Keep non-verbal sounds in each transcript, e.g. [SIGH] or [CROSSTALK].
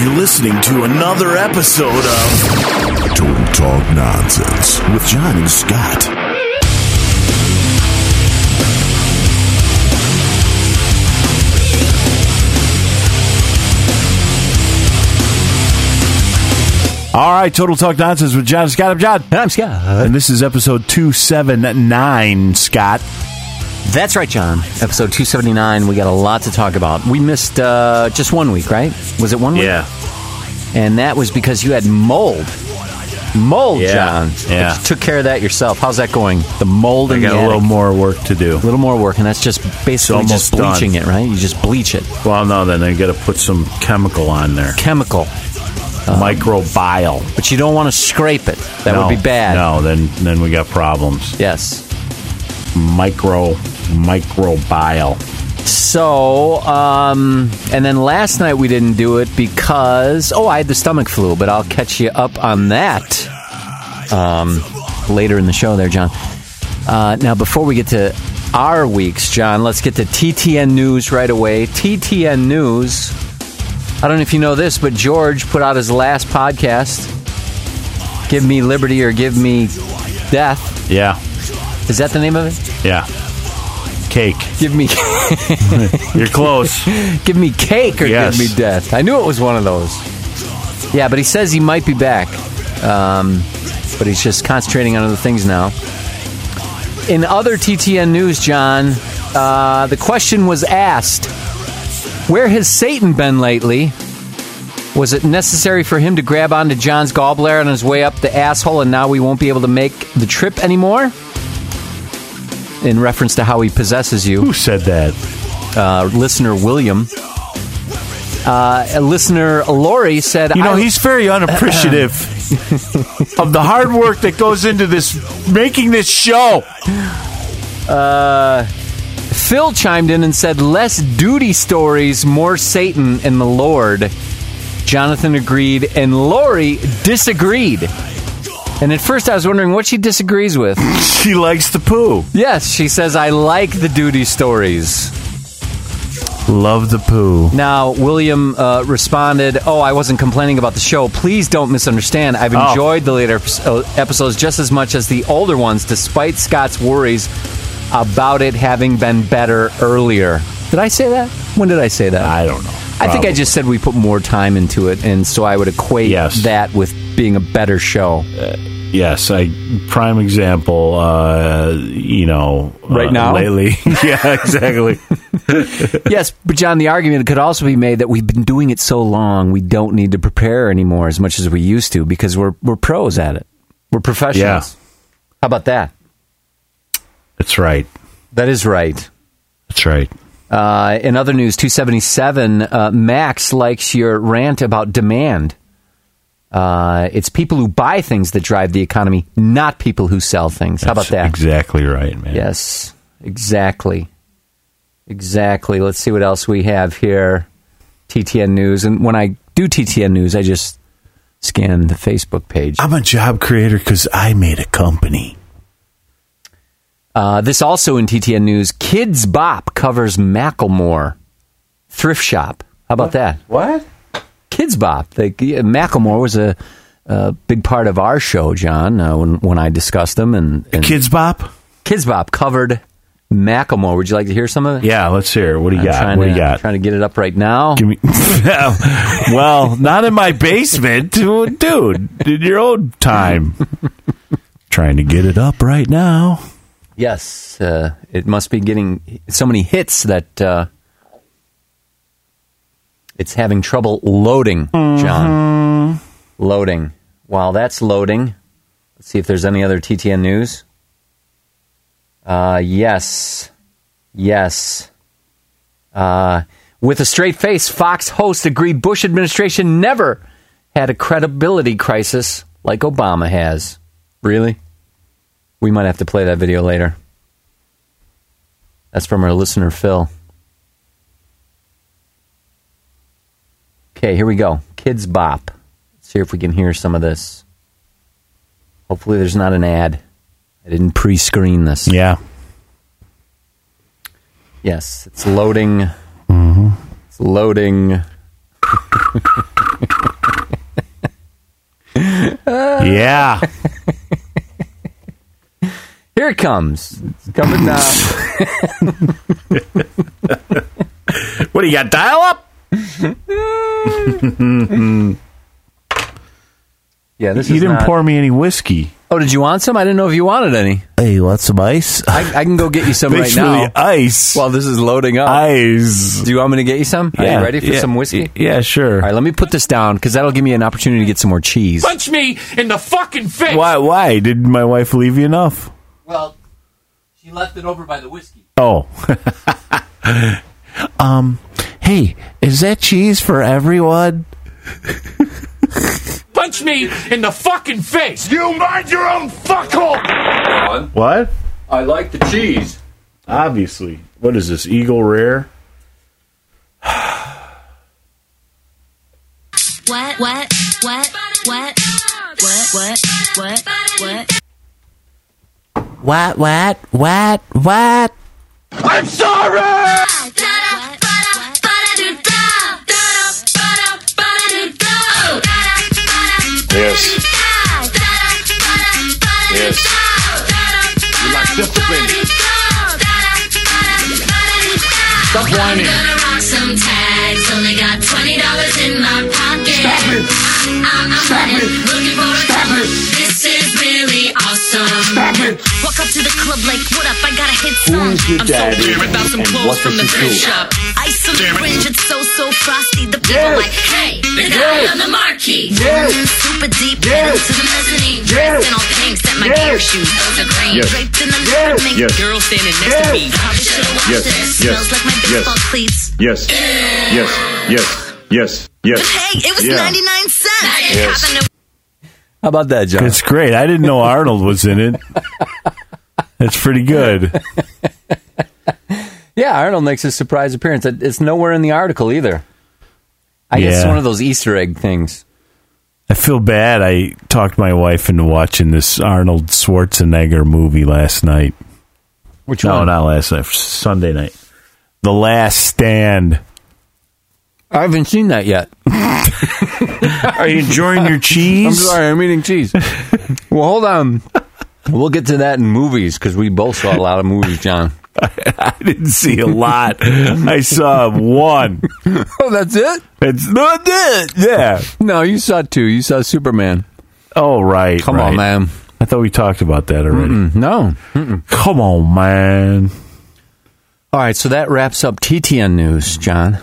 You're listening to another episode of Total Talk Nonsense with John and Scott. All right, Total Talk Nonsense with John and Scott. I'm John. And I'm Scott. And this is episode 279, Scott. That's right, John. Episode 279. We got a lot to talk about. We missed uh, just one week, right? Was it one week? Yeah. And that was because you had mold. Mold, Yeah, John. yeah. But you took care of that yourself. How's that going? The mold I in got the a little more work to do. A little more work, and that's just basically almost just bleaching it, right? You just bleach it. Well, no, then I got to put some chemical on there. Chemical. Microbial. But you don't want to scrape it. That No, would be bad. No, then then we got problems. Yes. Micro microbial. So, um, and then last night we didn't do it because, oh, I had the stomach flu, but I'll catch you up on that um, later in the show there, John. Uh, now, before we get to our weeks, John, let's get to TTN News right away. TTN News, I don't know if you know this, but George put out his last podcast, Give Me Liberty or Give Me Death. Yeah. Is that the name of it? Yeah. Cake. Give me. [LAUGHS] You're close. [LAUGHS] give me cake or Yes. give me death. I knew it was one of those. Yeah, but he says he might be back. Um, but he's just concentrating on other things now. In other TTN news, John, uh, the question was asked Where has Satan been lately? Was it necessary for him to grab onto John's gallbladder on his way up the asshole and now we won't be able to make the trip anymore? In reference to how he possesses you Who said that? uh, listener William. Uh, listener Lori said, You know, he's very unappreciative [LAUGHS] of the hard work that goes into this making this show. Phil chimed in and said, less duty stories, more Satan and the Lord. Jonathan agreed, and Lori disagreed. And at first I was wondering what she disagrees with. [LAUGHS] She likes the poo. yes, she says, I like the duty stories. Love the poo. Now, William uh, responded, Oh, I wasn't complaining about the show. Please don't misunderstand. I've Oh. enjoyed the later uh, episodes just as much as the older ones, despite Scott's worries about it having been better earlier. Did I say that? When did I say that? I don't know. I think I just said we put more time into it, and so I would equate Yes. that with being a better show. Yes, I prime example. Uh, you know, Right uh, now? lately. [LAUGHS] [LAUGHS] yeah, exactly. [LAUGHS] yes, but John, the argument could also be made that we've been doing it so long, we don't need to prepare anymore as much as we used to because we're we're pros at it. We're professionals. Yeah. How about that? That's right. That is right. That's right. Uh, in other news, 277, uh, Max likes your rant about demand. Uh, it's people who buy things that drive the economy, not people who sell things. How about that? Exactly right, man. Yes, exactly. Exactly. Let's see what else we have here. TTN News. And when I do TTN News, I just scan the Facebook page. I'm a job creator because I made a company. Uh, this also in TTN News Kidz Bop covers Macklemore Thrift Shop. How about that? What? Kidz Bop. They, Macklemore was a, a big part of our show, John, uh, when, when I discussed them. And, and Kidz Bop? Kids Bop covered Macklemore. Would you like to hear some of it? Yeah, let's hear. What do you I'm got? trying What do to, you got? Trying to get it up right now. Give me. [LAUGHS] well, not in my basement, [LAUGHS] dude. In your own time. [LAUGHS] Trying to get it up right now. Yes, uh, it must be getting so many hits that uh, it's having trouble loading, John. Loading. While that's loading, let's see if there's any other TTN news. Uh, yes. Yes. Uh, with a straight face, Fox host agreed Bush administration never had a credibility crisis like Obama has. Really? We might have to play that video later. That's from our listener, Phil. Okay, here we go. Kidz Bop. Let's see if we can hear some of this. Hopefully, there's not an ad. I didn't pre screen this. Yeah. Yes, it's loading. Mm-hmm. It's loading. [LAUGHS] Yeah. Here it comes. It's coming now. [LAUGHS] what do you got? Dial up? [LAUGHS] yeah, this You is didn't not- pour me any whiskey. Oh, did you want some? I didn't know if you wanted any. Hey, you want some ice? I, I can go get you some [LAUGHS] right now. ice. While this is loading up. ice. Do you want me to get you some? Are you ready for yeah, some whiskey? Yeah, sure. All right, let me put this down because that'll give me an opportunity to get some more cheese. Punch me in the fucking face. Why? Why did my wife leave you enough? Well, she left it over by the whiskey. Oh. [LAUGHS] um. Hey, is that cheese for everyone? [LAUGHS] Punch me in the fucking face! You mind your own fuckhole! What? I like the cheese. Obviously. What is this, Eagle Rare? what, what, what, what, what, what, what, what? What, what, what, what? I'm sorry! Yes. Yes. You like discipline. Stop whining. Gonna rock some tags. Only got twenty dollars in my pocket. Stop it. I'm, I'm Stop running, it. looking for a Stop it. Stop it. Walk up to the club like, what up? I got a hit song. Who's your I'm daddy so weird without some and clothes from the he thrift shop. Ice on the Damn fringe, it's so so frosty. The people Yes. like, hey, the Yes. guy on the marquee. Yes. Mm, super deep, Yes. to the mezzanine. Yes. Dressed in all pink, set my Yes. gear shoes. Those are green. Yes. Draped in the Yes. mink. Yes. Girl standing next Yes. to me. Probably should've washed Yes. it. Yes. Smells like my Yes. baseball cleats. Yes. Yes. Yes. Yes. Yes. Hey, it was Yeah. 99 cents. Yes. How about that, John? It's great. I didn't know Arnold was in it. That's pretty good. [LAUGHS] yeah, Arnold makes a surprise appearance. It's nowhere in the article either. I guess it's one of those Easter egg things. I feel bad. I talked my wife into watching this Arnold Schwarzenegger movie last night. Which No, one? not last night. Sunday night. The Last Stand. I haven't seen that yet. Are you enjoying your [LAUGHS] cheese? I'm sorry, I'm eating cheese. well, hold on. We'll get to that in movies because we both saw a lot of movies, John. [LAUGHS] I didn't see a lot. I saw one. Oh, that's it? It's not it. Yeah. No, you saw two. You saw Superman. Oh, right. Come right. on, man. I thought we talked about that already. No. Come on, man. All right, so that wraps up TTN news, John.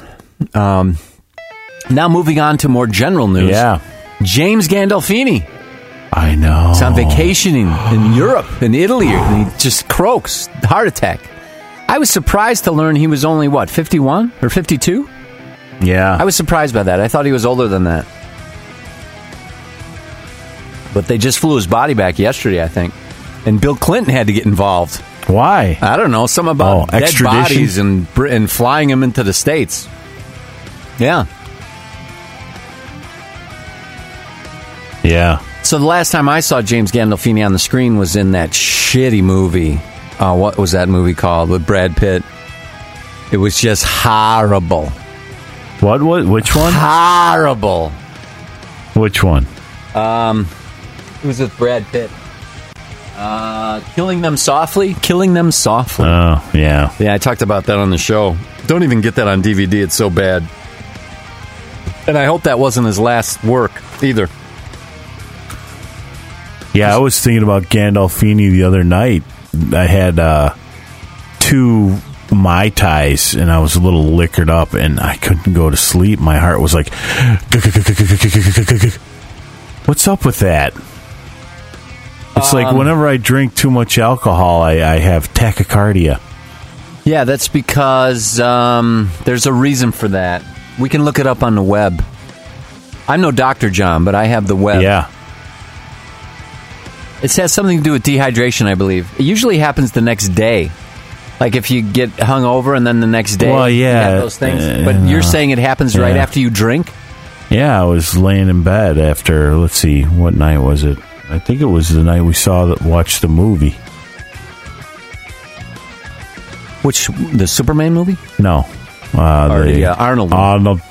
Um, now moving on to more general news. Yeah. James Gandolfini I know. is on vacationing in, Europe, in Italy, and he just croaks, heart attack. I was surprised to learn he was only, what, 51 or 52? Yeah. I was surprised by that. I thought he was older than that. But they just flew his body back yesterday, I think. And Bill Clinton had to get involved. Why? I don't know, some about Oh, dead extradition? bodies and and flying him into the states. Yeah. Yeah. So the last time I saw James Gandolfini on the screen was in that shitty movie. Uh, what was that movie called with Brad Pitt? It was just horrible. What? What? Which one? Horrible. Which one? Um, it was with Brad Pitt. Uh, killing them softly. Killing them softly. Oh, yeah. Yeah, I talked about that on the show. Don't even get that on DVD. It's so bad. And I hope that wasn't his last work either. Yeah, I was thinking about Gandolfini the other night. I had uh, two Mai Tais and I was a little liquored up and I couldn't go to sleep. My heart was like, what's up with that? It's like whenever I drink too much alcohol, I, I have tachycardia. Yeah, that's because um, there's a reason for that. We can look it up on the web. I'm no Dr. John, but I have the web. Yeah. It has something to do with dehydration, I believe. It usually happens the next day. Like if you get hung over and then the next day Well, you yeah, have those things. uh, but you're saying it happens right after you drink? Yeah, I was laying in bed after, let's see, what night was it? I think it was the night we saw that watched the movie. Which the Superman movie? No. Uh, the, uh, Arnold. Arnold.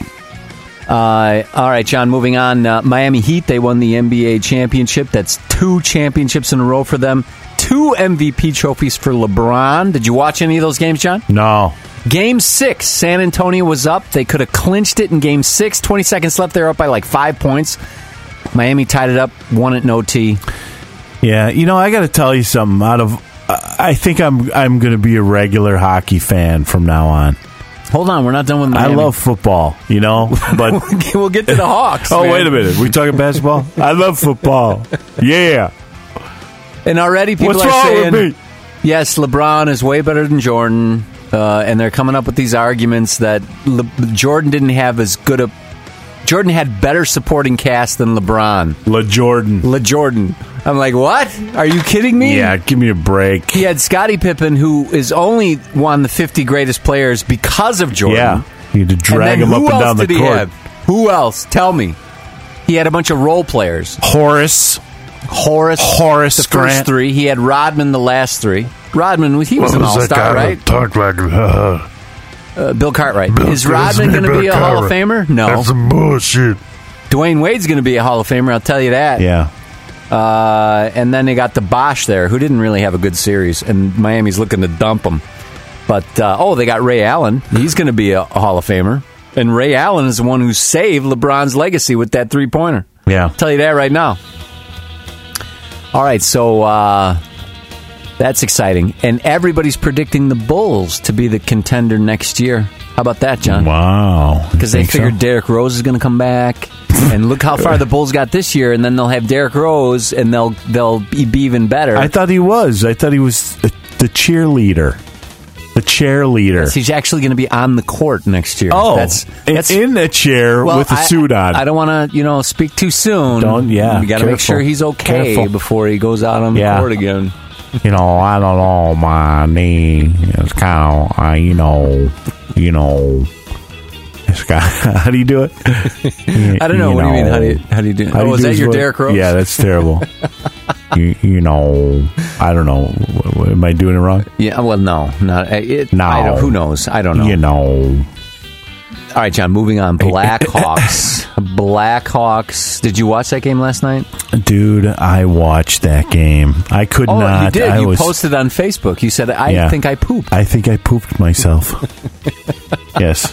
Uh, all right, John, moving on. Uh, Miami Heat, they won the NBA championship. That's two championships in a row for them. Two MVP trophies for LeBron. Did you watch any of those games, John? No. Game six, San Antonio was up. They could have clinched it in game six. 20 seconds left. They're up by like five points. Miami tied it up, won it in OT. Yeah, you know, I got to tell you something. Out of, I think I'm I'm going to be a regular hockey fan from now on. Hold on, we're not done with Miami. I love football, you know, [LAUGHS] but we'll get to the Hawks. oh man. wait a minute, we talking basketball? [LAUGHS] I love football. Yeah, And already people what's are wrong saying, with me? yes, LeBron is way better than Jordan. Uh, and they're coming up with these arguments that Le- Jordan didn't have as good a. Jordan had better supporting cast than LeBron. La Jordan. Le Jordan. I'm like, what? Are you kidding me? Yeah, give me a break. He had Scottie Pippen, who is only one of the 50 greatest players because of Jordan. Yeah, you had to drag him up and down the court. Who else? Tell me. He had a bunch of role players. Horace, Horace, Horace the first Grant. three. He had Rodman the last three. Rodman, he was an all star, right? Talk like [LAUGHS] uh, Uh, Bill Cartwright. Bill- Is Rodman going to be a Hall of Famer? No. That's some bullshit. Dwyane Wade's going to be a Hall of Famer. I'll tell you that. Yeah, Uh, and then they got the Bosh there, who didn't really have a good series, and Miami's looking to dump him. But uh, oh, they got Ray Allen. He's going to be a, a Hall of Famer, and Ray Allen is the one who saved LeBron's legacy with that three pointer. yeah. I'll Tell you that right now. All right, so uh, that's exciting, and everybody's predicting the Bulls to be the contender next year. How about that, John? Wow, Because they Think so? figured Derrick Rose is going to come back, and look how far the Bulls got this year, and then they'll have Derrick Rose, and they'll they'll be, be even better. I thought he was. I thought he was the, the cheerleader, the cheerleader. He's actually going to be on the court next year. Oh, that's in- that's in a chair well, with a I- suit on. I don't want to, you know, speak too soon. Don't- yeah, You got to make sure he's okay Careful. before he goes out on the Yeah. court again. You know, I don't know, my knee is kind of, uh, you know, you know, it's got. [LAUGHS] How do you do it? [LAUGHS] I don't know. what do you mean? How do you how do you do? Do oh, you is do that your voice? Derrick Rose? Yeah, that's terrible. [LAUGHS] you, you know, I don't know. What- what- Am I doing it wrong? Yeah. Well, no, not it. No. I don't, who knows? I don't know. You know, All right, John. Moving on. Blackhawks. [LAUGHS] Blackhawks. Did you watch that game last night? dude, I watched that game. I could Oh, not. you did. I you was, posted on Facebook. You said, "I Yeah. think I pooped." I think I pooped myself. [LAUGHS] yes.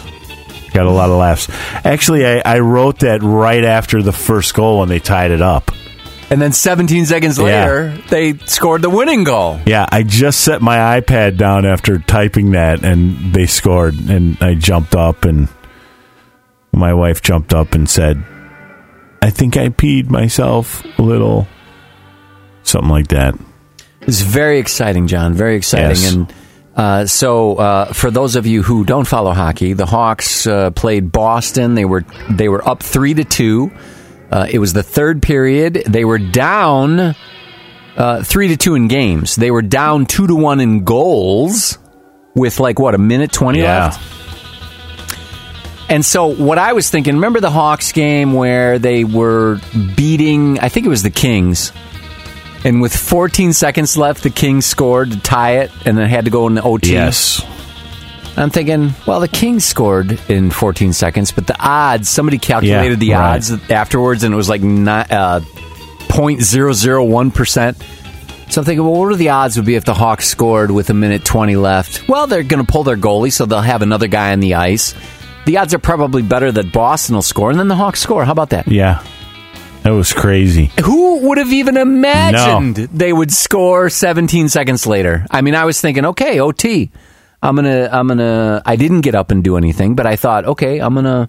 Got a lot of laughs. Actually, I, I wrote that right after the first goal when they tied it up. And then 17 seconds Yeah. later, they scored the winning goal. Yeah, I just set my iPad down after typing that, and they scored. And I jumped up, and my wife jumped up and said, "I think I peed myself a little." Something like that. It's very exciting, John. Very exciting. Yes. And uh, so, uh, for those of you who don't follow hockey, the Hawks uh, played Boston. They were they were up three to two. Uh, it was the third period. They were down uh, three to two in games. They were down two to one in goals with like what a minute twenty Yeah. left. And so, what I was thinking, remember the Hawks game where they were beating, I think it was the Kings, and with 14 seconds left, the Kings scored to tie it, and then had to go into OT. Yes. I'm thinking, well, the Kings scored in 14 seconds, but the odds, somebody calculated Yeah, the right. odds afterwards, and it was like not, uh, 0.001%. So I'm thinking, well, what are the odds would be if the Hawks scored with a minute 20 left? Well, they're going to pull their goalie, so they'll have another guy on the ice. The odds are probably better that Boston will score, and then the Hawks score. How about that? Yeah. That was crazy. Who would have even imagined they would score 17 seconds later? I mean, I was thinking, okay, OT. I'm gonna, I'm gonna. I didn't get up and do anything, but I thought, okay, I'm gonna.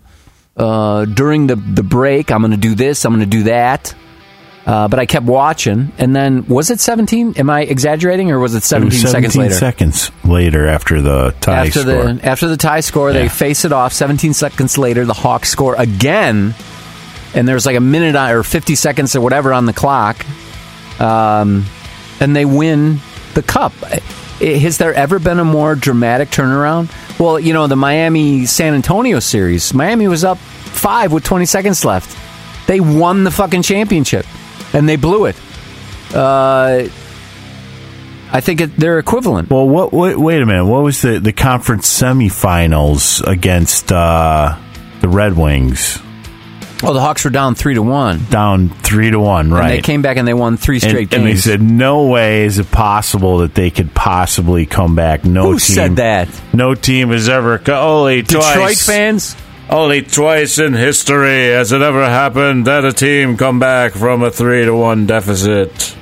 Uh, during the the break, I'm gonna do this. I'm gonna do that. Uh, but I kept watching, and then was it 17? Am I exaggerating, or was it It 17, was 17 seconds later? seconds later after the tie after score. the after the tie score, they face it off. 17 seconds later, the Hawks score again, and there's like a minute or 50 seconds or whatever on the clock, um, and they win the cup. Has there ever been a more dramatic turnaround? Well, you know the Miami San Antonio series. Miami was up five with 20 seconds left. They won the fucking championship, and they blew it. Uh, I think it, they're equivalent. Well, what, wait, wait a minute. What was the, the conference semifinals against uh, the Red Wings? Oh, the Hawks were down three to one. down three to one, right? And they came back and they won three and, games. and they said, "No way is it possible that they could possibly come back." No Who team said that? No team has ever only Detroit twice. fans? Only twice in history has it ever happened that a team come back from a three to one deficit,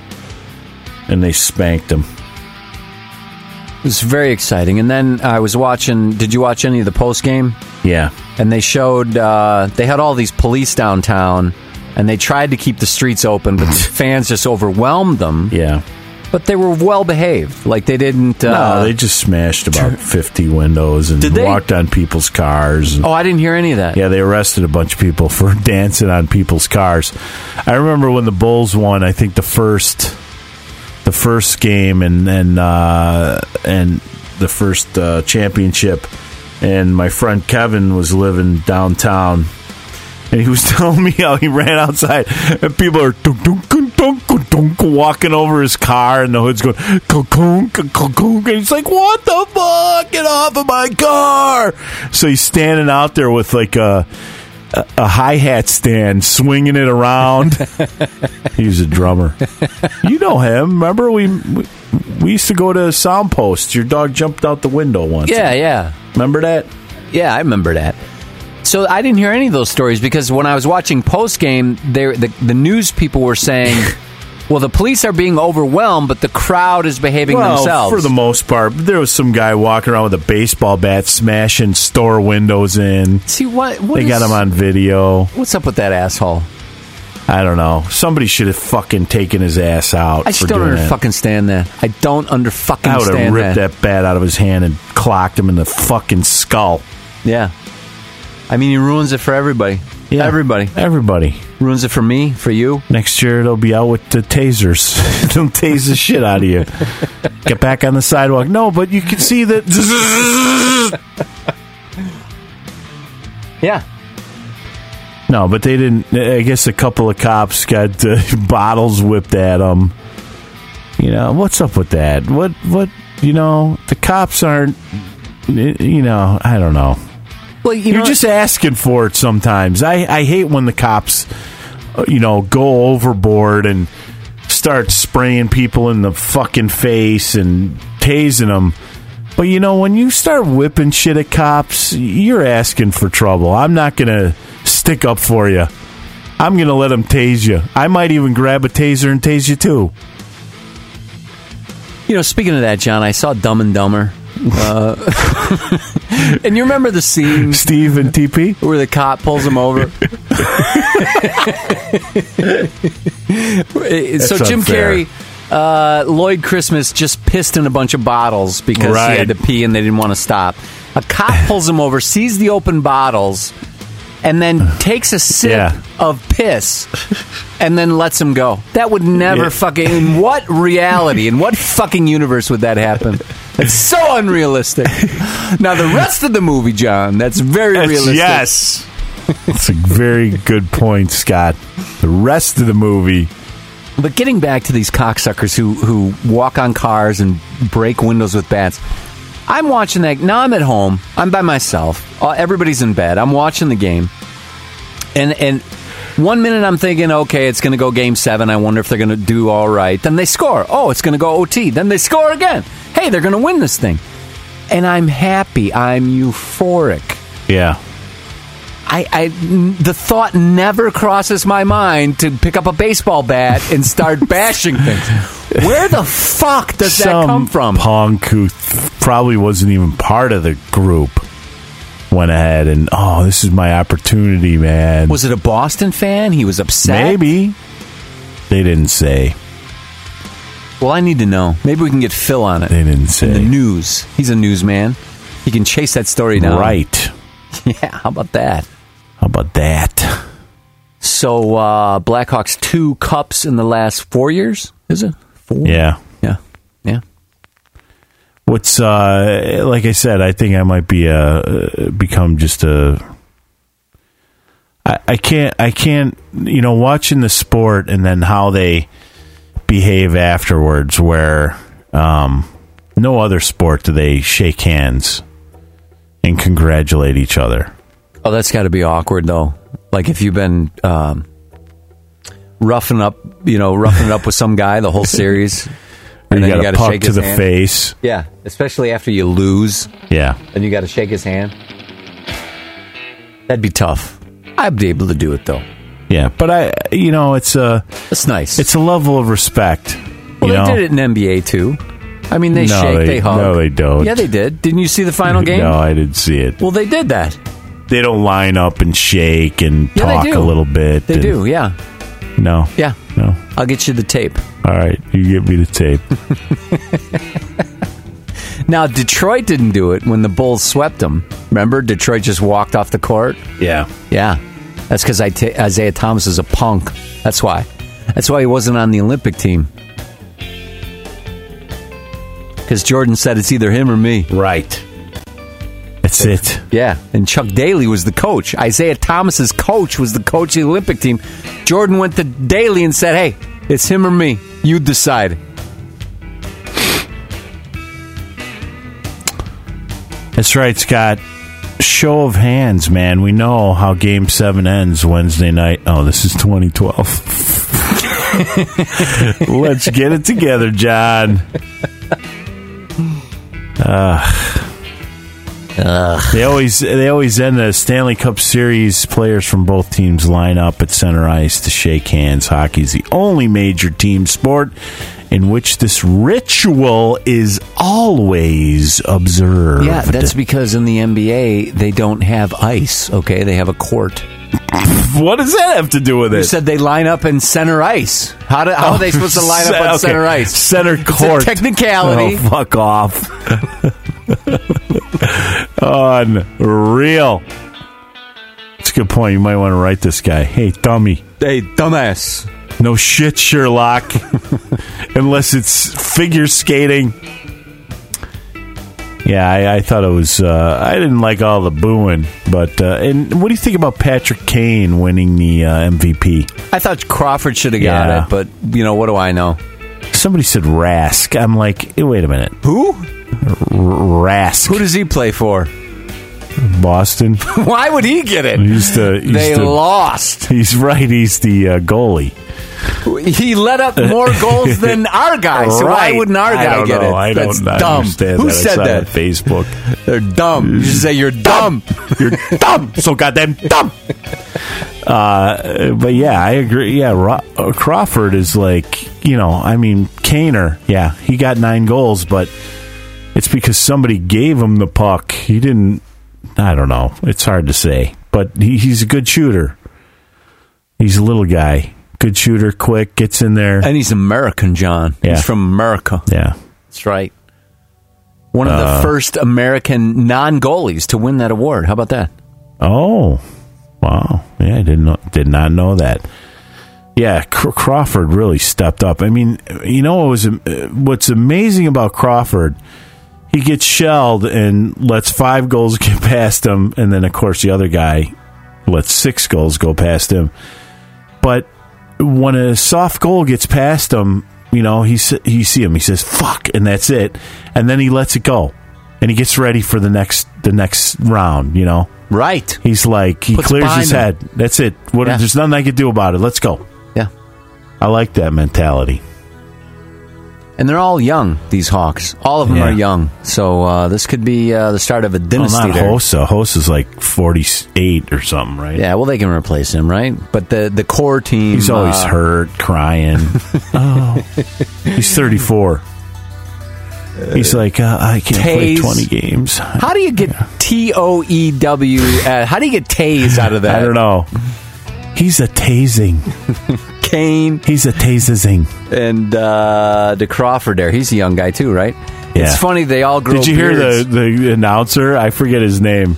and they spanked them. It was very exciting. And then I was watching. Did you watch any of the post game? Yeah, And they showed uh, they had all these police downtown, and they tried to keep the streets open, but the [LAUGHS] fans just overwhelmed them. yeah. But they were well behaved. Like they didn't. Uh, no, they just smashed about fifty windows and Did they? walked on people's cars. And, oh, I didn't hear any of that. Yeah, they arrested a bunch of people for [LAUGHS] dancing on people's cars. I remember when the Bulls won. I think the first, the first game and and uh, and the first uh, championship. And my friend Kevin was living downtown, and he was [LAUGHS] telling me how he ran outside, and people are dunk, dunk, walking over his car, and the hood's going, kunk, kunk, and he's like, "What the fuck? Get off of my car!" So he's standing out there with like a a, a hi hat stand, swinging it around. [LAUGHS] he was a drummer. You know him? Remember we. we we used to go to Soundpost. Your dog jumped out the window once. Yeah, yeah. Remember that? Yeah, I remember that. So I didn't hear any of those stories because when I was watching post game, the the news people were saying, [LAUGHS] "Well, the police are being overwhelmed, but the crowd is behaving well, themselves." for the most part, there was some guy walking around with a baseball bat, smashing store windows in. See what? what They got him on video. What's up with that asshole? I don't know. Somebody should have fucking taken his ass out. I just for don't doing under that. fucking stand that. I don't under fucking I would have ripped that. that. bat out of his hand and clocked him in the fucking skull. Yeah. I mean, he ruins it for everybody. Yeah. Everybody Everybody. ruins it for me, for you. Next year they'll be out with the tasers. [LAUGHS] they'll tase the shit out of you. Get back on the sidewalk. No, but you can see that. [LAUGHS] Yeah. No, but they didn't. I guess a couple of cops got uh, [LAUGHS] bottles whipped at them. You know what's up with that? What what? You know the cops aren't. You know I don't know. Well, you You're know, just asking for it sometimes. I I hate when the cops, uh, you know, go overboard and start spraying people in the fucking face and tasing them. But you know, when you start whipping shit at cops, you're asking for trouble. I'm not gonna stick up for you. I'm gonna let them tase you. I might even grab a taser and tase you too. you know, speaking of that, John, I saw Dumb and Dumber. Uh, [LAUGHS] and you remember the scene Steve and TP. where the cop pulls him over? [LAUGHS] so Jim unfair. Carrey, uh, Lloyd Christmas just pissed in a bunch of bottles because he had to pee and they didn't want to stop. A cop pulls him over, sees the open bottles, and then takes a sip Yeah. of piss and then lets him go. That would never Yeah. fucking. In what reality, in what fucking universe would that happen? It's so unrealistic. [LAUGHS] Now, the rest of the movie, John, that's very That's- realistic. Yes. That's a very good point, Scott. The rest of the movie. But getting back to these cocksuckers who who walk on cars and break windows with bats, I'm watching that. Now I'm at home. I'm by myself. Uh, Everybody's in bed. I'm watching the game, and and one minute I'm thinking, okay, it's going to go game seven. I wonder if they're going to do all right. Then they score. Oh, it's going to go OT. Then they score again. Hey, they're going to win this thing, and I'm happy. I'm euphoric. Yeah. I, I the thought never crosses my mind to pick up a baseball bat and start [LAUGHS] bashing things. Where the fuck does that come from? punk who th- probably wasn't even part of the group went ahead and, oh, this is my opportunity, man. Was it a Boston fan? He was upset. Maybe. They didn't say. Well, I need to know. Maybe we can get Phil on it. They didn't In the news. He's a newsman. He can chase that story down. Right. [LAUGHS] Yeah. How about that? How about that? So uh, Blackhawks two cups in the last four years. Is it four? Yeah. What's uh like I said, I think I might be a uh, become just a I, I can't I can't you know watching the sport and then how they behave afterwards where um no other sport do they shake hands and congratulate each other. Oh, that's got to be awkward though. Like if you've been um, roughing up, you know, roughing it up with some guy the whole series, [LAUGHS] and you then got you got to puck shake to his the hand. face. Yeah, especially after you lose, Yeah. and you got to shake his hand. That'd be tough. I'd be able to do it though. Yeah. But I, you know, it's a, That's nice. it's a level of respect. well, you know? they did it in NBA too. I mean, they No, shake, they- they, hug. no, they don't. Yeah, they did. Didn't you see the final [LAUGHS] game? No, I didn't see it. Well, they did that. They don't line up and shake and Yeah, talk a little bit. They and- do. Yeah, No. yeah. No. I'll get you the tape. All right. You give me the tape. [LAUGHS] Now, Detroit didn't do it when the Bulls swept them. Remember, Detroit just walked off the court. yeah. Yeah, that's because Isiah Thomas is a punk. That's why. That's why he wasn't on the Olympic team. Because Jordan said it's either him or me. Right. That's it. Yeah, and Chuck Daly was the coach. Isiah Thomas's coach was the coach of the Olympic team. Jordan went to Daly and said, "Hey, it's him or me. You decide." That's right, Scott. Show of hands, man. We know how Game Seven ends Wednesday night. Oh, this is 2012. [LAUGHS] Let's get it together, John. [LAUGHS] Uh, They always they always end the Stanley Cup Series. Players from both teams line up at center ice to shake hands. Hockey is the only major team sport in which this ritual is always observed. Yeah, that's because in the NBA they don't have ice. Okay, they have a court. what does that have to do with it? You said they line up in center ice. How, do, how are they oh, supposed to [LAUGHS] line up on Okay. center ice? Center It's a court. technicality. Oh, fuck off. [LAUGHS] Unreal. It's a good point. You might want to write this guy. Hey, dummy. Hey, dumbass. No shit, Sherlock. [LAUGHS] Unless it's figure skating. Yeah, I, I thought it was. Uh, I didn't like all the booing, but uh, and what do you think about Patrick Kane winning the uh, MVP? I thought Crawford should have got Yeah. it, but you know what do I know? Somebody said Rask. I'm like, hey, wait a minute, Who? Rask, Who does he play for? Boston. [LAUGHS] Why would he get it? He's the. He's they the, lost. He's right. He's the uh, goalie. He let up more goals than [LAUGHS] our guy. So why wouldn't our guy get know. it? I That's don't dumb. understand Who that. Said that? on Facebook. [LAUGHS] They're dumb. You should say you're dumb. You're [LAUGHS] dumb. So goddamn dumb. Uh, but yeah, I agree. Yeah, Ro- uh, Crawford is like you know. I mean, Kaner. Yeah, he got nine goals, but it's because somebody gave him the puck. He didn't. I don't know. It's hard to say, but he, he's a good shooter. He's a little guy, good shooter, quick, gets in there. And he's American, John. Yeah. He's from America. yeah, That's right. One of Uh, the first American non goalies to win that award. How about that? Oh, wow! Yeah, I didn't know, did not know that. Yeah, Crawford really stepped up. I mean, you know what was uh, what's amazing about Crawford? He gets shelled and lets five goals [LAUGHS] get past him, and then of course the other guy lets six goals go past him. But when a soft goal gets past him, you know he you see him, he says "fuck," and that's it, and then he lets it go, and he gets ready for the next the next round. You know. Right. He's like he Puts clears his him. head. That's it. What, Yeah. There's nothing I can do about it. Let's go. Yeah. I like that mentality. And they're all young, these Hawks. All of them Yeah. are young. So uh, this could be uh, the start of a Well, dynasty not there. Hossa. Hossa's like 48 or something, right? Yeah, well, they can replace him, right? But the, the core team. He's always uh, hurt, crying. [LAUGHS] oh, he's 34. He's like, uh, I can't play Taze. 20 games. How do you get T O E W? uh, How do you get Taze out of [LAUGHS] that? I don't know. He's a tasing. [LAUGHS] Kane He's a tasing. and uh, the Crawford there. He's a young guy too, right? Yeah. It's funny they all grow. Did you hear the, the announcer? I forget his name.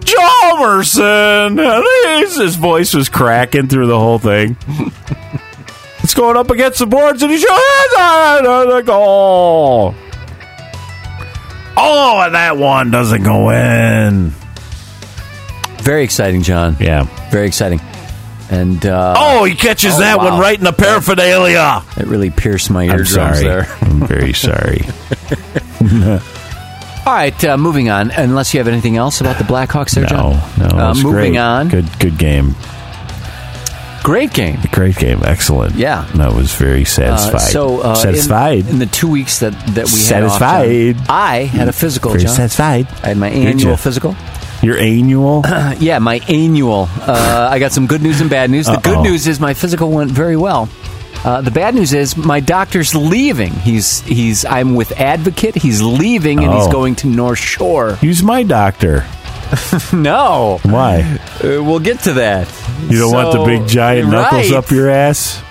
Chalmerson. His, his voice was cracking through the whole thing. [LAUGHS] it's going up against the boards, and he shoots the goal. Oh, and that one doesn't go in. Very exciting, John. Yeah. Very exciting. And uh, Oh, he catches Oh, that wow. one right in the paraphernalia. it really pierced my I'm eardrums sorry. there. I'm very sorry. [LAUGHS] All right, uh, moving on. Unless you have anything else about the Blackhawks there, No, John? no. it Uh, was moving great. on. Good, good game. Great game. Great game. Excellent. Yeah. That was very Uh, satisfied. so uh, satisfied. in, in the two weeks that that we Satisfied. had off, John, I had a physical. very John. satisfied. I had my annual physical. Your annual. [CLEARS THROAT] Yeah, my annual. Uh, I got some good news and bad news. The good Uh-oh. news is my physical went very well. Uh, the bad news is my doctor's leaving. He's he's. I'm with Advocate. He's leaving and he's Oh. going to North Shore. Use my doctor. [LAUGHS] No, Why? uh, we'll get to that. You don't want the So- big giant knuckles Right. up your ass?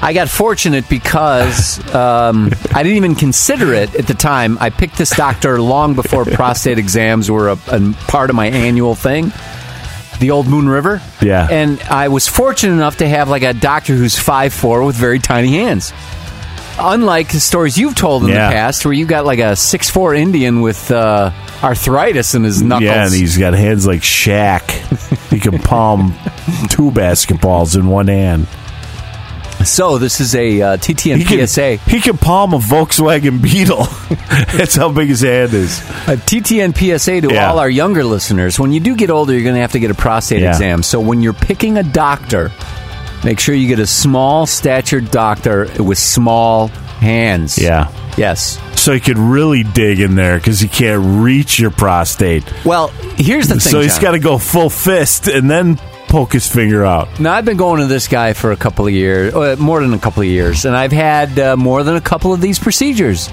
I got fortunate because um, I didn't even consider it at the time. I picked this doctor long before [LAUGHS] prostate exams were a, a part of my annual thing. The old Moon River. Yeah. And I was fortunate enough to have like a doctor who's 5'4 with very tiny hands. Unlike the stories you've told in Yeah. the past, where you got like a 6'4 Indian with uh, arthritis in his knuckles. Yeah, and he's got hands like Shaq. he can [LAUGHS] palm two basketballs in one hand. So this is a uh, TTN He can, PSA. he can palm a Volkswagen Beetle. [LAUGHS] That's how big his hand is. A TTN PSA to Yeah. all our younger listeners. When you do get older, you're going to have to get a prostate Yeah. exam. So when you're picking a doctor, make sure you get a small statured doctor with small hands. Yeah. Yes. So he could really dig in there because he can't reach your prostate. Well, here's the thing. so he's got to go full fist and then poke his finger out. Now I've been going to this guy for a couple of years, uh, more than a couple of years, and I've had uh, more than a couple of these procedures,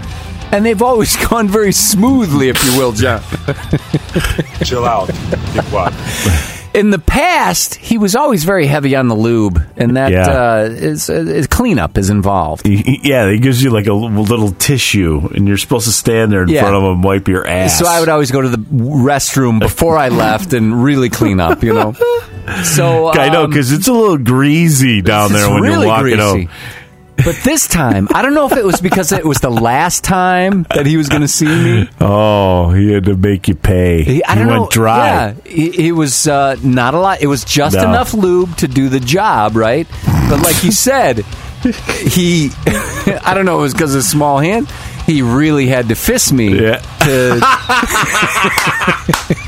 and they've always [LAUGHS] gone very smoothly, if you will, John. [LAUGHS] Chill out. Keep quiet. In the past, he was always very heavy on the lube, and that Yeah. uh, is, is cleanup is involved. He- he- yeah, he gives you like a little tissue, and you're supposed to stand there in Yeah. front of him, and wipe your ass. So I would always go to the restroom before I left and really clean up, you know. [LAUGHS] So [LAUGHS] I know um, because it's a little greasy down there when really you're walking greasy. out. But this time, I don't know if it was because it was the last time that he was going to see me. Oh, he had to make you pay. He, I He don't went know. dry. Yeah, it, was uh, not a lot. It was just No. enough lube to do the job, right? But like you said, he, [LAUGHS] I don't know, it was because of his small hand. He really had to fist me Yeah. to,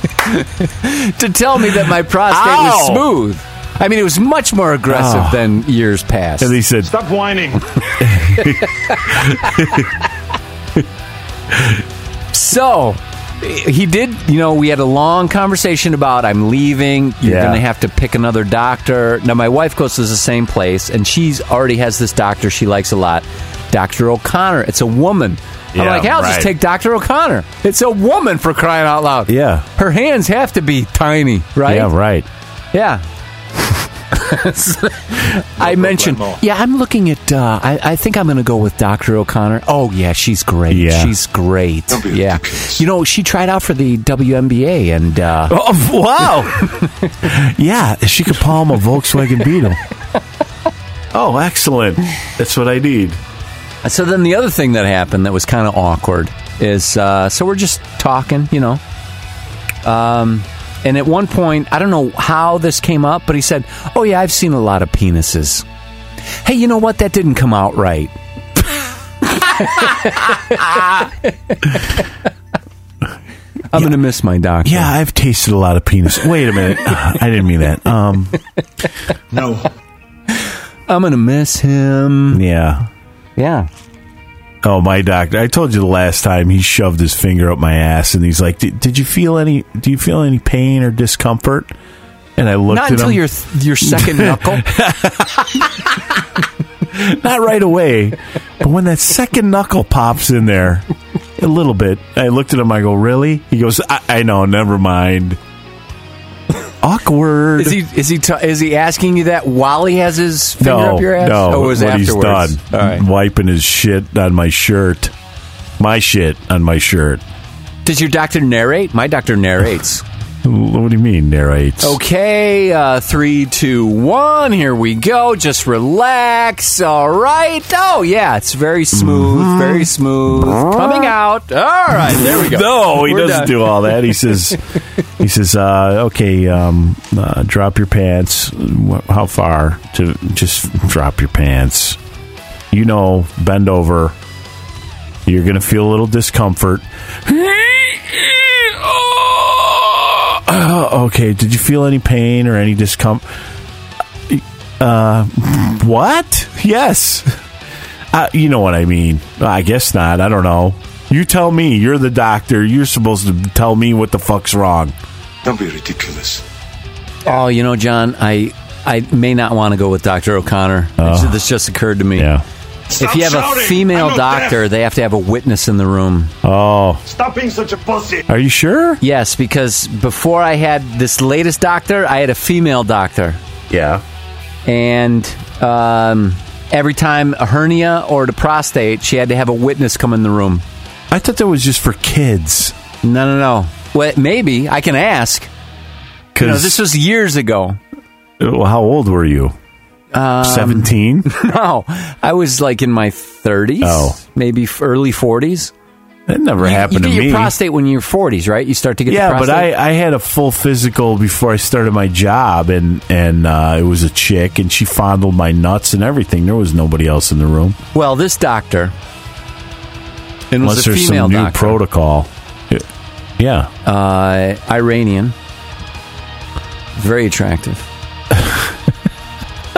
[LAUGHS] [LAUGHS] to tell me that my prostate Ow. was smooth. I mean, it was much more aggressive Oh. than years past. And he said, Stop whining. [LAUGHS] So he did, you know, we had a long conversation about I'm leaving. You're Yeah. going to have to pick another doctor. Now, my wife goes to the same place, and she's already has this doctor she likes a lot, Dr. O'Connor. It's a woman. I'm like, hey, I'll just take Dr. O'Connor. It's a woman for crying out loud. Yeah. Her hands have to be tiny, right? "Yeah, right." Yeah. [LAUGHS] I mentioned, yeah, I'm looking at, uh, I, I think I'm going to go with Dr. O'Connor. Oh, yeah, she's great. Yeah. She's great. Yeah. ridiculous. You know, she tried out for the WNBA and, uh, [LAUGHS] Oh, wow. [LAUGHS] yeah, she could palm a Volkswagen Beetle. Oh, excellent. That's what I need. So then the other thing that happened that was kind of awkward is, uh, so we're just talking, you know. Um, and at one point, I don't know how this came up, but he said, Oh, yeah, I've seen a lot of penises. Hey, you know what? That didn't come out right. [LAUGHS] I'm going to miss my doctor. Yeah, I've tasted a lot of penis. Wait a minute. [LAUGHS] I didn't mean that. Um, No. I'm going to miss him. yeah. Yeah. Oh, my doctor. I told you the last time he shoved his finger up my ass and he's like, "Did did you feel any do you feel any pain or discomfort?" And I looked Not at until him. your your second knuckle. [LAUGHS] Not right away, but when that second knuckle pops in there, a little bit. I looked at him. I go, "Really?" He goes, "I, I know. Never mind." Awkward. Is he is he t- is he asking you that while he has his finger no, up your ass? no. oh, was when afterwards. he's done, right. wiping his shit on my shirt, my shit on my shirt. Does your doctor narrate? My doctor narrates. What do you mean narrates? okay, uh, three, two, one. Here we go. Just relax. All right. Oh yeah, it's very smooth. Mm-hmm. Very smooth. Coming out. All right. There we go. No, he We're doesn't done. do all that. He says, [LAUGHS] he says, uh, okay, um, uh, drop your pants. How far to just drop your pants? You know, bend over. You're going to feel a little discomfort. [LAUGHS] Oh, [CLEARS THROAT] okay. Did you feel any pain or any discomfort? Uh, what? Yes. [LAUGHS] Uh, you know what I mean. I guess not. I don't know. You tell me. You're the doctor. You're supposed to tell me what the fuck's wrong. Don't be ridiculous. Oh, you know, John, I I may not want to go with Doctor O'Connor. Oh. This just occurred to me. Yeah. If you have a female doctor, they have to have a witness in the room. Oh, Stop being such a pussy. are you sure? Yes, because before I had this latest doctor, I had a female doctor. Yeah. And um, every time a hernia or the prostate, she had to have a witness come in the room. I thought that was just for kids. No, no, no. Well, maybe. I can ask. You know, this was years ago. How old were you? Um, 17? [LAUGHS] [LAUGHS] No, I was like in my 30s. Oh. Maybe early 40s. That never You- happened you to get me. your prostate when you're 40s, right? You start to get the yeah, but. I, I had a full physical before I started my job, and and uh, it was a chick, and she fondled my nuts and everything. There was nobody else in the room, Well, this doctor, unless there's some new doctor, protocol. Yeah, uh, Iranian, very attractive.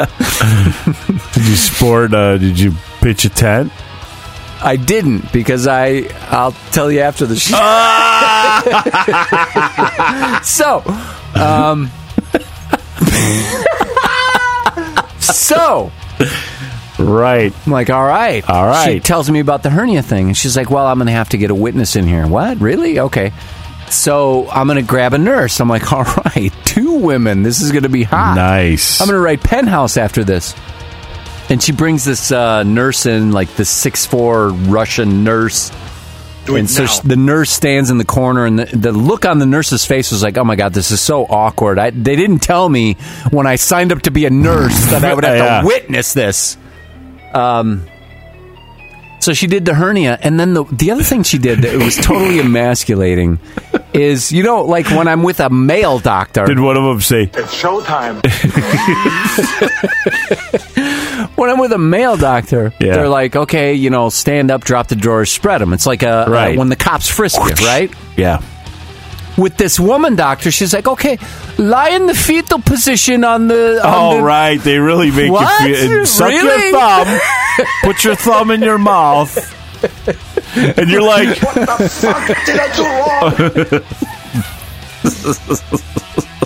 [LAUGHS] did you sport? Uh, did you pitch a tent? I didn't because I I'll tell you after the show. [LAUGHS] so, um, [LAUGHS] so Right. I'm like, all right, all right. She tells me about the hernia thing, and she's like, well, I'm going to have to get a witness in here. What? Really? Okay. So I'm going to grab a nurse. I'm like, [LAUGHS] all right, two women. This is going to be hot. Nice. I'm going to write penthouse after this. And she brings this uh, nurse in, like this six four Russian nurse. Do and so she, the nurse stands in the corner, and the, the look on the nurse's face was like, "Oh my god, this is so awkward." I, they didn't tell me when I signed up to be a nurse that I would have [LAUGHS] Yeah. to witness this. Um, so she did the hernia, and then the the other thing she did that was totally emasculating is, you know, like when I'm with a male doctor. Did one of them say? It's showtime. [LAUGHS] when I'm with a male doctor, Yeah. they're like, okay, you know, stand up, drop the drawers, spread them. It's like a, uh, Right. when the cops frisk you, right? Yeah. With this woman doctor, she's like, okay, lie in the fetal position on the. On Oh, the right. They really make What? you feel. Suck Really? your thumb. [LAUGHS] put your thumb in your mouth. And you're like, what the fuck did I do wrong?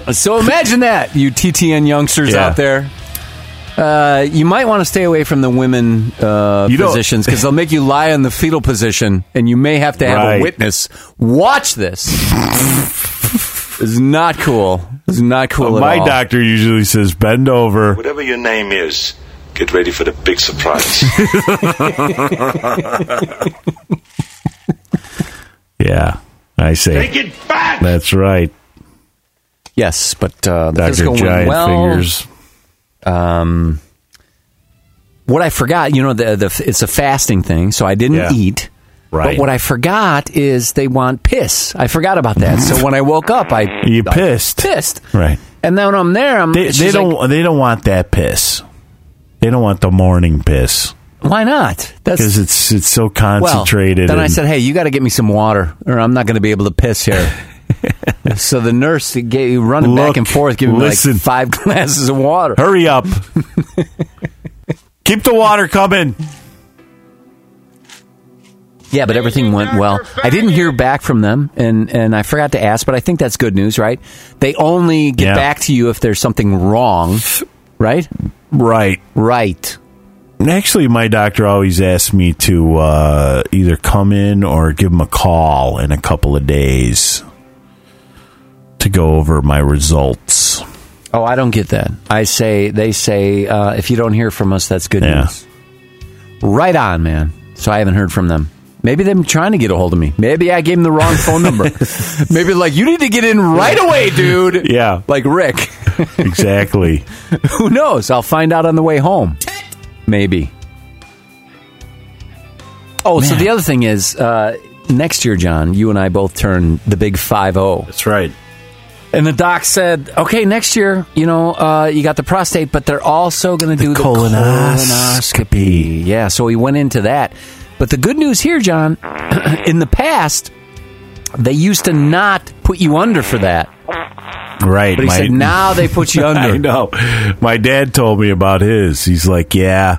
[LAUGHS] So imagine that, you TTN youngsters Yeah. out there. Uh, you might want to stay away from the women uh, positions because they'll make you lie in the fetal position, and you may have to have Right. a witness watch this. it's not cool. It's not cool my at all. doctor usually says, bend over. Whatever your name is, get ready for the big surprise. [LAUGHS] Yeah. I say. Take it back! That's right. Yes, but uh, the Dr. physical went Giant well. Fingers. Um, what I forgot, you know, the, the it's a fasting thing, so I didn't Yeah. eat. Right. But what I forgot is they want piss. I forgot about that. So when I woke up, I You I pissed. pissed. Right. And then when I'm there, I'm. They, they don't. like, they don't want that piss. They don't want the morning piss Why not? Because it's it's so well. concentrated. Then I said, "Hey, you got to get me some water, or I'm not going to be able to piss here." [LAUGHS] [LAUGHS] so the nurse gave you running back and forth, giving me like five [LAUGHS] glasses of water. "Hurry up! Keep the water coming." Yeah, but everything went well. I didn't hear back from them, and, and I forgot to ask, but I think that's good news, right? They only get Yeah. back to you if there's something wrong, right? Right. Right. Actually, my doctor always asks me to uh, either come in or give him a call in a couple of days to go over my results. Oh, I don't get that. I say, they say, uh, if you don't hear from us, that's good Yeah. news. Right on, man. So I haven't heard from them. Maybe they're trying to get a hold of me. Maybe I gave them the wrong phone number. [LAUGHS] Maybe like, you need to get in right away, dude. [LAUGHS] Yeah, Like Rick. [LAUGHS] exactly. Who knows? I'll find out on the way home. Maybe. Oh, so the other thing is, uh, next year, John, you and I both turn the big five zero, That's right. And the doc said, "Okay, next year, you know, uh, you got the prostate, but they're also going to do the colonoscopy. colonoscopy." Yeah, so we went into that. But the good news here, John, [CLEARS THROAT] in the past, they used to not put you under for that. Right. But he my- said now they put you [LAUGHS] under. I know. My dad told me about his. He's like, yeah,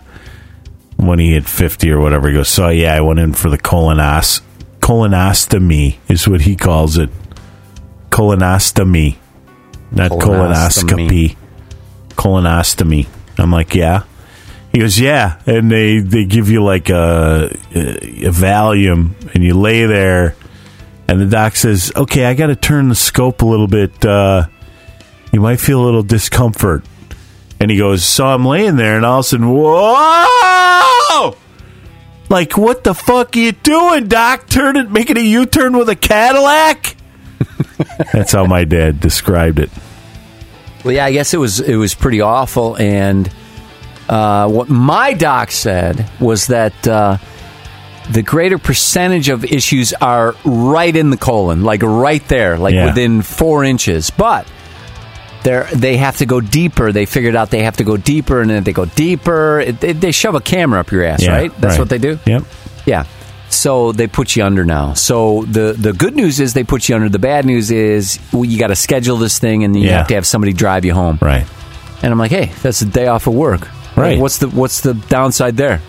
when he hit 50 or whatever, he goes, so yeah, I went in for the colonos- colonostomy, is what he calls it. Colonostomy, not colonoscopy. Colonostomy. I'm like, yeah. He goes, yeah, and they they give you like a, a Valium, and you lay there, and the doc says, okay, I got to turn the scope a little bit. Uh, you might feel a little discomfort. And he goes, so I'm laying there, and all of a sudden, whoa! Like, what the fuck are you doing, doc? Turning, making a U-turn with a Cadillac? That's how my dad described it. Well, yeah, I guess it was it was pretty awful. And uh, what my doc said was that uh, the greater percentage of issues are right in the colon, like right there, like Yeah. within four inches. But they they have to go deeper. They figured out they have to go deeper, and then they go deeper. It, they, they shove a camera up your ass, Yeah, right? That's right. what they do. Yep. Yeah. So they put you under now. So the the good news is they put you under. The bad news is well, you got to schedule this thing, and you Yeah. have to have somebody drive you home. Right. And I'm like, hey, that's a day off of work. Right. Like, what's the what's the downside there?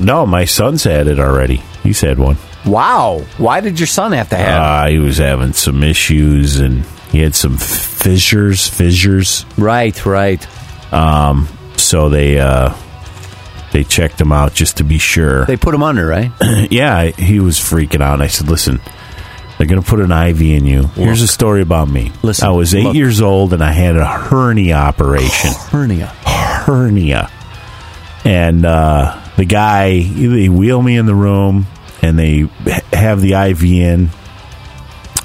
No, my son's had it already. He's had one. Wow. Why did your son have to have? Uh, he was having some issues, and he had some fissures, fissures. right. Right. Um so they uh, they checked him out just to be sure. They put him under, right? [CLEARS THROAT] yeah, I- he was freaking out. I said, "Listen, they're going to put an IV in you." Here's a story about me. Listen, I was eight look. years old and I had a hernia operation. [SIGHS] Hernia. hernia, and uh, the guy they wheel me in the room and they h- have the IV in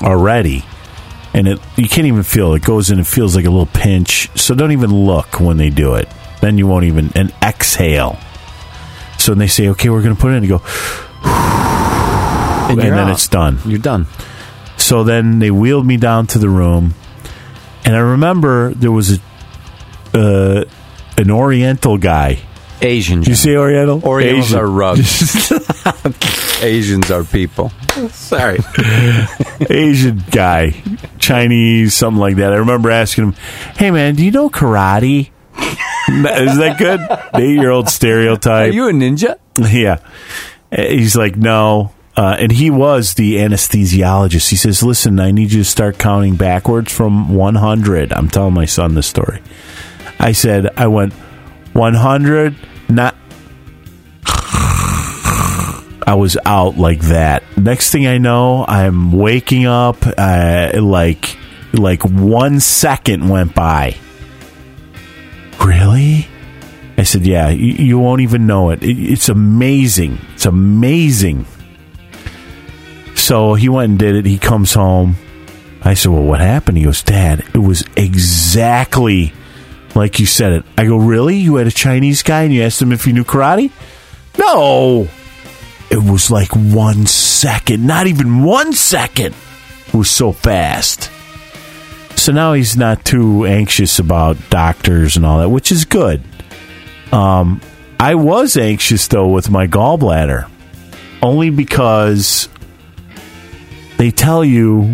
already. And it you can't even feel it. it goes in and feels like a little pinch. So don't even look when they do it. Then you won't even and exhale. So they say, "Okay, we're going to put it in," you go, And, and then out. it's done. You're done. So then they wheeled me down to the room, and I remember there was a uh, an Oriental guy. Asian. Did you say Oriental? Orientals Asian. are rugs. [LAUGHS] Asians are people. Sorry. [LAUGHS] Asian guy, Chinese, something like that. I remember asking him, "Hey man, do you know karate?" Is that good? Eight year old stereotype. Are you a ninja? yeah. He's like, no. Uh, and he was the anesthesiologist. He says, listen, I need you to start counting backwards from 100. I'm telling my son this story. I said, I went 100, not. I was out like that. Next thing I know, I'm waking up. Uh, like, like one second went by. Really? I said, "Yeah, you, won't even know it. it. It's amazing. It's amazing." So he went and did it. He comes home. I said, "Well, what happened?" He goes, "Dad, it was exactly like you said it." I go, "Really? You had a Chinese guy and you asked him if he knew karate?" No. It was like one second, not even one second. It was so fast. So now he's not too anxious about doctors and all that, which is good. Um, I was anxious though with my gallbladder, only because they tell you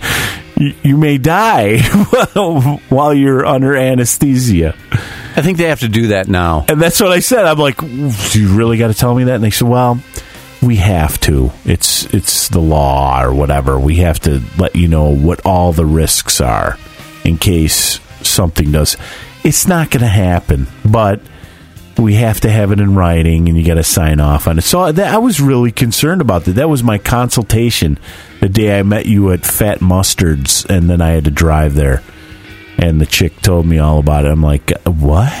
[LAUGHS] you, you may die [LAUGHS] while you're under anesthesia. I think they have to do that now. And that's what I said. I'm like, "Do you really got to tell me that?" And they said, "Well, we have to. It's it's the law or whatever. We have to let you know what all the risks are in case something does. It's not going to happen, but." We have to have it in writing, and you got to sign off on it. So that, I was really concerned about that. That was my consultation the day I met you at Fat Mustards, and then I had to drive there. And the chick told me all about it. I'm like, what?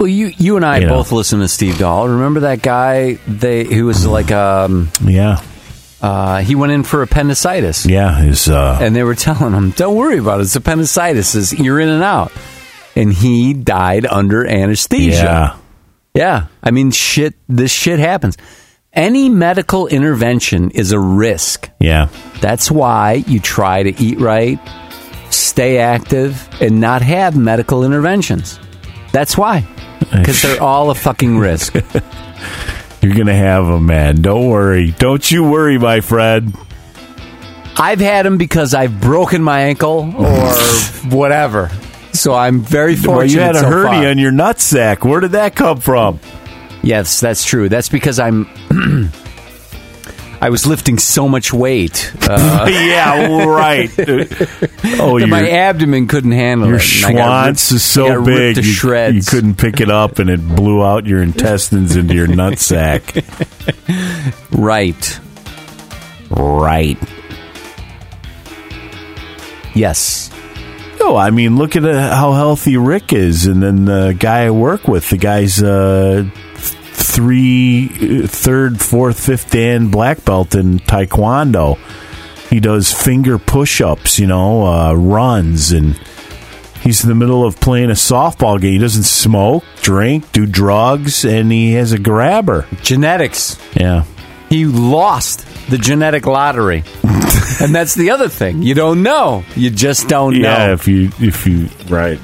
Well, you you and I You know. both listen to Steve Dahl. Remember that guy? They who was like um Yeah, uh he went in for appendicitis, yeah. His uh, and they were telling him, "Don't worry about it. It's appendicitis. It's, you're in and out." And he died under anesthesia. yeah, Yeah. I mean, shit. This shit happens. Any medical intervention is a risk. yeah. That's why you try to eat right, stay active, and not have medical interventions. That's why. Because they're all a fucking risk. [LAUGHS] You're gonna have them, man. Don't worry. Don't you worry, my friend. I've had them because I've broken my ankle or [LAUGHS] whatever. So I'm very fortunate. Well, you had a so hernia far. in your nutsack. Where did that come from? Yes, that's true. That's because I'm. [CLEARS THROAT] I was lifting so much weight uh, [LAUGHS] yeah, right. [LAUGHS] oh, my abdomen couldn't handle your it. Your schwanz is so big to you, you couldn't pick it up, and it blew out your intestines into your nutsack. [LAUGHS] Right. right. Yes. No, I mean, look at uh, how healthy Rick is, and then the guy I work with, the guy's uh, three, uh, fourth, fifth Dan black belt in Taekwondo. He does finger push-ups, you know, uh, runs, and he's in the middle of playing a softball game. He doesn't smoke, drink, do drugs, and he has a grabber. Genetics. Yeah. He lost the genetic lottery. [LAUGHS] and that's the other thing. You don't know. You just don't Yeah, know. Yeah, if you if you right.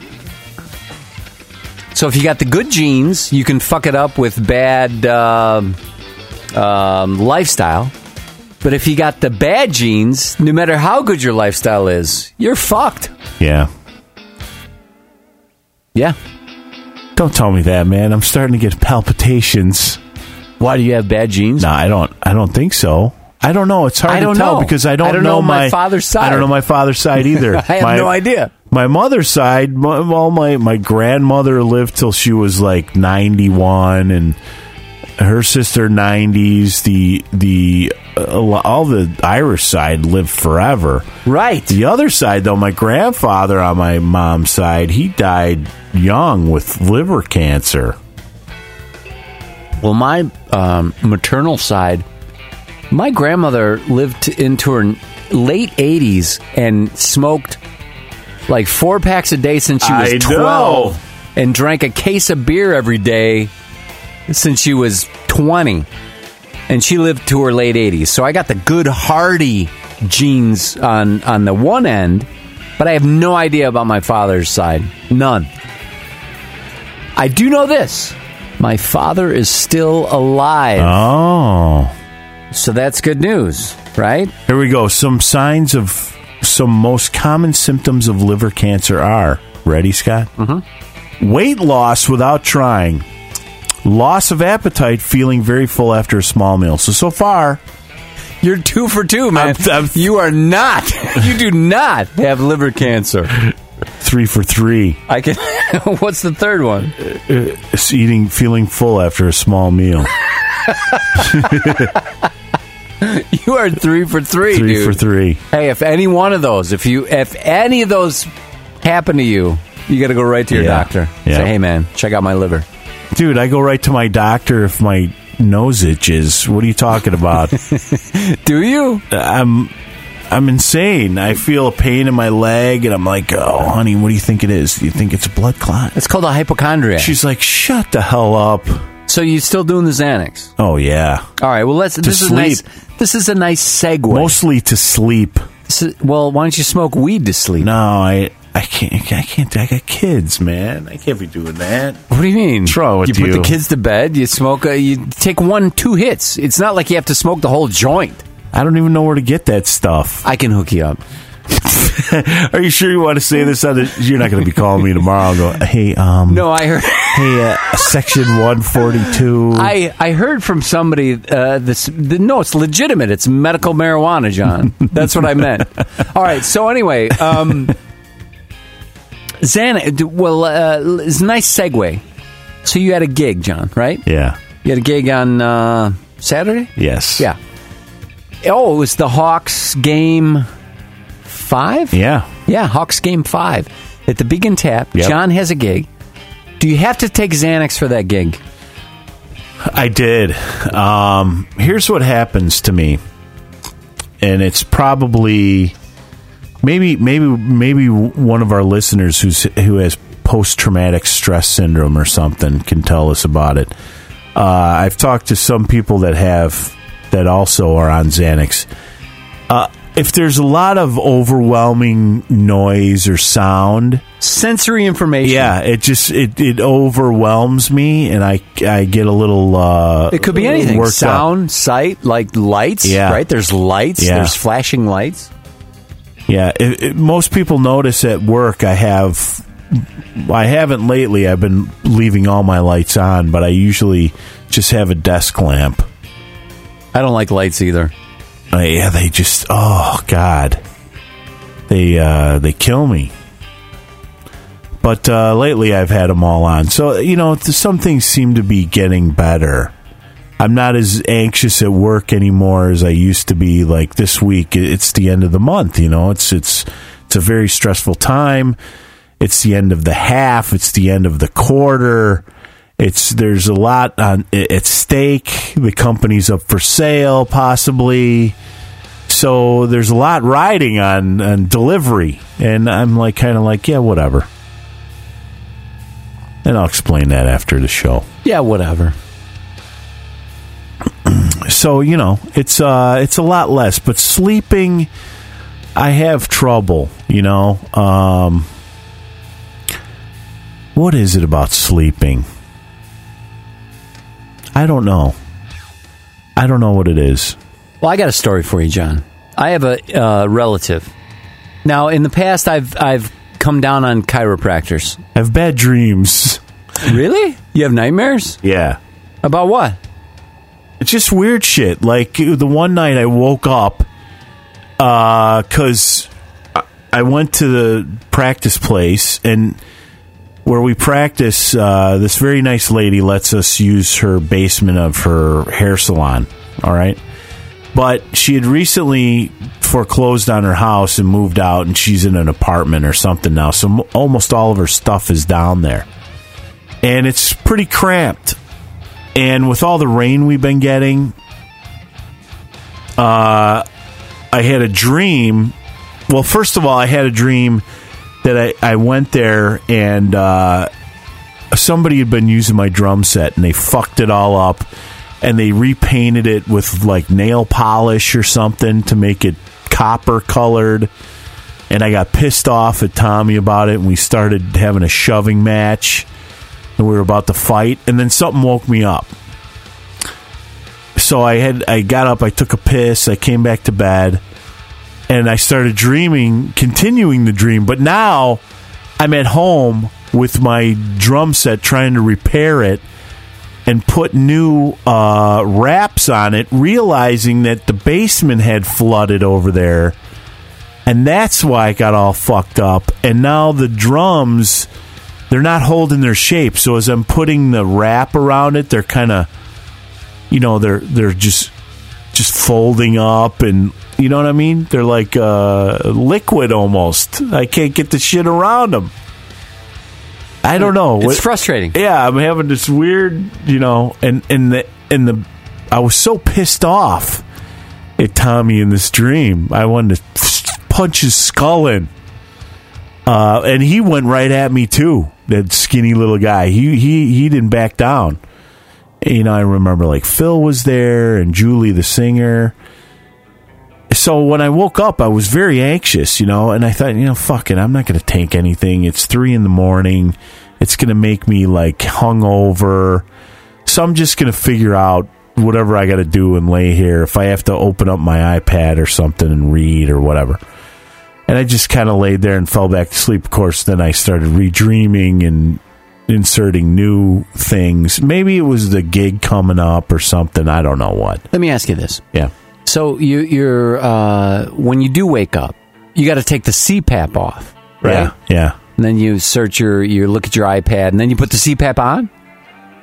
So if you got the good genes, you can fuck it up with bad um, um, lifestyle. But if you got the bad genes, no matter how good your lifestyle is, you're fucked. Yeah. Yeah. Don't tell me that, man. I'm starting to get palpitations. Why do you have bad genes? No, I don't. I don't think so. I don't know. It's hard I to don't tell know. because I don't, I don't know my my father's side. I don't know my father's side either. [LAUGHS] I have My- no idea. My mother's side, my- well, my my grandmother lived till she was like 91, and her sister 90s. The the uh, all the Irish side lived forever. Right. The other side, though, my grandfather on my mom's side, he died young with liver cancer. Well, my um, maternal side, my grandmother lived into her late 80s and smoked like four packs a day since she was I 12 know. and drank a case of beer every day since she was 20. And she lived to her late 80s. So I got the good hardy genes on, on the one end, but I have no idea about my father's side. None. I do know this. My father is still alive. Oh. So that's good news, right? Here we go. Some signs of some most common symptoms of liver cancer are ready, Scott? Mm-hmm. Weight loss without trying, loss of appetite, feeling very full after a small meal. So, so far, You're two for two, man. I'm- I'm- you are not. [LAUGHS] You do not have liver cancer. three for three. I can. [LAUGHS] What's the third one? It's eating, feeling full after a small meal. [LAUGHS] [LAUGHS] You are three for three, Three dude. for three. Hey, if any one of those, if you, if any of those happen to you, you got to go right to your Yeah. doctor. Yeah. Say, hey, man, check out my liver. Dude, I go right to my doctor if my nose itches. What are you talking about? [LAUGHS] Do you? I'm I'm insane. I feel a pain in my leg and I'm like, "Oh, honey, what do you think it is? Do you think it's a blood clot?" It's called a hypochondriac. She's like, "Shut the hell up." So you're still doing the Xanax? Oh yeah. All right. Well, let's. this is sleep. nice. This is a nice segue. Mostly to sleep. This is- well, why don't you smoke weed to sleep? No, I I can't I can't I got kids, man. I can't be doing that. What do you mean? What's wrong with you put you? the kids to bed. You smoke. A, you take one, two hits. It's not like you have to smoke the whole joint. I don't even know where to get that stuff. I can hook you up. [LAUGHS] Are you sure you want to say this on the You're not going to be calling me tomorrow and go, "Hey, um No, I heard. [LAUGHS] hey, uh, section 142." I, I heard from somebody uh, this. The, no, it's legitimate. It's medical marijuana, John. That's what I meant. All right. So anyway, um, Xanax. Well, uh, it's a nice segue. So you had a gig, John, right? yeah. You had a gig on uh, Saturday. Yes. Yeah. Oh, it was the Hawks game five. Yeah. Yeah, Hawks game five at the Beacon Tap. Yep. John has a gig. Do you have to take Xanax for that gig? I did. Um, here's what happens to me, and it's probably maybe maybe maybe one of our listeners who's who has post traumatic stress syndrome or something can tell us about it. Uh, I've talked to some people that have that also are on Xanax. Uh, if there's a lot of overwhelming noise or sound, Sensory information. yeah, it just it, it overwhelms me, and I I get a little. uh It could be anything. worked up. Sound, sight, like lights. Yeah. Right? There's lights. Yeah. There's flashing lights. Yeah, it, it- most people notice at work I have. I haven't lately. I've been leaving all my lights on, but I usually just have a desk lamp. I don't like lights either. Uh, yeah, they just oh god, they uh, they kill me. But uh, lately, I've had them all on, so you know some things seem to be getting better. I'm not as anxious at work anymore as I used to be. Like this week, it's the end of the month. You know, it's it's it's a very stressful time. It's the end of the half. It's the end of the quarter. It's there's a lot on at stake. The company's up for sale, possibly. So there's a lot riding on, on delivery, and I'm like kind of like yeah, whatever. And I'll explain that after the show. Yeah, whatever. [CLEARS THROAT] so you know it's uh it's a lot less but sleeping i have trouble you know um what is it about sleeping i don't know i don't know what it is Well, I got a story for you, John. I have a uh, relative. Now, in the past, I've I've come down on chiropractors. i have bad dreams Really? You have nightmares yeah about what? it's just weird shit like the one night i woke up uh cuz i went to the practice place and where we practice uh this very nice lady lets us use her basement of her hair salon all right? But she had recently foreclosed on her house and moved out and she's in an apartment or something now so almost all of her stuff is down there. And it's pretty cramped. And with all the rain we've been getting, uh, I had a dream. Well, first of all, I had a dream that I, I went there and uh, somebody had been using my drum set and they fucked it all up and they repainted it with like nail polish or something to make it copper colored. And I got pissed off at Tommy about it and we started having a shoving match and we were about to fight and then something woke me up so i had i got up i took a piss i came back to bed and i started dreaming continuing the dream. But now i'm at home with my drum set trying to repair it and put new uh, wraps on it realizing that the basement had flooded over there. And that's why i got all fucked up. And now the drums they're not holding their shape. So as I'm putting the wrap around it, they're kind of, you know, they're they're just just folding up, and you know what I mean. They're like uh, liquid almost. I can't get the shit around them. I don't know. It's What- frustrating. yeah, I'm having this weird, you know, and and the and the I was so pissed off at Tommy in this dream. I wanted to punch his skull in. Uh, and he went right at me too. That skinny little guy. He he he didn't back down. You know, I remember like Phil was there and Julie the singer. So when I woke up, I was very anxious, you know, and I thought, you know, fuck it, I'm not going to take anything. It's three in the morning. It's going to make me like hungover. So I'm just going to figure out whatever I got to do and lay here. If I have to open up my iPad or something and read or whatever. And I just kind of laid there and fell back to sleep. Of course, then I started redreaming and inserting new things. Maybe it was the gig coming up or something. I don't know what. Let me ask you this. Yeah. So you, you're uh, when you do wake up, you got to take the CPAP off, right? Yeah. Yeah. And then you search your, you look at your iPad, and then you put the CPAP on.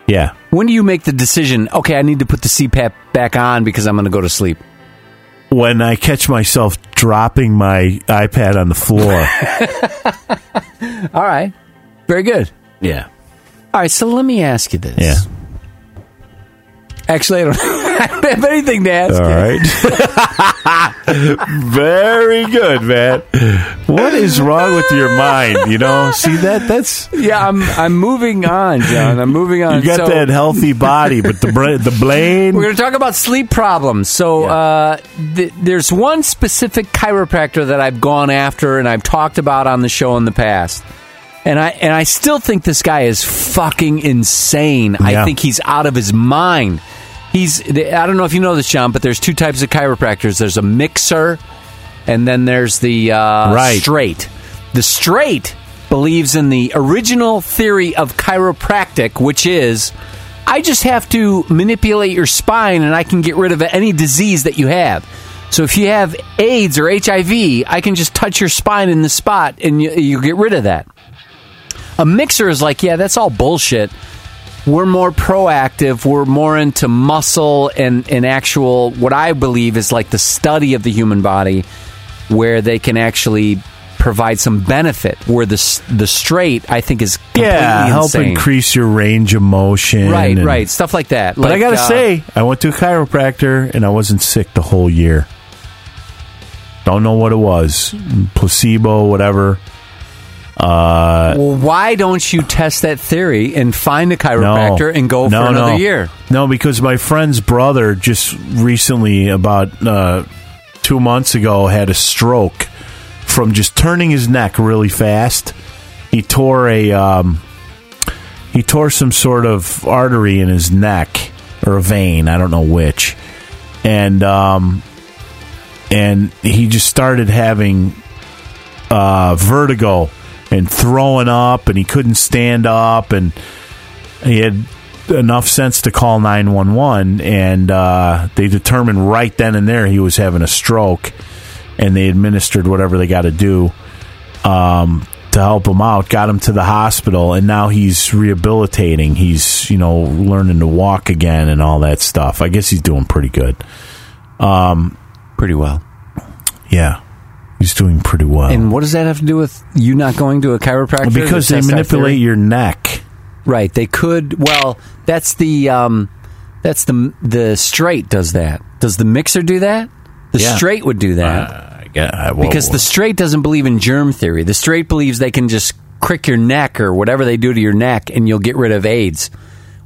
Yeah. When do you make the decision? Okay, I need to put the CPAP back on because I'm going to go to sleep. When I catch myself dropping my iPad on the floor. [LAUGHS] All right, very good. yeah. All right, so let me ask you this. Yeah. Actually, I don't. I [LAUGHS] don't have anything to ask. All you. right. [LAUGHS] Very good, man. What is wrong with your mind? You know, see that? That's Yeah, I'm I'm moving on, John. I'm moving on. you got So- that healthy body, but the bra- the brain. We're going to talk about sleep problems. So, uh, th- there's one specific chiropractor that I've gone after and I've talked about on the show in the past. And I and I still think this guy is fucking insane. I think he's out of his mind. He's I don't know if you know this, John, but there's two types of chiropractors. There's a mixer, and then there's the uh, Right. straight. The straight believes in the original theory of chiropractic, which is I just have to manipulate your spine and I can get rid of any disease that you have. So if you have AIDS or HIV, I can just touch your spine in the spot and you, you get rid of that. A mixer is like, yeah, that's all bullshit. We're more proactive. We're more into muscle and, and actual, what I believe is like the study of the human body, where they can actually provide some benefit. Where the the straight, I think, is completely yeah, help insane. increase your range of motion. Right, and- right, stuff like that. But I gotta uh, say, I went to a chiropractor and I wasn't sick the whole year. Don't know what it was, placebo, whatever. Uh, well, why don't you test that theory and find a chiropractor and go No, for another no. year? No, because my friend's brother just recently, about uh, two months ago, had a stroke from just turning his neck really fast. He tore a um, he tore some sort of artery in his neck or a vein, I don't know which, and um, and he just started having uh, vertigo and throwing up, and he couldn't stand up, and he had enough sense to call 911 and uh, they determined right then and there he was having a stroke and they administered whatever they got to do um, to help him out got him to the hospital and now he's rehabilitating. He's you know learning to walk again and all that stuff. I guess he's doing pretty good. Um, Pretty well. yeah he's doing pretty well And what does that have to do with you not going to a chiropractor? because they manipulate your neck Right, they could. Well, that's the um, that's the the straight does that. Does the mixer do that? The Yeah. straight would do that I get, I, well, because the straight doesn't believe in germ theory. The straight believes they can just crick your neck or whatever they do to your neck, and you'll get rid of AIDS,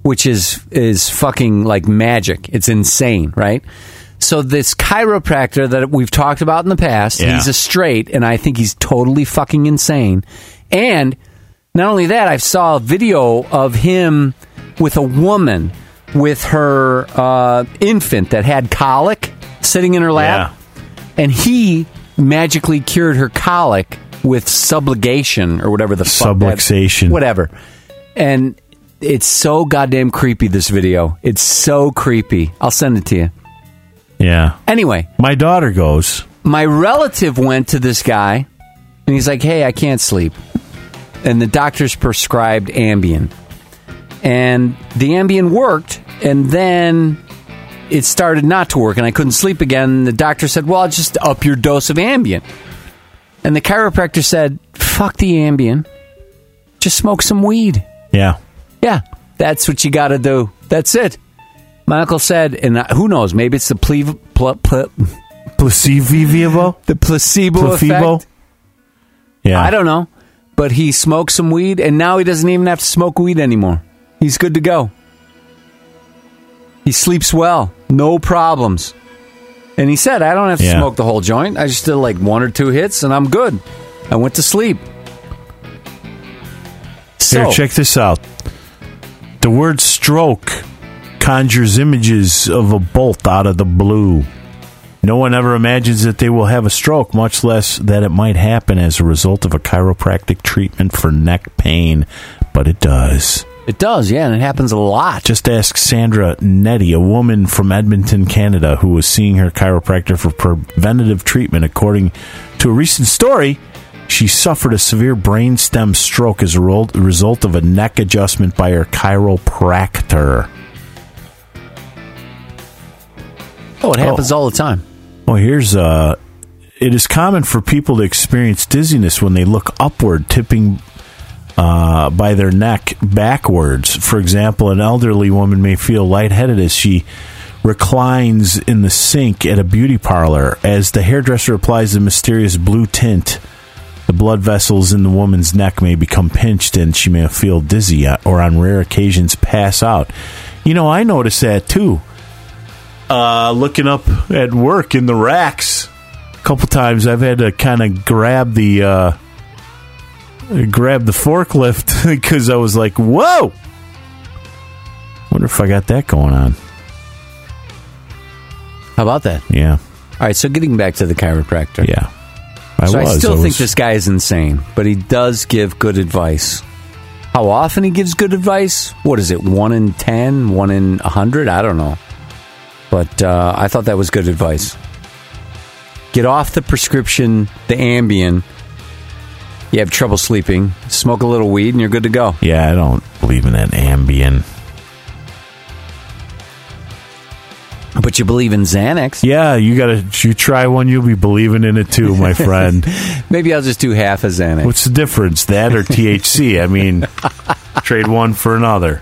which is is fucking like magic. It's insane, right? So this chiropractor that we've talked about in the past, Yeah. he's a straight, and I think he's totally fucking insane. And not only that, I saw a video of him with a woman with her uh, infant that had colic sitting in her lap, and he magically cured her colic with subligation or whatever the fuck that- Subluxation. whatever. And it's so goddamn creepy. This video, it's so creepy. I'll send it to you. Yeah Anyway, my daughter goes my relative went to this guy and he's like, Hey, I can't sleep. And the doctors prescribed Ambien. And the Ambien worked, and then it started not to work, and I couldn't sleep again. The doctor said, Well, just up your dose of Ambien. And the chiropractor said, Fuck the Ambien. Just smoke some weed. yeah Yeah, that's what you got to do. That's it. My uncle said, and who knows, maybe it's the ple- pl- pl- placebo the placebo, placebo effect. yeah I don't know. But he smoked some weed, and now he doesn't even have to smoke weed anymore. He's good to go. He sleeps well, no problems. And he said, I don't have to Yeah. smoke the whole joint. I just did like one or two hits, and I'm good. I went to sleep. So, Here, check this out. The word stroke conjures images of a bolt out of the blue. No one ever imagines that they will have a stroke, much less that it might happen as a result of a chiropractic treatment for neck pain, but it does. it does, yeah, and it happens a lot. Just ask Sandra Nettie, a woman from Edmonton, Canada, who was seeing her chiropractor for preventative treatment. According to a recent story, she suffered a severe brainstem stroke as a result of a neck adjustment by her chiropractor. Oh, it happens all the time. Well, here's uh it is common for people to experience dizziness when they look upward, tipping uh, by their neck backwards. For example, an elderly woman may feel lightheaded as she reclines in the sink at a beauty parlor as the hairdresser applies the mysterious blue tint. The blood vessels in the woman's neck may become pinched and she may feel dizzy uh, or on rare occasions pass out. You know, I notice that too. Uh, looking up at work in the racks, a couple times I've had to kind of grab the uh, grab the forklift [LAUGHS] because I was like, "Whoa!" Wonder if I got that going on. How about that? Yeah, All right, so getting back to the chiropractor. yeah. I so I still I think was- this guy is insane, but he does give good advice. How often he gives good advice? What is it? One in ten? One in a hundred? I don't know. But uh, I thought that was good advice. Get off the prescription, the Ambien. You have trouble sleeping. Smoke a little weed, and you're good to go. Yeah, I don't believe in that Ambien. But you believe in Xanax? Yeah, you gotta. You try one, you'll be believing in it too, my friend. [LAUGHS] Maybe I'll just do half a Xanax. What's the difference, that or THC? I mean, [LAUGHS] trade one for another.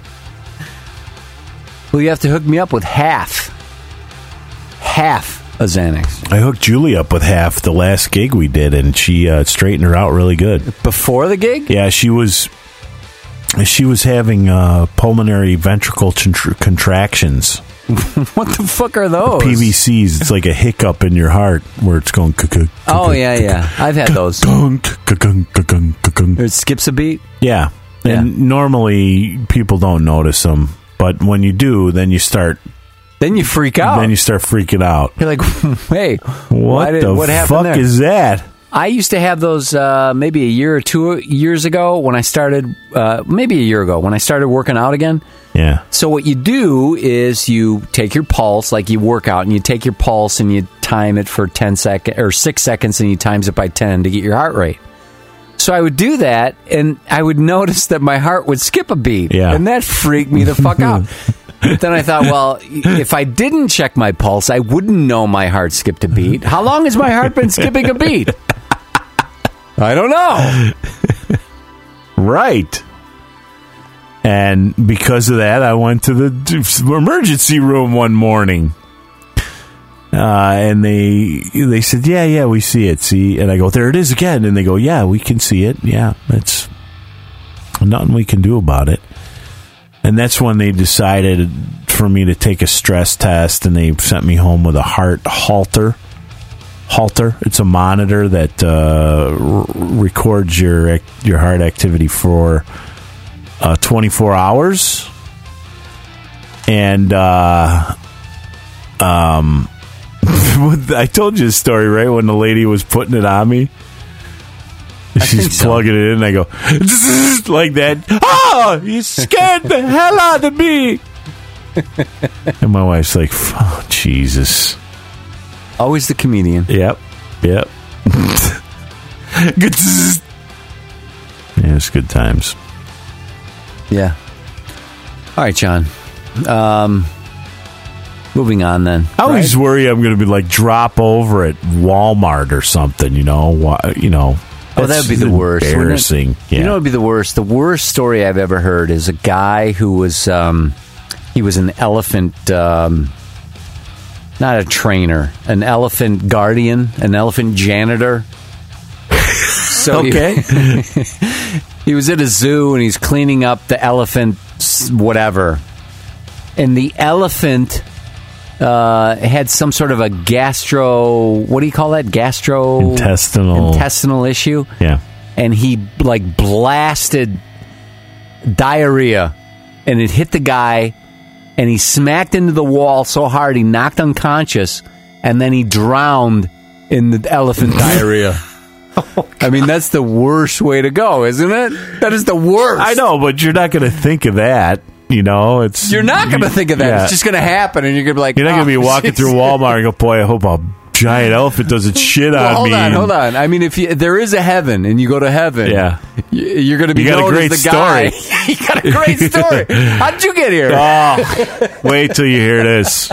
well, you have to hook me up with half, half a Xanax I hooked Julie up with half the last gig we did, and she uh, straightened her out really good. before the gig. Yeah, she was. She was having uh, pulmonary ventricle contr- contractions. [LAUGHS] What the fuck are those? PVCs. It's like a hiccup in your heart where it's going. "Cuck-cuck, Oh yeah, yeah. I've had those. cuck-kunk, cuck-kunk, cuck-kunk, cuck-kunk." It skips a beat. Yeah. And normally people don't notice them, but when you do, then you start Then you freak out. then you start freaking out. You're like, [LAUGHS] hey, What did, the what happened fuck there? is that? I used to have those uh, maybe a year or two years ago when I started, uh, maybe a year ago when I started working out again. Yeah. So what you do is you take your pulse, like you work out, and you take your pulse and you time it for ten seconds or six seconds, and you times it by ten to get your heart rate. So I would do that, and I would [LAUGHS] notice that my heart would skip a beat, Yeah. and that freaked me the fuck out. [LAUGHS] Then I thought, well, if I didn't check my pulse, I wouldn't know my heart skipped a beat. How long has my heart been skipping a beat? I don't know. Right. And because of that, I went to the emergency room one morning. Uh, and they they said, "Yeah, yeah, we see it." See, and I go, "There it is again." And they go, "Yeah, we can see it. Yeah, it's nothing we can do about it." And that's when they decided for me to take a stress test, and they sent me home with a heart Holter. Holter. It's a monitor that uh, r- records your your heart activity for uh, 24 hours, and uh, um, [LAUGHS] I told you a story right when the lady was putting it on me. She's so. plugging it in. And I go like that. Oh, you scared the hell out of me! [LAUGHS] and my wife's like, oh, "Jesus." Always the comedian. Yep. Yep. Good. [LAUGHS] yeah, it's good times. Yeah. All right, John. Um, moving on then. I always Right? worry I'm going to be like drop over at Walmart or something. You know, you know. Oh, that would be the worst. Embarrassing. Yeah. You know, what would be the worst. The worst story I've ever heard is a guy who was um, he was an elephant, um, not a trainer, an elephant guardian, an elephant janitor. [LAUGHS] So okay. [LAUGHS] he was at a zoo and he's cleaning up the elephant whatever and the elephant uh, had some sort of a gastro what do you call that gastro Intestinal. intestinal issue yeah. and he like blasted diarrhea and it hit the guy and he smacked into the wall so hard he knocked unconscious and then he drowned in the elephant [LAUGHS] diarrhea I mean, that's the worst way to go, isn't it? That is the worst. I know, but you're not going to think of that. You know, it's You're not going to think of that. Yeah. It's just going to happen, and you're going to be like, You're not going to "Oh, be [LAUGHS] walking jeez." through Walmart and go, "Boy, I hope a giant elephant doesn't shit Well, on hold me." Hold on, hold on. I mean, if you, there is a heaven and you go to heaven, Yeah. you're going to be You got a great as the guy. [LAUGHS] you got a great [LAUGHS] story. How'd you get here? Oh, wait till you hear this.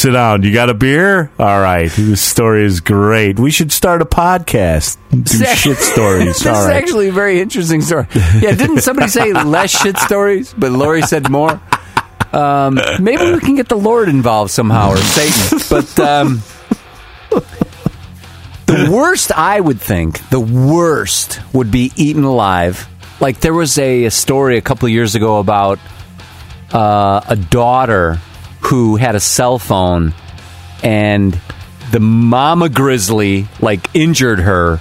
Sit down. You got a beer? All right. This story is great. We should start a podcast. Do shit stories. [LAUGHS] this All is right. actually a very interesting story. Yeah, didn't somebody say less shit stories, but Lori said more? Um, maybe we can get the Lord involved somehow or Satan. But um, the worst, I would think, the worst would be eaten alive. Like there was a, a story a couple of years ago about uh, a daughter who had a cell phone and the mama grizzly like injured her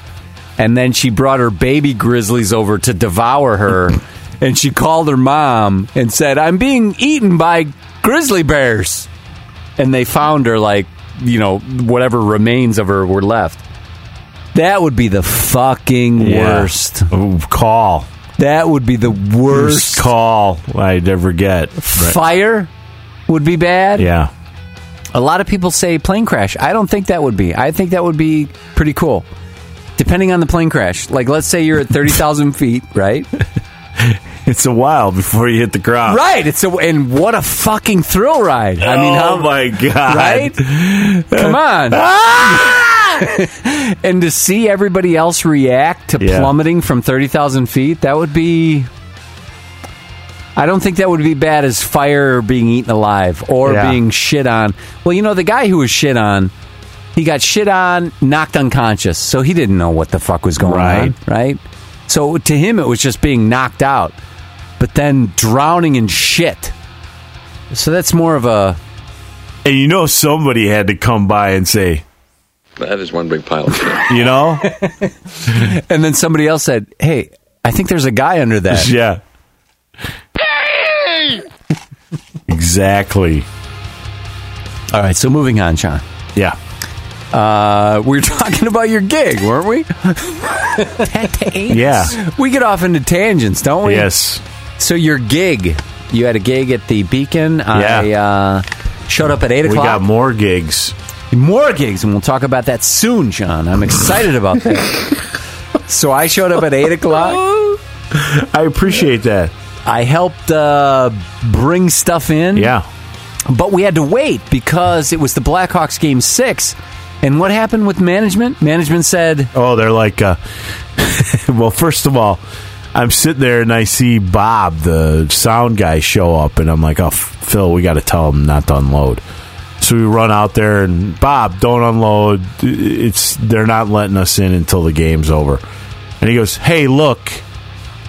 and then she brought her baby grizzlies over to devour her [LAUGHS] and she called her mom and said i'm being eaten by grizzly bears and they found her like you know whatever remains of her were left that would be the fucking Yeah. worst Ooh, call. that would be the worst Worst call I'd ever get. Fire would be bad Yeah. A lot of people say plane crash. I don't think that would be. I think that would be pretty cool. Depending on the plane crash. Like, let's say you're at 30,000 [LAUGHS] feet, right? [LAUGHS] It's a while before you hit the ground. Right. It's a, and what a fucking thrill ride. I mean, oh how, my god! right? Come on. [LAUGHS] and to see everybody else react to Yeah. plummeting from 30,000 feet, that would be. I don't think that would be bad as fire being eaten alive or Yeah. being shit on. Well, you know, the guy who was shit on, he got shit on, knocked unconscious, so he didn't know what the fuck was going Right. on, right? So to him, it was just being knocked out, but then drowning in shit. So that's more of a And you know somebody had to come by and say, That is one big pile of shit. [LAUGHS] you know, [LAUGHS] And then somebody else said, "Hey, I think there's a guy under that." [LAUGHS] yeah, exactly. All right, so moving on, Sean. Yeah, Uh, we were [LAUGHS] talking about your gig, weren't we? [LAUGHS] yeah, We get off into tangents, don't we? yes, So your gig, you had a gig at the Beacon. I uh, showed up at eight o'clock. we got more gigs. more gigs, and we'll talk about that soon, Sean. I'm excited about that. [LAUGHS] so I showed up at eight o'clock. I appreciate that. I helped uh, bring stuff in. Yeah, But we had to wait because it was the Blackhawks game six. And what happened with management? Management said, Oh, they're like, uh, [LAUGHS] well, first of all, I'm sitting there and I see Bob, the sound guy, show up, and I'm like, oh, Phil, we got to tell him not to unload. So we run out there and Bob, don't unload. It's they're not letting us in until the game's over. And he goes, hey, look,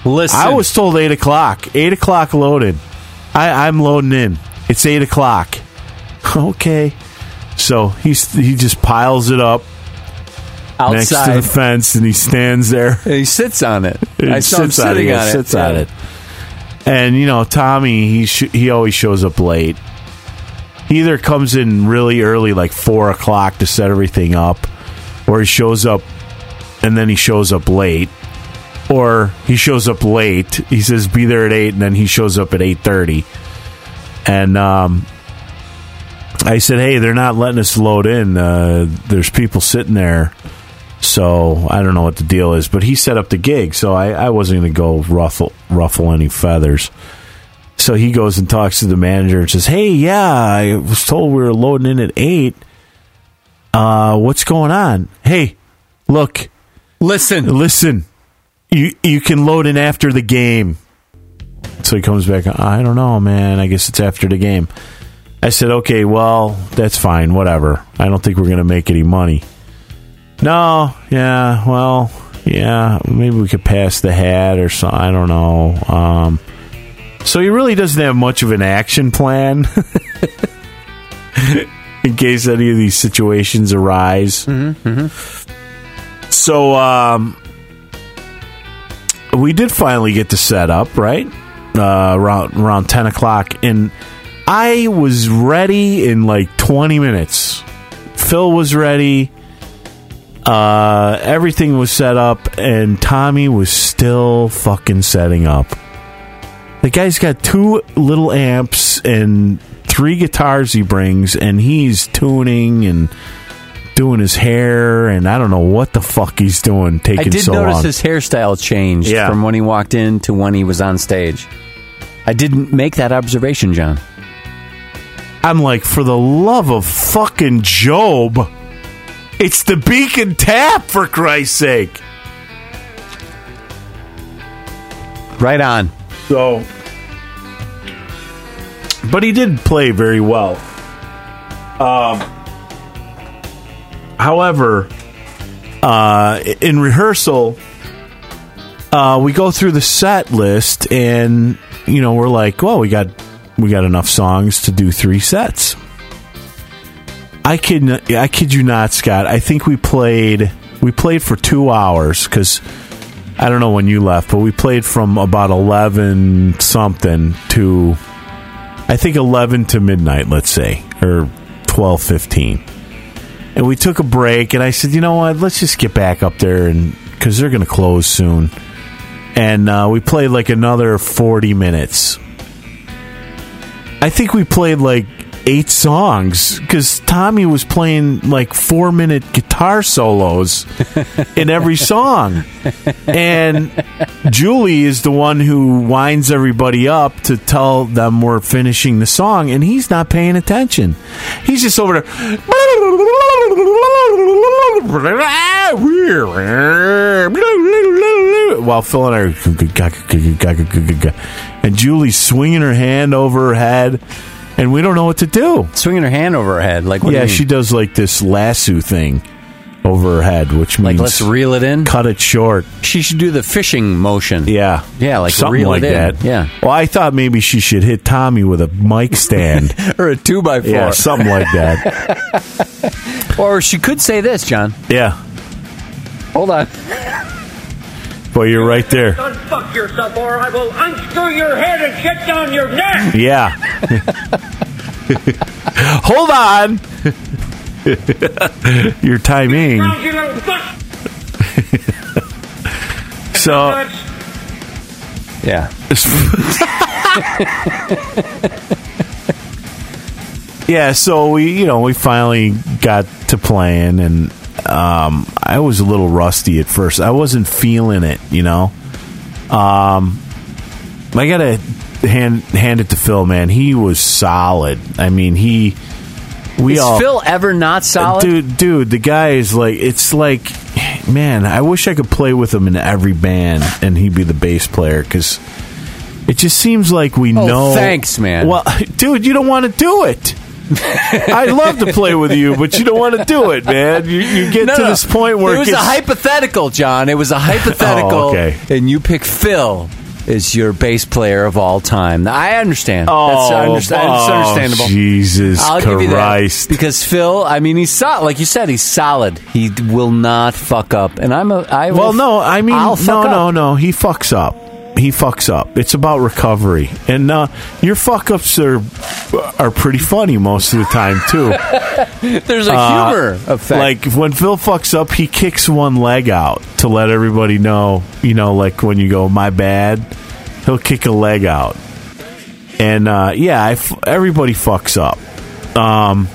listen. I was told eight o'clock. Eight o'clock loaded. I, I'm loading in. It's eight o'clock. [LAUGHS] okay. So he's he just piles it up next to the fence and he stands there. and [LAUGHS] he sits on it. He I saw him sits on it, sitting on it. Sits on it. And you know, Tommy, he sh- he always shows up late. He either comes in really early, like four o'clock, to set everything up, or he shows up and then he shows up late, or he shows up late. He says be there at eight, and then he shows up at eight thirty. And um, I said, hey, they're not letting us load in. Uh, there's people sitting there. So I don't know what the deal is, but he set up the gig, so I, I wasn't going to go ruffle ruffle any feathers. So he goes and talks to the manager and says, "Hey, yeah, I was told we were loading in at eight. Uh, what's going on? Hey, look, Listen. listen, you you can load in after the game." So he comes back. I don't know, man. I guess it's after the game. I said, "Okay, well, that's fine. Whatever. I don't think we're going to make any money." No, yeah, well, yeah, maybe we could pass the hat or something. I don't know. Um, so he really doesn't have much of an action plan [LAUGHS] in case any of these situations arise. So um, we did finally get to set up, right? Uh, around around ten o'clock, and I was ready in like twenty minutes. Phil was ready. Uh, everything was set up, and Tommy was still fucking setting up. The guy's got two little amps and three guitars he brings, and he's tuning and doing his hair, and I don't know what the fuck he's doing. Taking so long. I did so notice long. his hairstyle changed Yeah. from when he walked in to when he was on stage. I didn't make that observation, John. I'm like, for the love of fucking Job, it's the Beacon Tap for Christ's sake. Right on. So, but he did play very well. Um, however, uh, in rehearsal, uh, we go through the set list, and you know we're like, well, we got we got enough songs to do three sets. I kid, I kid you not, Scott. I think we played we played for two hours because I don't know when you left, but we played from about eleven something to I think eleven to midnight, let's say, or twelve fifteen. And we took a break, and I said, you know what? Let's just get back up there, and because they're going to close soon. And uh, we played like another forty minutes. I think we played like eight songs because Tommy was playing like four minute guitar solos in every song. And Julie is the one who winds everybody up to tell them we're finishing the song, and he's not paying attention. He's just over there. While Phil and I are. And Julie's swinging her hand over her head, and we don't know what to do. Swinging her hand over her head, like what do yeah, you mean? she does like this lasso thing over her head, which like means let's reel it in. cut it short. She should do the fishing motion. Yeah, Yeah, like something reel like it in. that. Yeah. Well, I thought maybe she should hit Tommy with a mic stand. [LAUGHS] or a two by four. yeah, something like that. [LAUGHS] Or she could say this, John. Yeah. Hold on. Boy, you're right there. Unfuck yourself or I will unscrew your head and shit down your neck! Yeah. [LAUGHS] Hold on. [LAUGHS] your timing. Round you little fuck! [LAUGHS] So Yeah. yeah, so we you know we finally got to playing, and um, I was a little rusty at first. I wasn't feeling it, you know. Um, I gotta hand hand it to Phil, man. He was solid. I mean, he we Is all Phil ever not solid? dude, dude. The guy is like it's like, man. I wish I could play with him in every band, and he'd be the bass player because. It just seems like we Oh, know. thanks, man. Well, [LAUGHS] dude, you don't want to do it. I'd love to play with you, but you don't want to do it, man. You, you get No, to no. this point where it was gets, a hypothetical, John. It was a [LAUGHS] oh, hypothetical, Oh, okay. and you pick Phil as your bass player of all time. I understand. Oh, That's, understa- oh, that's understandable. Jesus I'll give you that Christ! because Phil. I mean, he's solid. Like you said, he's solid. He will not fuck up. And I'm a. I will well, no, I mean, no, no, no. He fucks up. He fucks up. It's about recovery, and uh, your fuck ups are are pretty funny most of the time too. [LAUGHS] There's a Uh, humor effect. Like when Phil fucks up, he kicks one leg out to let everybody know. You know, like when you go, "My bad," he'll kick a leg out, and uh, yeah, I f- everybody fucks up. Um,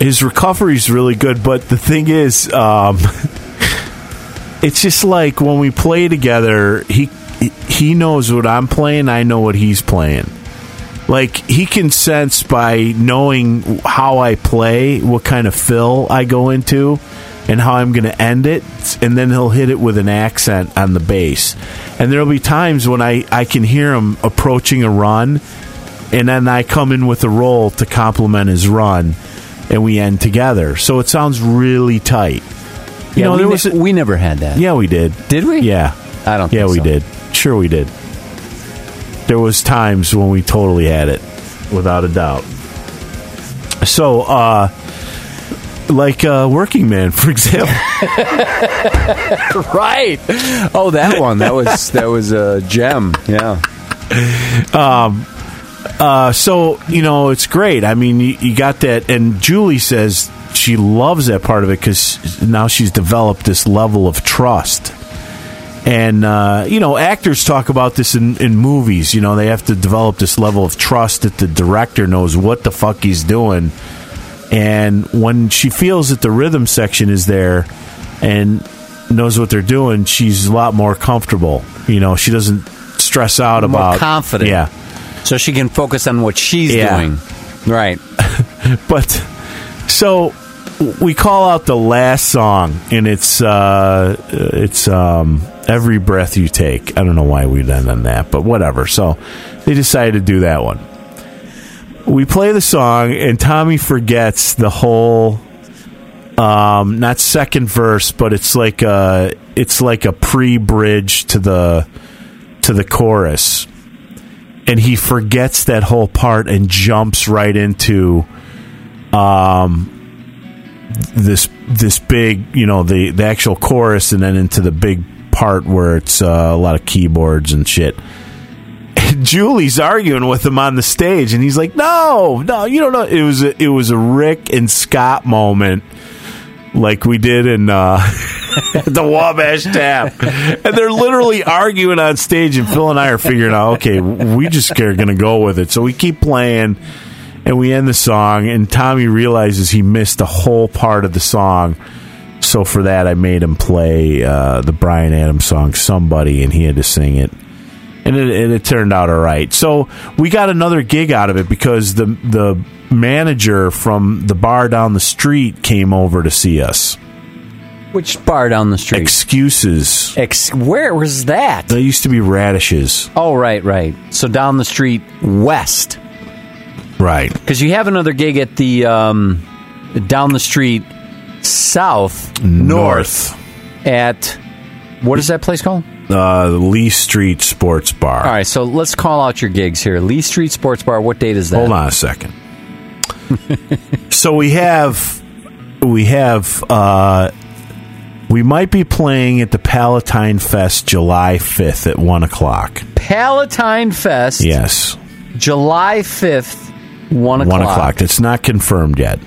his recovery's really good, but the thing is, um, [LAUGHS] it's just like when we play together, he he knows what I'm playing, I know what he's playing. Like he can sense by knowing how I play, what kind of fill I go into, and how I'm going to end it, and then he'll hit it with an accent on the bass. And there'll be times when I I can hear him approaching a run, and then I come in with a roll to complement his run, and we end together. So it sounds really tight. You yeah, know, we, there ne- was a- we never had that. yeah, we did. Did we? Yeah. I don't. Yeah, we so. did. Sure, we did. There was times when we totally had it, without a doubt. So, uh, like uh, Working Man, [LAUGHS] for example. [LAUGHS] Right. Oh, that one. That was [LAUGHS] that was a gem. Yeah. Um. Uh, so you know, it's great. I mean, you, you got that, and Julie says she loves that part of it because now she's developed this level of trust. And uh, you know, actors talk about this in, in movies. You know, they have to develop this level of trust that the director knows what the fuck he's doing. And when she feels that the rhythm section is there and knows what they're doing, she's a lot more comfortable. You know, she doesn't stress out More about confident. Yeah, So she can focus on what she's Yeah. doing. Right. [LAUGHS] but so we call out the last song, and it's uh, it's um, every breath you take. I don't know why we done on that, but whatever. So they decided to do that one, we play the song, and Tommy forgets the whole. Um, not second verse, but it's like a it's like a pre-bridge to the to the chorus, and he forgets that whole part and jumps right into um this this big you know the the actual chorus and then into the big part where it's uh, a lot of keyboards and shit. And Julie's arguing with him on the stage, and he's like, "No, no, you don't know." It was a, it was a Rick and Scott moment, like we did in uh, [LAUGHS] the Wabash Tap, and they're literally arguing on stage. And Phil and I are figuring out, okay, we just are going to go with it. So we keep playing, and we end the song. And Tommy realizes he missed a whole part of the song. So for that, I made him play uh, the Bryan Adams song "Somebody," and he had to sing it and it, it, it turned out all right. So we got another gig out of it because the the manager from the bar down the street came over to see us. Which bar down the street? Excuses. Ex- where was that? That used to be radishes. Oh, right, right. So down the street west. Right. Because you have another gig at the um, down the street south North. at what is that place called? Uh, Lee Street Sports Bar. All right, so let's call out your gigs here. Lee Street Sports Bar. What date is that? Hold on a second. [LAUGHS] so we have we have uh we might be playing at the Palatine Fest July fifth at one o'clock. Palatine Fest. Yes. July fifth, one o'clock. One o'clock. It's not confirmed yet.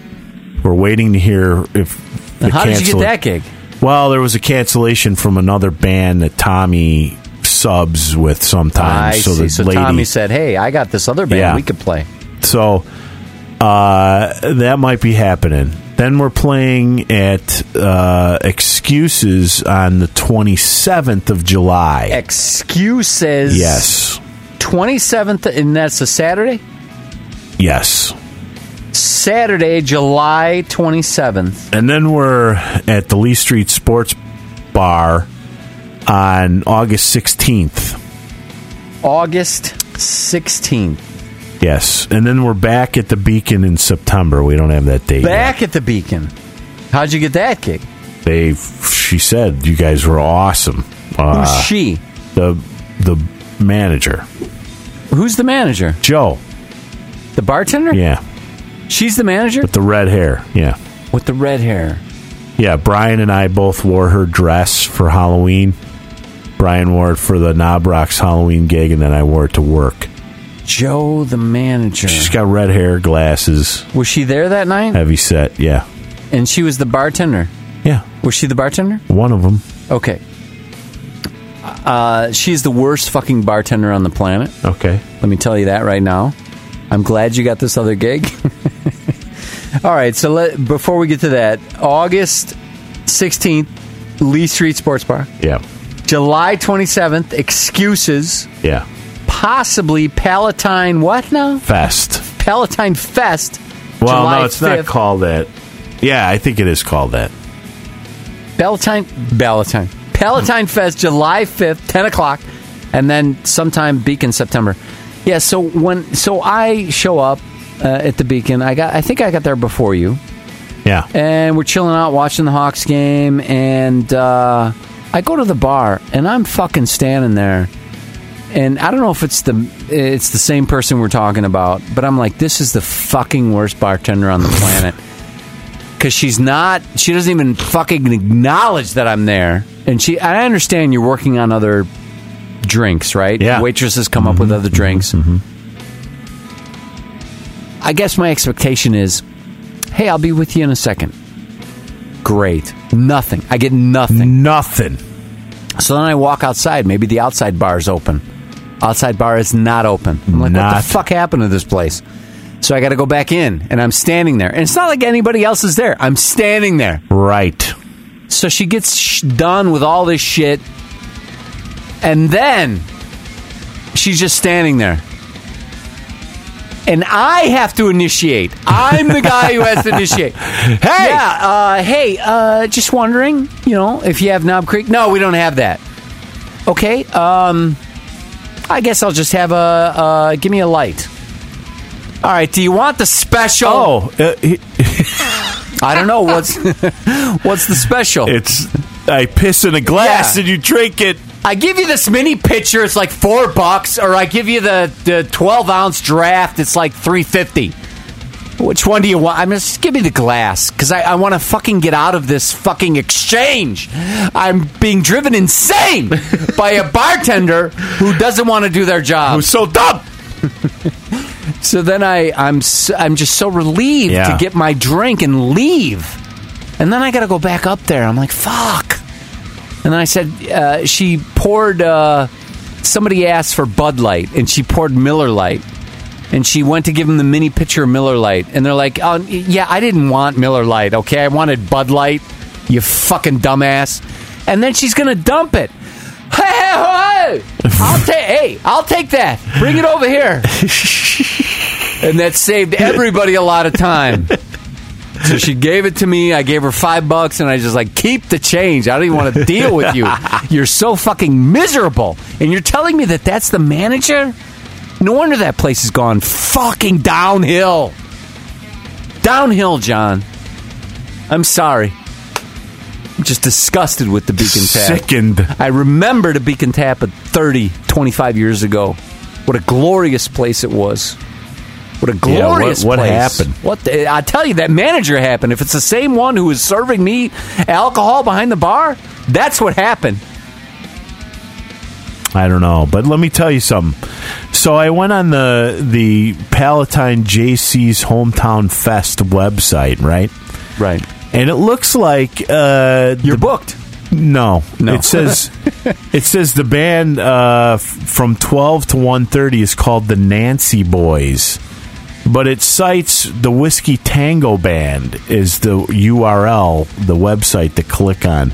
We're waiting to hear if the how did you get cancel- that gig? Well, there was a cancellation from another band that Tommy subs with I sometimes. so see. the So lady, Tommy said, "Hey, I got this other band Yeah. we could play." So uh, that might be happening. Then we're playing at uh, Excuses on the 27th of July. Excuses. yes. Twenty seventh, and that's a Saturday. Yes. Saturday, July twenty seventh. And then we're at the Lee Street Sports Bar on August 16th. August 16th. Yes. And then we're back at the Beacon in September. We don't have that date. yet. Back at the Beacon. How'd you get that gig? They, she said, you guys were awesome. Who's Uh, she? the the manager, Who's the manager? Joe. The bartender? Yeah, She's the manager? with the red hair. Yeah, With the red hair. yeah. Brian and I both wore her dress for Halloween. Brian wore it for the Knob Rocks Halloween gig, and then I wore it to work. Joe, the manager. She's got red hair, glasses, Was she there that night? heavy set. Yeah, And she was the bartender. yeah. Was she the bartender? One of them. Okay. Uh, she's the worst fucking bartender on the planet. Okay. Let me tell you that right now. I'm glad you got this other gig. [LAUGHS] All right, so let, before we get to that, August 16th, Lee Street Sports Bar. Yeah. July 27th, Excuses. Yeah. Possibly Palatine, what now? Fest. Palatine Fest. Well, July no, it's 5th. not called that. Yeah, I think it is called that. Palatine, Palatine. Palatine Fest, July 5th, 10 o'clock, and then sometime Beacon, September. Yeah, so when so I show up uh, at the Beacon, I got I think I got there before you, Yeah. and we're chilling out watching the Hawks game, and uh, I go to the bar, and I'm fucking standing there, and I don't know if it's the it's the same person we're talking about, but I'm like, this is the fucking worst bartender on the [LAUGHS] planet. Because she's not, she doesn't even fucking acknowledge that I'm there. And she, I understand you're working on other drinks, right? Yeah. Waitresses come up with mm-hmm. other drinks. Mm-hmm. I guess my expectation is, hey, I'll be with you in a second. Great. Nothing. I get nothing. Nothing. So then I walk outside. Maybe the outside bar is open. Outside bar is not open. I'm like, what the fuck happened to this place? So I got to go back in, and I'm standing there. And it's not like anybody else is there. I'm standing there. Right. So she gets sh- done with all this shit, and then she's just standing there. And I have to initiate. I'm the guy who has to [LAUGHS] initiate. Hey, yeah, uh, hey, uh, just wondering, you know, if you have Knob Creek. No, we don't have that. Okay, um, I guess I'll just have a uh, give me a light. All right, do you want the special? Oh, uh, he- [LAUGHS] I don't know what's [LAUGHS] what's the special. it's I piss in a glass Yeah. and you drink it. I give you this mini pitcher, it's like four bucks, or I give you the the twelve ounce draft, it's like three fifty. Which one do you want? I mean, just give me the glass because I, I want to fucking get out of this fucking exchange. I'm being driven insane [LAUGHS] by a bartender who doesn't want to do their job. Who's so dumb? [LAUGHS] So then I, I'm, I'm just so relieved Yeah. to get my drink and leave, and then I got to go back up there. I'm like, fuck. And then I said, uh, she poured. Uh, somebody asked for Bud Light, and she poured Miller Lite. And she went to give him the mini pitcher of Miller Lite, and they're like, "Oh, yeah, I didn't want Miller Lite. Okay, I wanted Bud Light. You fucking dumbass." And then she's gonna dump it. [LAUGHS] Hey, hey, hey! I'll take. Hey, I'll take that. Bring it over here. [LAUGHS] and that saved everybody a lot of time. So she gave it to me. I gave her five bucks, and I just like keep the change. I don't even want to deal with you. [LAUGHS] You're so fucking miserable, and you're telling me that that's the manager. No wonder that place has gone fucking downhill. Downhill, John. I'm sorry. I'm just disgusted with the Beacon Tap. Sickened. I remember the Beacon Tap at 30, 25 years ago. What a glorious place it was. What a Yeah, what- glorious what place. happened? What the, I tell you, that manager happened. If it's the same one who was serving me alcohol behind the bar, that's what happened. I don't know, but let me tell you something. So I went on the the Palatine Jaycees Hometown Fest website, right? Right. And it looks like uh, You're the- booked. No, No. It says [LAUGHS] it says the band uh, from twelve to one thirty is called the Nancy Boys, but it cites the Whiskey Tango Band is the URL, the website to click on.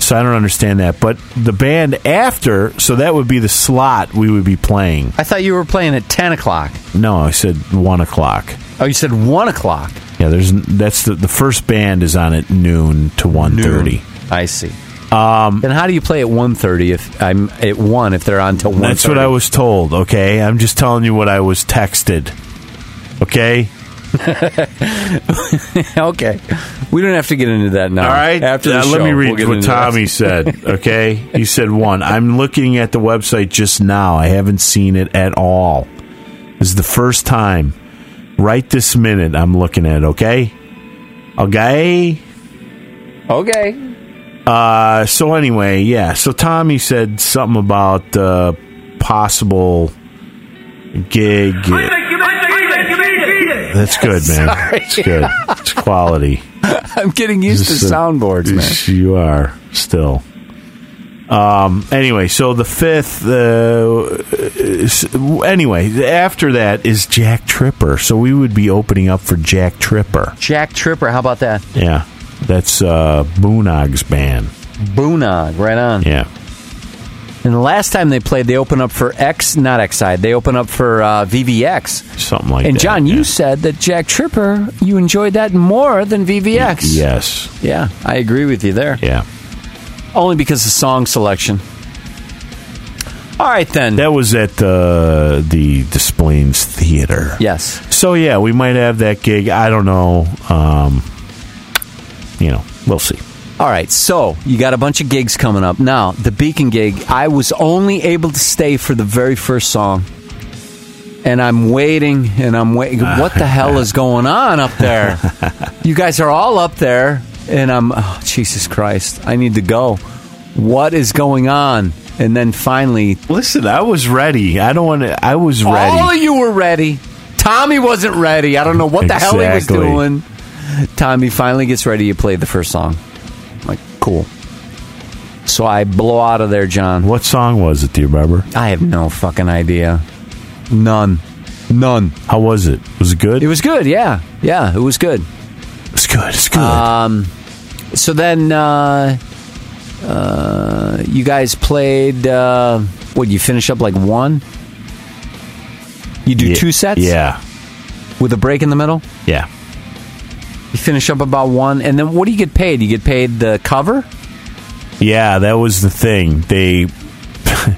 So I don't understand that. But the band after, so that would be the slot we would be playing. I thought you were playing at 10 o'clock. No, I said one o'clock. Oh, you said 1 o'clock. Yeah, there's that's the the first band is on at noon to one thirty. I see. Um, then how do you play at 1.30 if I'm at 1 if they're on till 1.30? That's what I was told, okay? I'm just telling you what I was texted. Okay? [LAUGHS] okay. We don't have to get into that now. All right. After the Uh, show, let me read we'll what into that. Tommy said, okay? he said one. I'm looking at the website just now. I haven't seen it at all. This is the first time. Right this minute I'm looking at it, okay? Okay? Okay. Uh, so anyway, yeah. So Tommy said something about uh, possible gig. That's good, [LAUGHS] man. It's good. It's quality. [LAUGHS] I'm getting used to This a- soundboards, man. You are still. Um. Anyway, so the fifth. Uh, anyway, after that is Jack Tripper. So we would be opening up for Jack Tripper. Jack Tripper, how about that? Yeah, that's uh, Boonog's band. Boonog, right on. Yeah. And the last time they played, they opened up for X, not X side. They opened up for uh, VVX. Something like and that. And John, you said that Jack Tripper, you enjoyed that more than VVX. Yes. Yeah, I agree with you there. Yeah. Only because of song selection. All right, then. That was at uh, the Des Plaines Theater. yes. So yeah, we might have that gig. I don't know. Um, you know, we'll see. All right, so you got a bunch of gigs coming up. Now, the Beacon gig, I was only able to stay for the very first song. And I'm waiting and I'm waiting. Ah. What the hell is going on up there? [LAUGHS] You guys are all up there, and I'm, oh, Jesus Christ, I need to go. What is going on? And then finally, Listen, I was ready. I don't want to. I was ready. all of you were ready. Tommy wasn't ready. I don't know what the hell he was doing. Tommy finally gets ready to play the first song. Cool. So I blow out of there, John. what song was it? Do you remember? I have no fucking idea. None. None. How was it? Was it good? It was good, yeah. Yeah, it was good. It's good. It's good. Um, so then, uh, uh, you guys played, uh, what, you finish up like one? You do Ye- two sets? Yeah. With a break in the middle? Yeah. You finish up about one, and then what do you get paid? You get paid the cover? Yeah, that was the thing. They. [LAUGHS]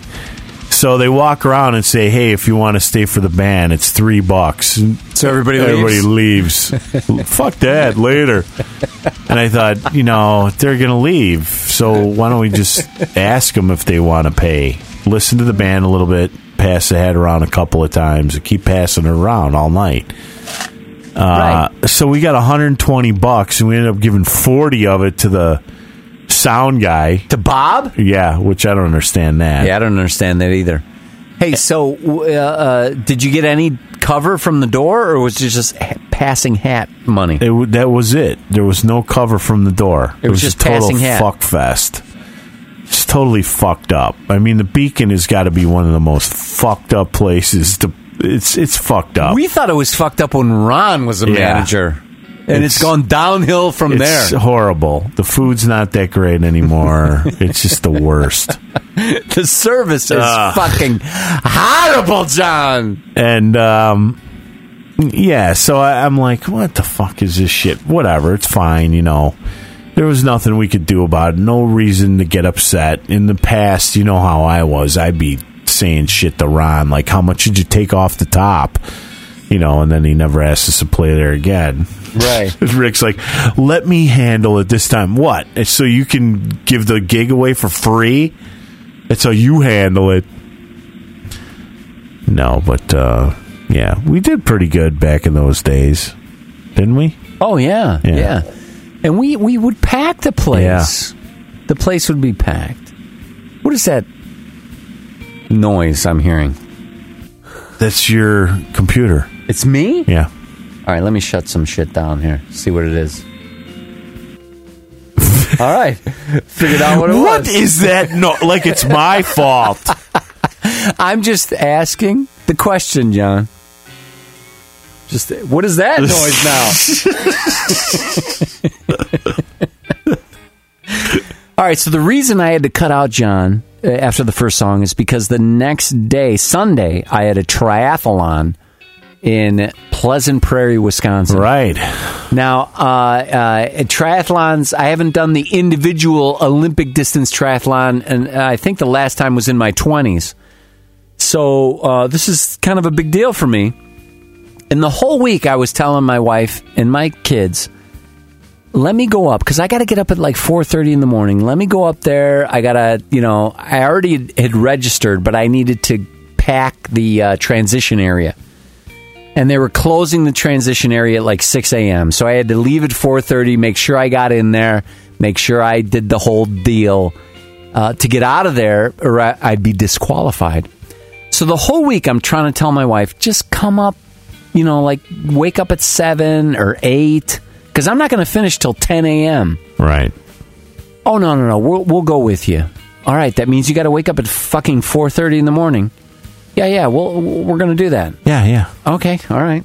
So they walk around and say, "Hey, if you want to stay for the band, it's three bucks." And So everybody everybody leaves? leaves. [LAUGHS] Fuck that. Later. And I thought, you know, they're gonna leave. So why don't we just ask them if they want to pay? Listen to the band a little bit, pass the hat around a couple of times, and keep passing it around all night. Uh, So we got 120 bucks, and we ended up giving 40 of it to the sound guy. To Bob? Yeah, which I don't understand that. Yeah, I don't understand that either. Hey, so uh, uh, did you get any cover from the door, or was it just ha- passing hat money? It, that was it. There was no cover from the door. It, was just a total passing hat. fuck fest. It's totally fucked up. I mean, the Beacon has got to be one of the most fucked up places. To it's it's fucked up. We thought it was fucked up when Ron was a Yeah. manager, and it's It's- gone downhill from it's there. horrible. The food's not that great anymore. [LAUGHS] it's just the worst. [LAUGHS] The service is Ugh. fucking horrible, John. And um, yeah, so I, I'm like, what the fuck is this shit? Whatever, it's fine. You know, there was nothing we could do about it. No reason to get upset. In the past, you know how I was. I'd be saying shit to Ron, like, how much did you take off the top? You know, and then he never asked us to play there again. Right. [LAUGHS] Rick's like, let me handle it this time. What? It's so you can give the gig away for free? It's how you handle it. No, but uh, yeah, we did pretty good back in those days, didn't we? Oh yeah, Yeah. yeah, And we we would pack the place. The place would be packed. What is that noise I'm hearing? That's your computer. It's me. Yeah. All right, let me shut some shit down here. See what it is. [LAUGHS] All right, figured out what it What was. is that? No, like it's my [LAUGHS] fault. I'm just asking the question, John. Just what is that [LAUGHS] noise now? All right, so the reason I had to cut out John after the first song is because the next day, Sunday, I had a triathlon in Pleasant Prairie, Wisconsin. right. Now, uh, uh, triathlons, I haven't done the individual Olympic distance triathlon, and I think the last time was in my 20s. So uh, this is kind of a big deal for me. And the whole week, I was telling my wife and my kids, let me go up because I got to get up at like 4:30 in the morning. Let me go up there. I got to, you know, I already had registered, but I needed to pack the uh, transition area and they were closing the transition area at like 6 a.m. So I had to leave at 4:30, make sure I got in there, make sure I did the whole deal uh, to get out of there, or I'd be disqualified. So the whole week I'm trying to tell my wife, just come up, you know, like wake up at seven or eight, because I'm not going to finish till 10 a.m. Right. Oh no no no, we'll we'll go with you. All right, that means you got to wake up at fucking 4:30 in the morning. Yeah yeah, we'll, we're going to do that. Yeah, yeah. Okay, all right.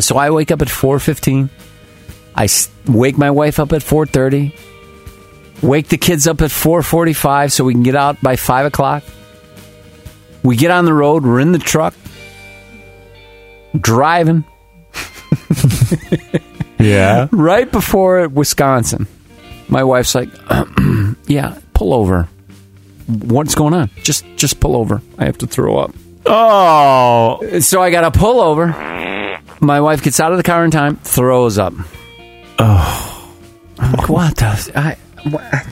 So I wake up at 4:15. I wake my wife up at four thirty. Wake the kids up at four forty five so we can get out by five o'clock. We get on the road. We're in the truck, driving [LAUGHS] Yeah. [LAUGHS] right before Wisconsin. My wife's like, [CLEARS THROAT] "Yeah, pull over. What's going on? Just just pull over. I have to throw up." Oh, So I got to pull over. My wife gets out of the car in time, throws up. Oh, I'm like, what the? I, what?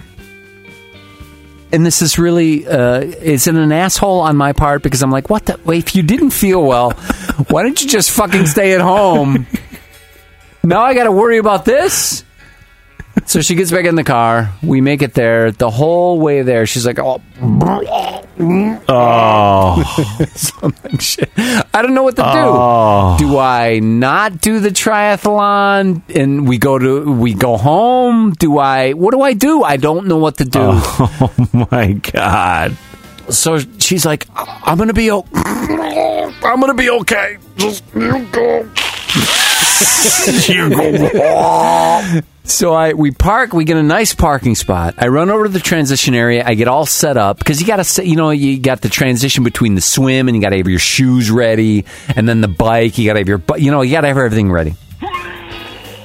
And this is really, uh, is it an asshole on my part? Because I'm like, what the? If you didn't feel well, why don't you just fucking stay at home? [LAUGHS] Now I got to worry about this. So she gets back in the car. We make it there. The whole way there, she's like, oh, oh, [LAUGHS] something shit. I don't know what to do. Oh. Do I not do the triathlon and we go to we go home? Do I what do I do? I don't know what to do. oh [LAUGHS] my God. So she's like, I'm gonna be o- [LAUGHS] I'm gonna be okay. Just you go. [LAUGHS] So I we park, we get a nice parking spot. I run over to the transition area. I get all set up because you got to, you know, you got the transition between the swim and you got to have your shoes ready, and then the bike. You got to have your, you know, you got to have everything ready.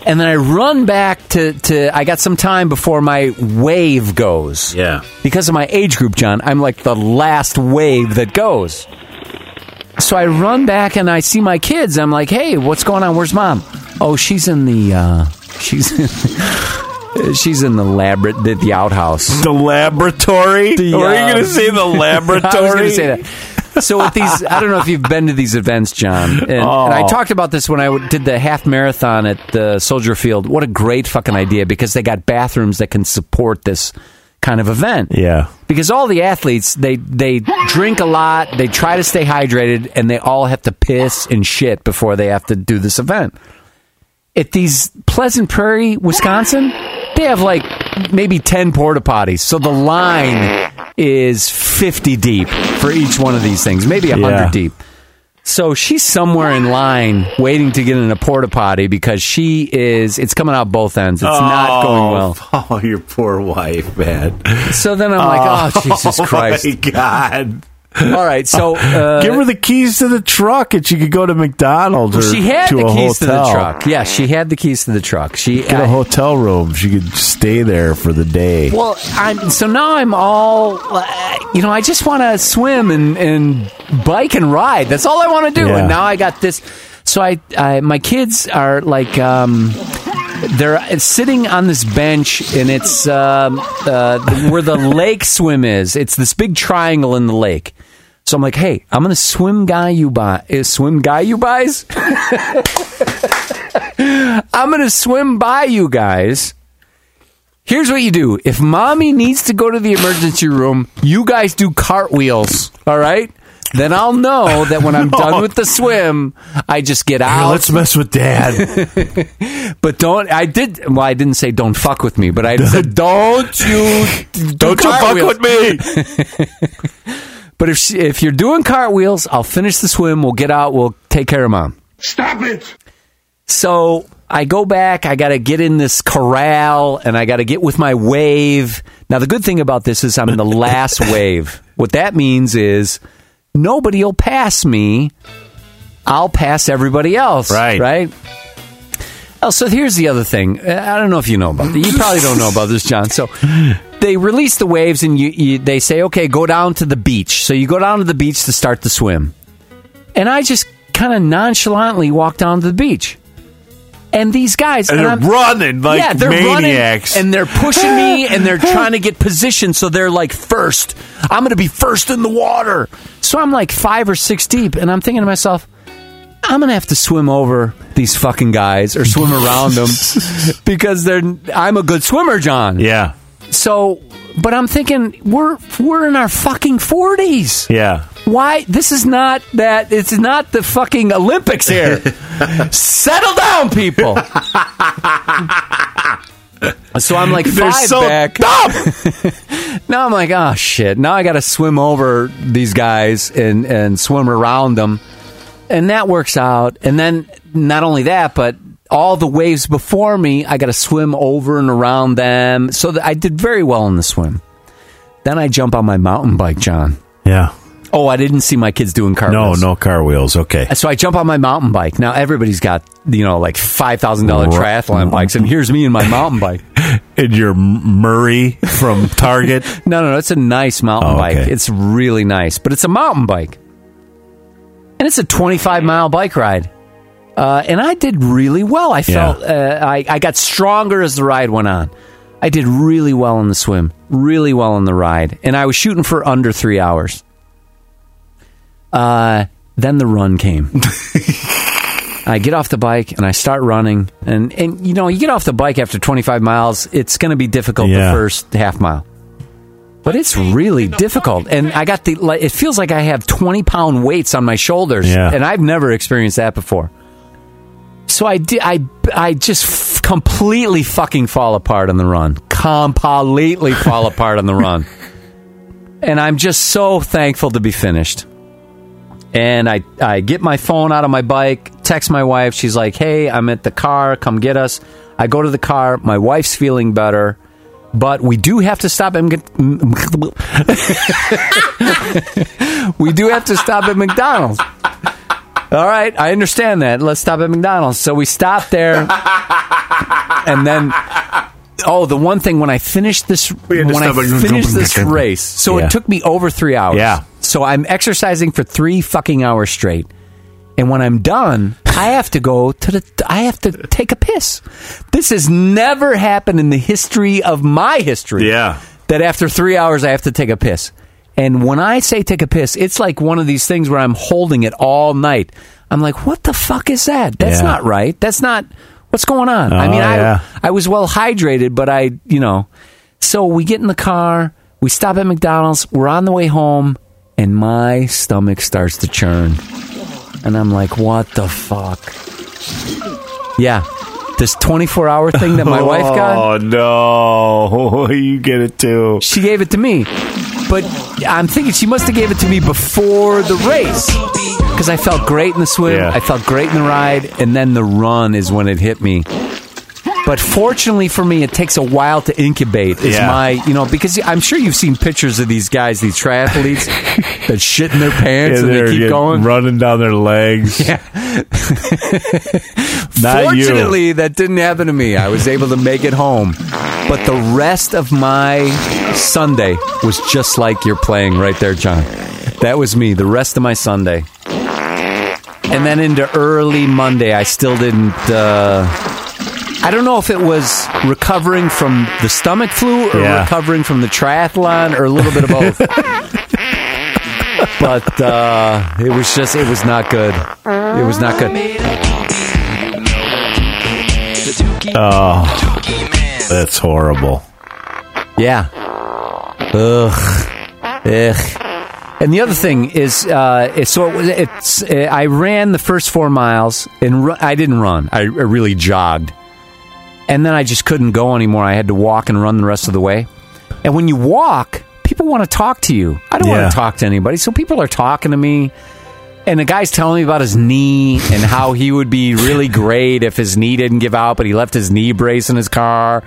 And then I run back to, to I got some time before my wave goes. Yeah. Because of my age group, John, I'm like the last wave that goes. So I run back and I see my kids. I'm like, "Hey, what's going on? Where's mom?" Oh, she's in the uh [LAUGHS] she's she's in the lab the, the outhouse. The laboratory? The, Were you uh, going to say the laboratory? [LAUGHS] I was going to say that. So with these, I don't know if you've been to these events, John, and, and I Oh. talked about this when I did the half marathon at the Soldier Field. What a great fucking idea because they got bathrooms that can support this kind of event. Yeah. Because all the athletes, they they drink a lot, they try to stay hydrated, and they all have to piss and shit before they have to do this event. At these Pleasant Prairie, Wisconsin, they have like maybe ten porta potties, so the line is fifty deep for each one of these things, maybe hundred Yeah. deep. So she's somewhere in line waiting to get in a porta potty because she is. It's coming out both ends. It's not oh, going well. [LAUGHS] Oh, your poor wife, man. So then I'm like, oh, [LAUGHS] oh Jesus Christ! my God. All right, so uh, Give her the keys to the truck and she could go to McDonald's or she had to the keys to the truck. Yeah, she had the keys to the truck. She Get a hotel room. She could stay there for the day. well, I'm so now I'm all uh, you know. I just want to swim and and bike and ride. That's all I want to do. Yeah. And now I got this. So I, I my kids are like. um they're sitting on this bench, and it's um, uh, where the lake swim is. It's this big triangle in the lake. So I'm like, hey, I'm gonna swim guy you buy uh, swim guy you buys. [LAUGHS] I'm gonna swim by you guys. Here's what you do. If mommy needs to go to the emergency room, you guys do cartwheels. All right. Then I'll know that when I'm [LAUGHS] done with the swim, I just get Here, out. let's mess with dad. [LAUGHS] But don't. I did. Well, I didn't say don't fuck with me, but I said don't you do Don't you fuck with me. But if she, if you're doing cartwheels, I'll finish the swim. We'll get out. We'll take care of mom. Stop it! So I go back. I got to get in this corral, and I got to get with my wave. Now the good thing about this is I'm in the last [LAUGHS] wave. What that means is nobody will pass me. I'll pass everybody else. Right. Right. Oh, so here's the other thing. Uh, I don't know if you know about this. You probably don't know about this, John. So [LAUGHS] they release the waves, and you, you they say, okay, go down to the beach. So you go down to the beach to start the swim, and I just kind of nonchalantly walk down to the beach. And these guys, And they're I'm- running like yeah, they're maniacs. running, and they're pushing me, [LAUGHS] and they're trying to get position, so they're like first. I'm going to be first in the water. So I'm like five or six deep, and I'm thinking to myself, I'm going to have to swim over these fucking guys or swim around them [LAUGHS] because they're. I'm a good swimmer, John. yeah. So, but I'm thinking we're we're in our fucking forties. Yeah. Why? This is not that. It's not the fucking Olympics here. [LAUGHS] Settle down, people. so I'm like They're five so back. [LAUGHS] Now I'm like, oh shit. Now I got to swim over these guys and and swim around them, and that works out. And then not only that, but all the waves before me, I got to swim over and around them. So that I did very well in the swim. Then I jump on my mountain bike, John. Yeah. Oh, I didn't see my kids doing cartwheels. no no car wheels. Okay. So I jump on my mountain bike. Now everybody's got you know like five thousand dollar triathlon bikes, and here's me in my mountain bike. [LAUGHS] And your Murray from Target. [LAUGHS] No, no, no, it's a nice mountain Oh, bike. It's really nice, but it's a mountain bike, and it's a twenty five mile bike ride. Uh, and I did really well. I felt uh, I, I got stronger as the ride went on. I did really well in the swim, really well in the ride, and I was shooting for under three hours. Uh, then the run came. [LAUGHS] I get off the bike and I start running, and and you know you get off the bike after 25 miles, it's going to be difficult Yeah. the first half mile, but it's really difficult. And I got the like, it feels like I have 20 pound weights on my shoulders, Yeah. and I've never experienced that before. So I did. I I just f- completely fucking fall apart on the run. Completely fall [LAUGHS] apart on the run. And I'm just so thankful to be finished. And I I get my phone out of my bike, text my wife. She's like, "Hey, I'm at the car. Come get us." I go to the car. My wife's feeling better. But we do have to stop at [LAUGHS] Mc- we do have to stop at McDonald's. All right, I understand that. Let's stop at McDonald's. So we stopped there, and then. Oh, the one thing when I finished this when I stop finished this race, so Yeah. it took me over three hours. Yeah. So I'm exercising for three fucking hours straight, and when I'm done, I have to go to the. I have to take a piss. This has never happened in the history of my history Yeah. that after three hours I have to take a piss. And when I say take a piss, it's like one of these things where I'm holding it all night. I'm like, what the fuck is that? That's Yeah. not right. That's not what's going on. I Oh, mean, yeah. I I was well hydrated, but I, you know, so we get in the car, we stop at McDonald's, we're on the way home, and my stomach starts to churn. And I'm like, what the fuck? Yeah. This 24 hour thing that my wife got. [LAUGHS] Oh no, [LAUGHS] you get it too. She gave it to me. But I'm thinking she must have gave it to me before the race. Because I felt great in the swim, Yeah. I felt great in the ride, and then the run is when it hit me. But fortunately for me, it takes a while to incubate. Is Yeah. my, you know, because I'm sure you've seen pictures of these guys, these triathletes, [LAUGHS] that shit in their pants and they're keep going. running down their legs. [LAUGHS] Yeah. [LAUGHS] Not you. Fortunately, that didn't happen to me. I was able to make it home. But the rest of my Sunday was just like you're playing right there, John. That was me, the rest of my Sunday. And then into early Monday, I still didn't. Uh, I don't know if it was recovering from the stomach flu or Yeah. recovering from the triathlon or a little bit of both. [LAUGHS] but uh, it was just, it was not good. It was not good. Oh, that's horrible. Yeah. Ugh. Ugh. And the other thing is, uh, it's, so it it's. Uh, I ran the first four miles, and ru- I didn't run. I, I really jogged, and then I just couldn't go anymore. I had to walk and run the rest of the way. And when you walk, people want to talk to you. I don't Yeah. want to talk to anybody, so people are talking to me. And the guy's telling me about his knee and how he would be really [LAUGHS] great if his knee didn't give out, but he left his knee brace in his car.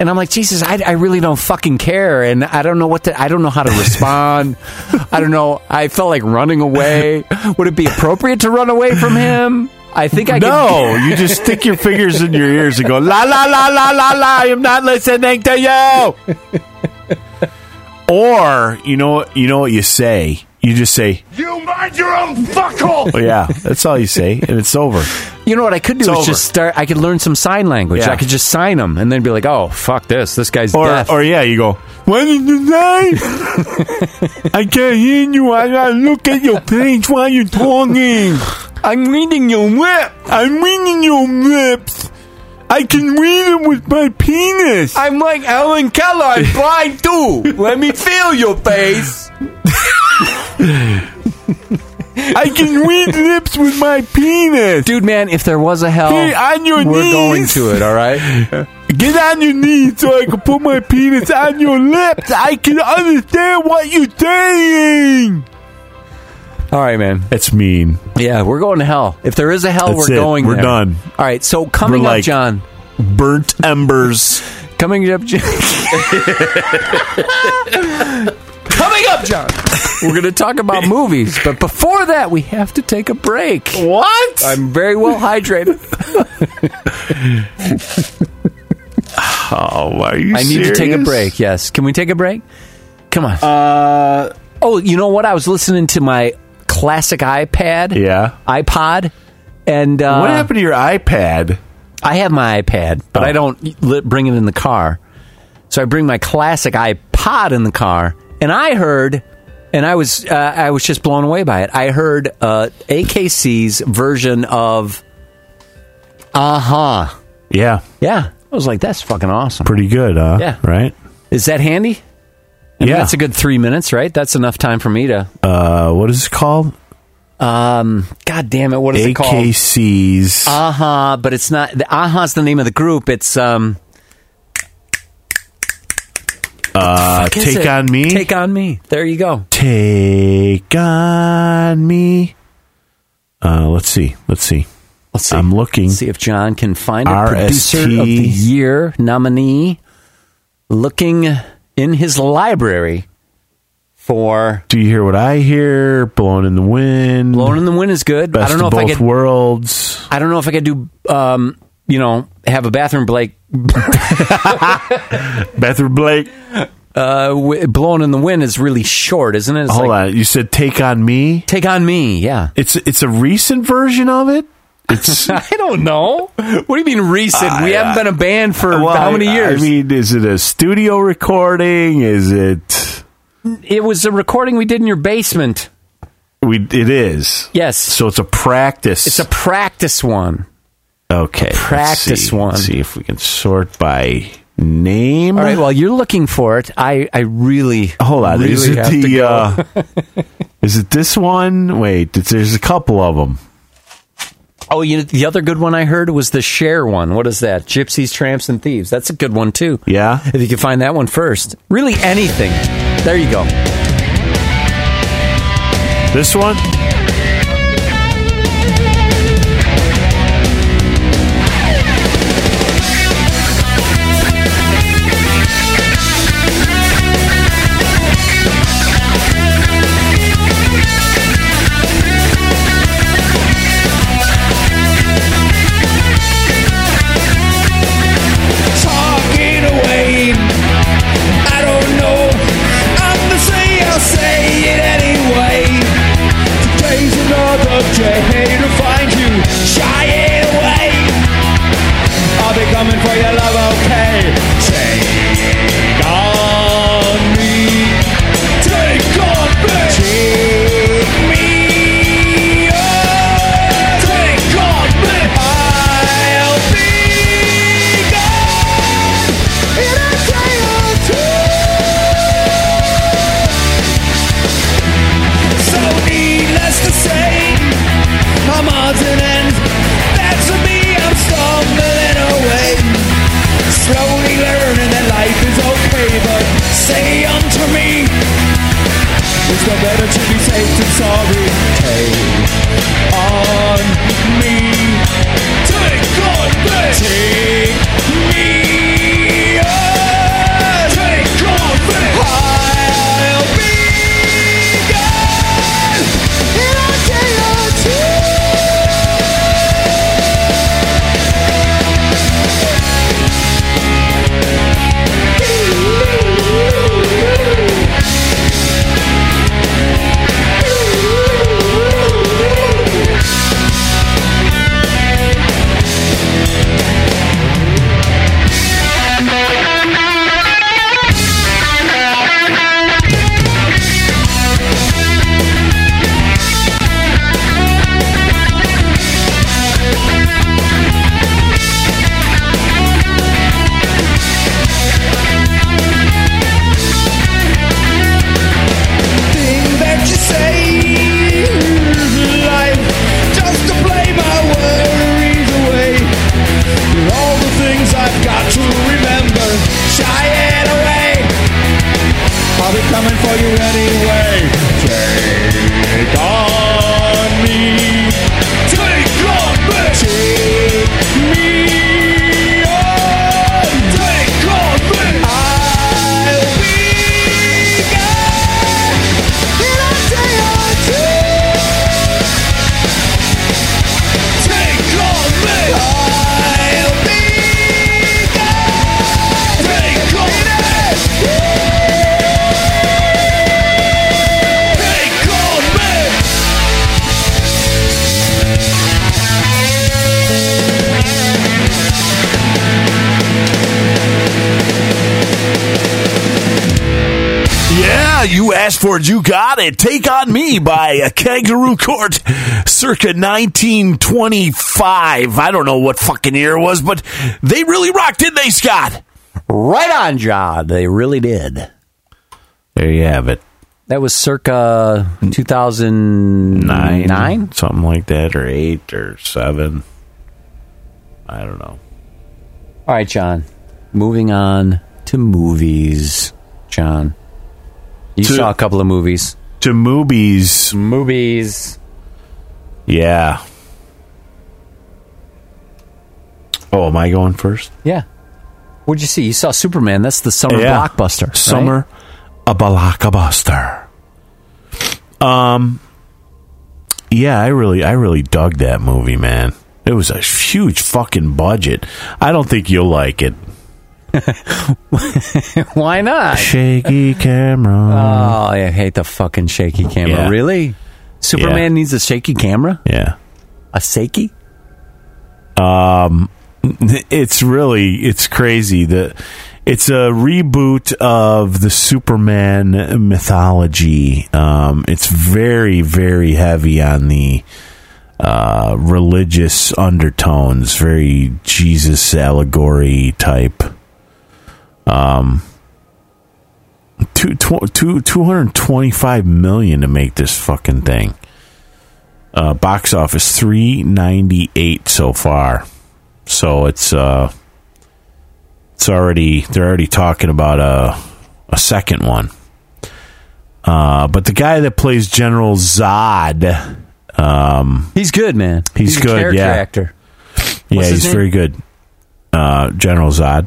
And I'm like, Jesus, I, I really don't fucking care, and I don't know what to. I don't know how to respond. [LAUGHS] I don't know. I felt like running away. Would it be appropriate to run away from him? I think I can No, [LAUGHS] you just stick your fingers in your ears and go la la la la la la. I am not listening to you. or you know, you know what you say. You just say, You mind your own fuckhole! "Oh yeah," that's all you say, and it's over. You know what I could do It's is over. just start. I could learn some sign language. Yeah. I could just sign them and then be like, "Oh, fuck this! This guy's Or, deaf." or yeah, you go. What did you say? [LAUGHS] I can't hear you. I gotta look at your page while you're talking. I'm reading your lip. I'm reading your lips. I can read them with my penis. I'm like Ellen Keller. I'm blind too. Let me feel your face. I can read lips with my penis. Dude, man, if there was a hell, Get on your we're knees. going to it. All right. Get on your knees so I can put my penis on your lips. I can understand what you're saying. All right, man. It's mean. Yeah, we're going to hell. If there is a hell, That's we're it. going. We're there. done. All right. So coming We're up, like- John. Burnt embers. [LAUGHS] Coming up, John. [LAUGHS] coming up, John. We're going to talk about movies, but before that, we have to take a break. What? I'm very well hydrated. oh, are you I need to take a serious? break. Yes. Can we take a break? Come on. Uh, oh, you know what? I was listening to my classic iPad, yeah. iPod, and uh, what happened to your iPad? I have my iPad, but Oh. I don't li- bring it in the car. So I bring my classic iPod in the car, and I heard, and I was uh, I was just blown away by it. I heard uh, AKC's version of "Uh Huh." Yeah, Yeah, I was like, "That's fucking awesome." pretty good, huh? Yeah. Right? Is that handy? Yeah. that's a good three minutes, right? That's enough time for me to. Uh, what is it called? Um, God damn it! What is it called? AKC's. Uh huh. But it's not. The uh hah's the name of the group. It's um. uh, Take it? on me. Take on me. There you go. Take on me. Uh, let's see. Let's see. Let's see. I'm looking. See if John can find a RST. producer of the year nominee. Looking in his library for Do you hear what I hear? Blowing in the wind. Blowing in the Wind is good. Best I don't know of if I both could. worlds. I don't know if I could do. Um, you know, have a bathroom break. [LAUGHS] Bathroom Blake. Uh, w- blowing in the wind is really short, isn't it? It's Hold like, on. You said "Take on Me." Take on me, yeah. It's it's a recent version of it. It's [LAUGHS] I don't know. What do you mean recent? we I- haven't been a band for Well, how many years? I mean, is it a studio recording? Is it? it was a recording we did in your basement. We it is. Yes. So it's a practice. It's a practice one. okay. let's practice see. one. Let's see if we can sort by name. All right. While you're looking for it, I, I really Hold on. Really is it the? Uh, [LAUGHS] is it this one? Wait. There's a couple of them. Oh, you know, the other good one I heard was the Cher one. What is that? Gypsies, Tramps, and Thieves. That's a good one too. Yeah. If you can find that one first. Really anything. There you go. This one. Yeah, you asked for it, you got it. Take on Me by a Kangaroo Court circa 1925. I don't know what fucking year it was, but they really rocked, didn't they, Scott? Right on, John. They really did. There you have it. That was circa 2009. Nine, something like that, or eight, or seven. I don't know. All right, John. Moving on to movies. John, you To- saw a couple of movies. To movies, Movies. yeah. Oh, am I going first? Yeah. What'd you see? You saw Superman. That's the summer Yeah. blockbuster. right? Summer, a blockbuster. Um, yeah, I really, I really dug that movie, man. It was a huge fucking budget. I don't think you'll like it. [LAUGHS] Why not? Shaky camera. Oh, I hate the fucking shaky camera. Yeah. Really? Superman Yeah. needs a shaky camera? yeah. A shaky? Um, [LAUGHS] it's really it's crazy that it's a reboot of the Superman mythology. Um, it's very very heavy on the uh, religious undertones, very Jesus allegory type. Um, two, tw- two, 225 million to make this fucking thing. Uh, box office 398 so far. So it's uh it's already they're already talking about a a second one. Uh but the guy that plays General Zod, um, He's good, man. He's a good, yeah. actor. yeah, he's name? very good. Uh General Zod.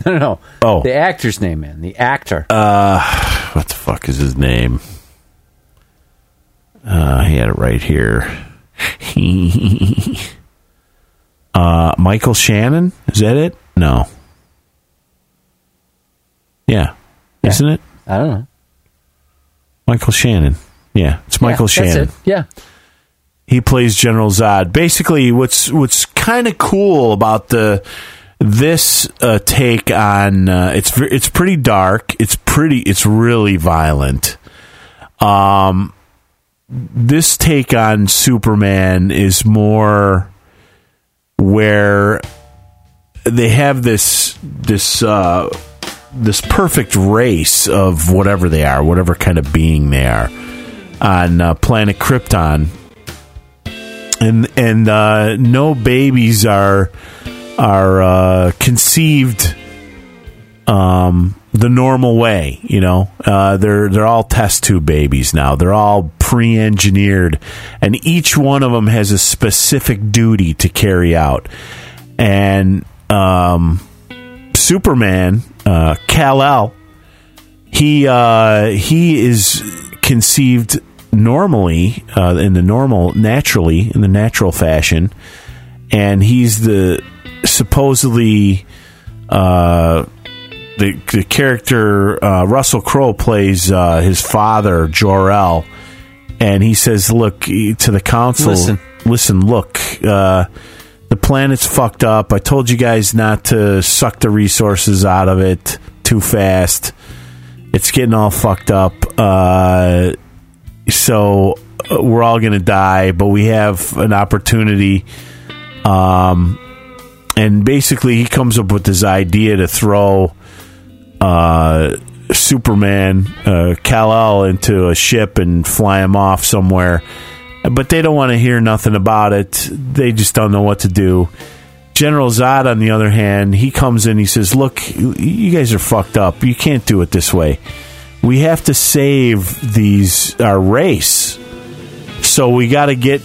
[LAUGHS] No, no, no. Oh. The actor's name, man. The actor. What the fuck is his name? Uh he had it right here. [LAUGHS] uh Michael Shannon? Is that it? No. Yeah. Isn't it? I don't know. Michael Shannon. Yeah, it's Michael Yeah, that's Shannon. it. Yeah. He plays General Zod. Basically, what's what's kind of cool about the this uh, take on uh, it's it's pretty dark. It's pretty. It's really violent. Um, this take on Superman is more where they have this this uh, this perfect race of whatever they are, whatever kind of being they are on uh, planet Krypton, and and uh, no babies are are uh, conceived um, the normal way. You know, uh, they're they're all test tube babies now. They're all pre-engineered, and each one of them has a specific duty to carry out. And um, Superman, uh, Kal El, he uh, he is conceived normally uh, in the normal, naturally in the natural fashion, and he's the supposedly uh, the the character uh, Russell Crowe plays uh, his father Jor El, and he says, "Look to the council, Listen. listen, look." Uh, the planet's fucked up. I told you guys not to suck the resources out of it too fast. It's getting all fucked up. Uh, so uh, we're all going to die, but we have an opportunity. Um, and basically, he comes up with this idea to throw uh, Superman, uh, Kal El, into a ship and fly him off somewhere. But they don't want to hear nothing about it. They just don't know what to do. General Zod, on the other hand, he comes in. He says, "Look, you guys are fucked up. You can't do it this way. We have to save these our race. So we got to get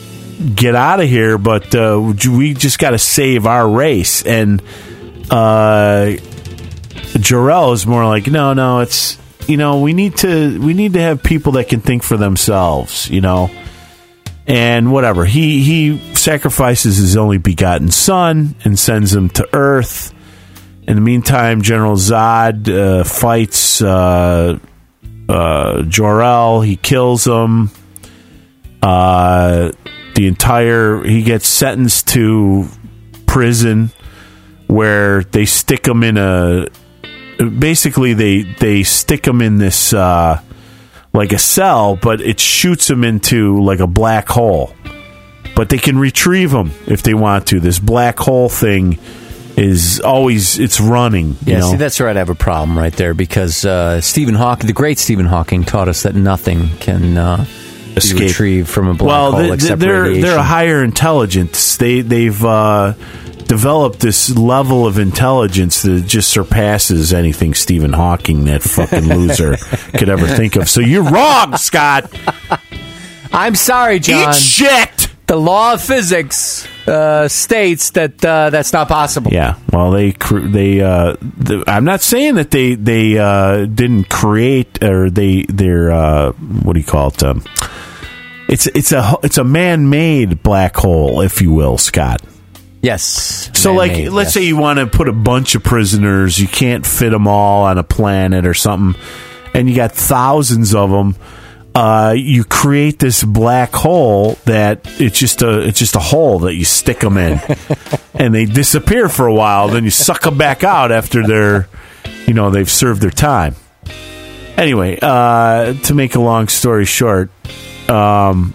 get out of here. But uh, we just got to save our race." And uh, Jor-El is more like, "No, no, it's you know we need to we need to have people that can think for themselves. You know." and whatever he he sacrifices his only begotten son and sends him to earth in the meantime general zod uh, fights uh, uh, jor-el he kills him uh, the entire he gets sentenced to prison where they stick him in a basically they they stick him in this uh, like a cell, but it shoots him into like a black hole. But they can retrieve them if they want to. This black hole thing is always it's running. You Yeah, know? see, that's where I'd have a problem right there because uh, Stephen Hawking, the great Stephen Hawking, taught us that nothing can uh, Escape. be retrieved from a black well, hole they, except they're radiation. they're a higher intelligence. They they've uh, developed this level of intelligence that just surpasses anything Stephen Hawking, that fucking loser, could ever think of. So you're wrong, Scott. I'm sorry, John. Eat shit. The law of physics uh, states that uh, that's not possible. Yeah, well, they cr- they uh, the, I'm not saying that they they uh, didn't create or they they're uh, what do you call it? Um, It's it's a it's a man made black hole, if you will, Scott. Yes. So, like, Man-made, let's yes. say you want to put a bunch of prisoners, you can't fit them all on a planet or something, and you got thousands of them. Uh, you create this black hole that it's just a it's just a hole that you stick them in, [LAUGHS] and they disappear for a while. Then you suck them back out after they're, you know, they've served their time. Anyway, uh, to make a long story short, um,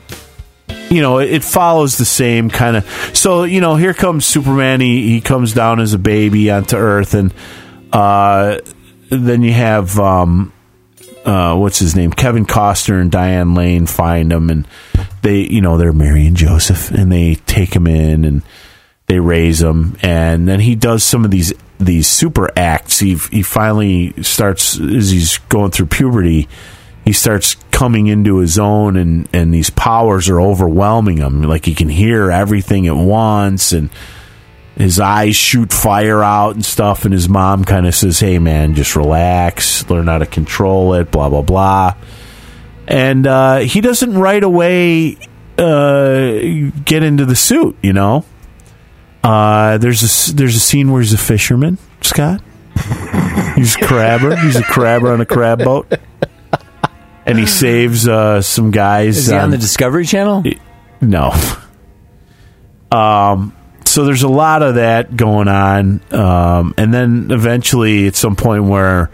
you know, it follows the same kind of. So, you know, here comes Superman. He, he comes down as a baby onto Earth, and uh, then you have um, uh, what's his name, Kevin Costner and Diane Lane find him, and they, you know, they're Mary and Joseph, and they take him in and they raise him, and then he does some of these these super acts. He he finally starts as he's going through puberty. He starts coming into his own, and and these powers are overwhelming him. Like he can hear everything at once, and his eyes shoot fire out and stuff. And his mom kind of says, "Hey, man, just relax, learn how to control it." Blah blah blah. And uh, he doesn't right away uh, get into the suit, you know. Uh, there's a there's a scene where he's a fisherman, Scott. He's a crabber. He's a crabber on a crab boat, and he saves uh, some guys. Is he on um, the Discovery Channel? no. Um. So there's a lot of that going on, um, and then eventually at some point where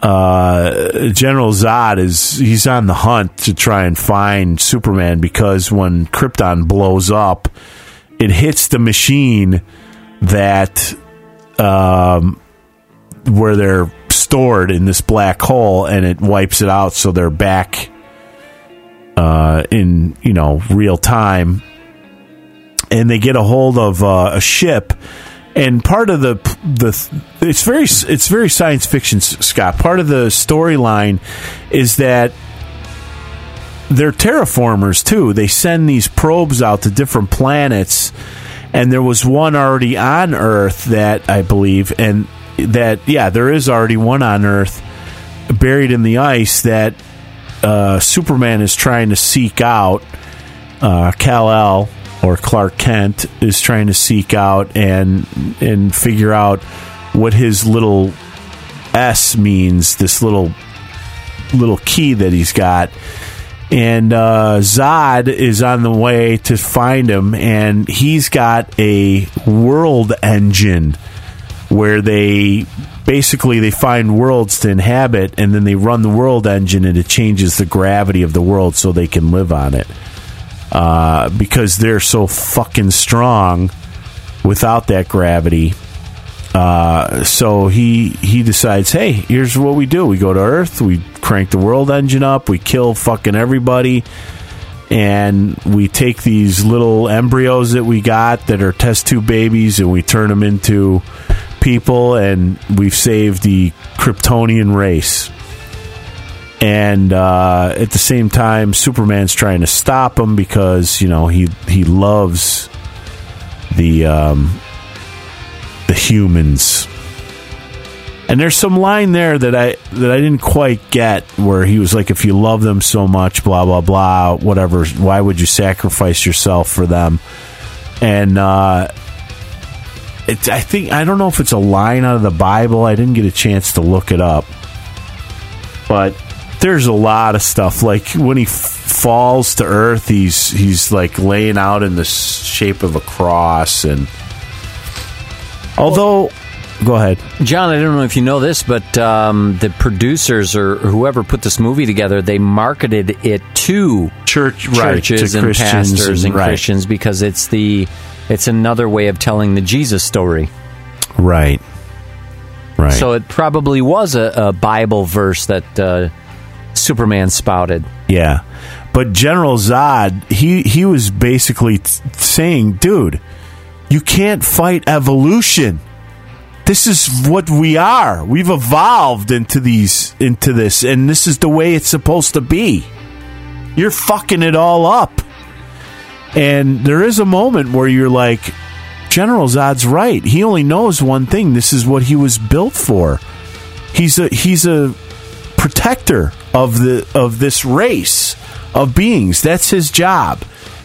uh, General Zod is he's on the hunt to try and find Superman because when Krypton blows up, it hits the machine that um, where they're stored in this black hole, and it wipes it out, so they're back uh, in you know real time, and they get a hold of uh, a ship. And part of the the it's very it's very science fiction, Scott. Part of the storyline is that they're terraformers too. They send these probes out to different planets, and there was one already on Earth that I believe, and that yeah, there is already one on Earth buried in the ice that uh, Superman is trying to seek out. Uh, Kal El or Clark Kent is trying to seek out and and figure out what his little S means. This little little key that he's got. And uh, Zod is on the way to find him, and he's got a world engine where they basically they find worlds to inhabit, and then they run the world engine, and it changes the gravity of the world so they can live on it. Uh, because they're so fucking strong without that gravity. Uh, so he he decides, hey, here's what we do: we go to Earth, we crank the world engine up, we kill fucking everybody, and we take these little embryos that we got that are test tube babies, and we turn them into people, and we've saved the Kryptonian race. And uh, at the same time, Superman's trying to stop him because you know he he loves the um, the humans. And there's some line there that I that I didn't quite get where he was like, "If you love them so much, blah blah blah, whatever. Why would you sacrifice yourself for them?" And uh, it's I think I don't know if it's a line out of the Bible. I didn't get a chance to look it up, but there's a lot of stuff like when he f- falls to earth, he's he's like laying out in the s- shape of a cross, and although, go ahead. John, I don't know if you know this, but um, the producers or whoever put this movie together, they marketed it to Church, right, churches to and Christians pastors and, right. Christians because it's the it's another way of telling the Jesus story. Right. Right. So it probably was a, a Bible verse that uh, Superman spouted. Yeah. But General Zod, he he was basically t- saying, dude, you can't fight evolution. This is what we are. We've evolved into these into this and this is the way it's supposed to be. You're fucking it all up. And there is a moment where you're like General Zod's right. He only knows one thing. This is what he was built for. He's a he's a protector of the of this race of beings. That's his job.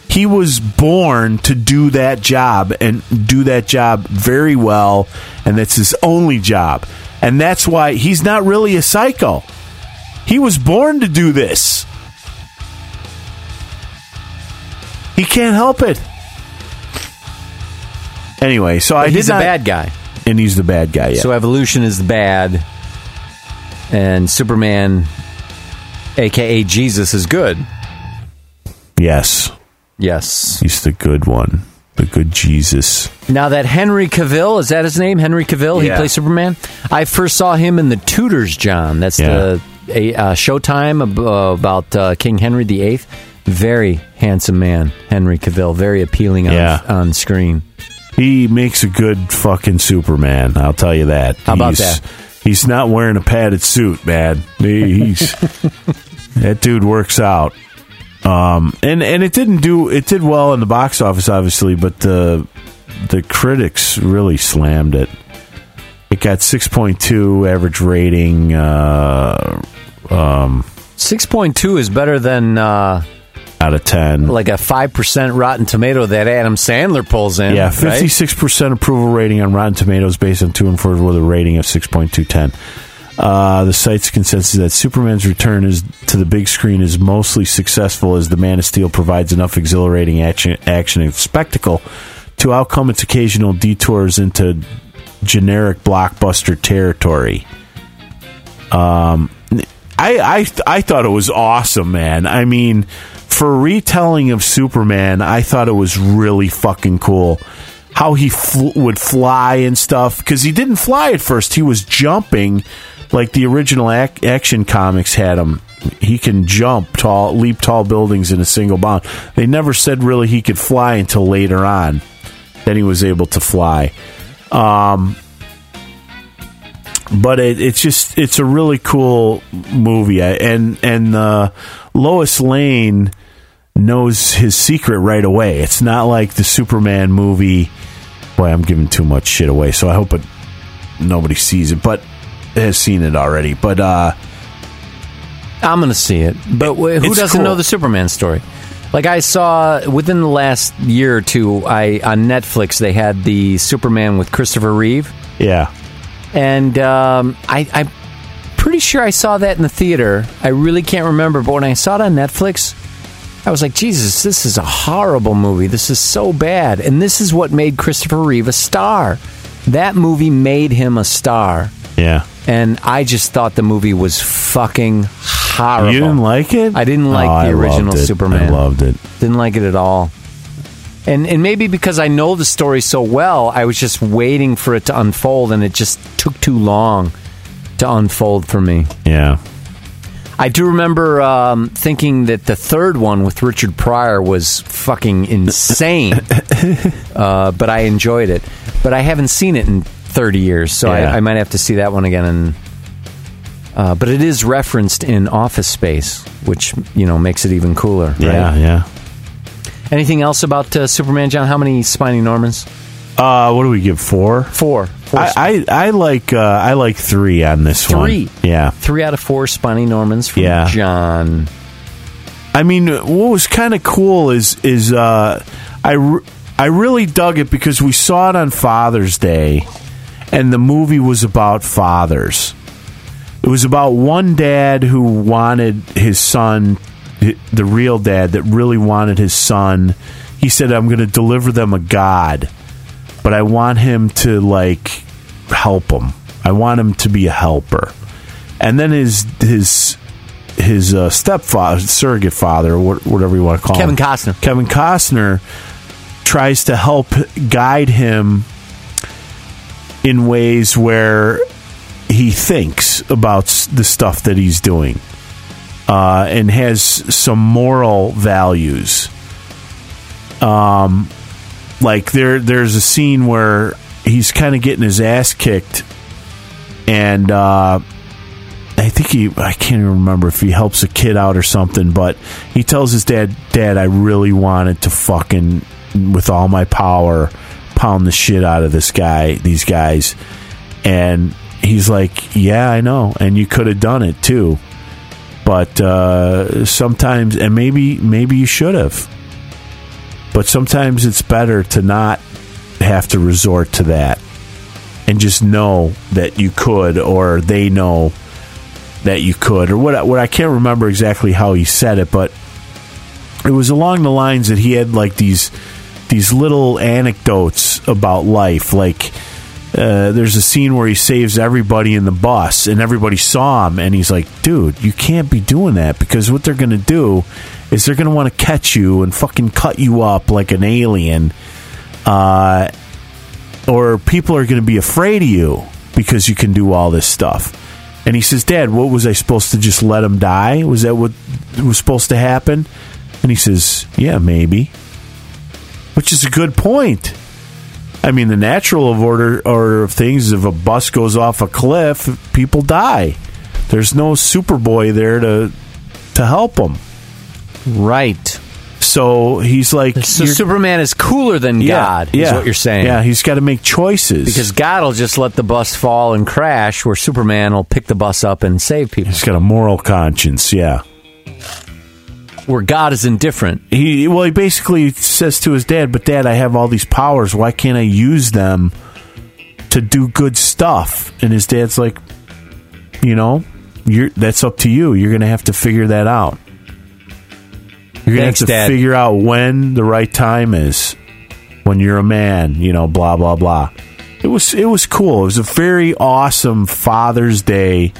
He was born to do that job and do that job very well, and that's his only job. And that's why he's not really a psycho. He was born to do this. He can't help it. Anyway, so I he's did a bad guy. and he's the bad guy. Yeah. So evolution is the bad, and Superman, aka Jesus, is good. yes, Yes. he's the good one, the good Jesus. Now that Henry Cavill is that his name? Henry Cavill. Yeah. He plays Superman. I first saw him in the Tudors, John. That's the a uh, Showtime uh, about uh, King Henry VIII. Very handsome man, Henry Cavill. Very appealing on, Yeah. on screen. He makes a good fucking Superman. I'll tell you that. How about He's- that? He's not wearing a padded suit, man. He- He's [LAUGHS] that dude works out. Um, and and it didn't do it did well in the box office, obviously, but the the critics really slammed it. It got six point two average rating. Uh, Six point two is better than uh, out of ten. like a five percent Rotten Tomato that Adam Sandler pulls in. Yeah, fifty six percent approval rating on Rotten Tomatoes based on two and four with a rating of six point two ten. Uh, the site's consensus that Superman's return is to the big screen is mostly successful as the Man of Steel provides enough exhilarating action, action and spectacle to outcome its occasional detours into generic blockbuster territory. Um, I I I thought it was awesome, man. I mean, for retelling of Superman, I thought it was really fucking cool. How he fl- would fly and stuff because he didn't fly at first; he was jumping like the original ac- action comics had him. He can jump tall, leap tall buildings in a single bound. They never said really he could fly until later on. Then he was able to fly. Um, but it, it's just it's a really cool movie and and uh, Lois Lane knows his secret right away. It's not like the Superman movie. Boy, I'm giving too much shit away, so I hope it nobody sees it, but has seen it already. But uh, I'm going to see it. But wh- who doesn't cool. know the Superman story? Like I saw within the last year or two, I on Netflix they had the Superman with Christopher Reeve, yeah, and um, I, I'm pretty sure I saw that in the theater. I really can't remember, but when I saw it on Netflix, I was like, Jesus, this is a horrible movie. This is so bad, and this is what made Christopher Reeve a star. That movie made him a star, yeah. and I just thought the movie was fucking horrible. You didn't like it? I didn't like Oh, the original. Superman. I loved it. Didn't like it at all. And and maybe because I know the story so well, I was just waiting for it to unfold, and it just took too long to unfold for me. Yeah, I do remember um, thinking that the third one with Richard Pryor was fucking insane, [LAUGHS] uh, but I enjoyed it. But I haven't seen it in 30 years, so Yeah. I, I might have to see that one again. And uh, but it is referenced in Office Space, which you know makes it even cooler. Right? yeah, yeah. Anything else about uh, Superman, John? How many Spiny Normans? Uh, what do we give? Four. Four. I, I I like uh, I like three on this one. Three. Yeah. Three out of four Spiny Normans from Yeah. John. I mean, what was kind of cool is is uh, I re- I really dug it because we saw it on Father's Day, and the movie was about fathers. It was about one dad who wanted his son, the real dad that really wanted his son. He said, "I'm going to deliver them a god, but I want him to like help him. I want him to be a helper." And then his his his uh, stepfather, surrogate father, whatever you want to call him Kevin him, Costner. Kevin Costner tries to help guide him in ways where he thinks about the stuff that he's doing uh, and has some moral values. Um, like there, there's a scene where he's kind of getting his ass kicked, and uh, I think he, I can't even remember if he helps a kid out or something, but he tells his dad, Dad, I really wanted to fucking, with all my power, pound the shit out of this guy, these guys. And he's like, Yeah, I know. And you could have done it too. But uh, sometimes, and maybe maybe you should have. But sometimes it's better to not have to resort to that and just know that you could, or they know that you could, or what? What I can't remember exactly how he said it, but it was along the lines that he had like these these little anecdotes about life, like. Uh, there's a scene where he saves everybody in the bus, and everybody saw him, and he's like, "Dude, you can't be doing that because what they're going to do is they're going to want to catch you and fucking cut you up like an alien, uh, or people are going to be afraid of you because you can do all this stuff." And he says, "Dad, what was I supposed to just let him die? Was that what was supposed to happen?" And he says, "Yeah, maybe." Which is a good point. I mean, the natural of order order of things is if a bus goes off a cliff, people die. There's no Superboy there to to help them. Right. So he's like, So Superman is cooler than God, is what you're saying. Yeah, he's got to make choices Because God will just let the bus fall and crash, where Superman will pick the bus up and save people. he's got a moral conscience. Yeah, Where God is indifferent. he well, he basically says to his dad, "But Dad, I have all these powers. Why can't I use them to do good stuff?" And his dad's like, "You know, you're that's up to you. You're going to have to figure that out. You're Thanks, to have to Dad. figure out when the right time is. When you're a man, you know, blah blah blah." It was it was cool. It was a very awesome Father's Day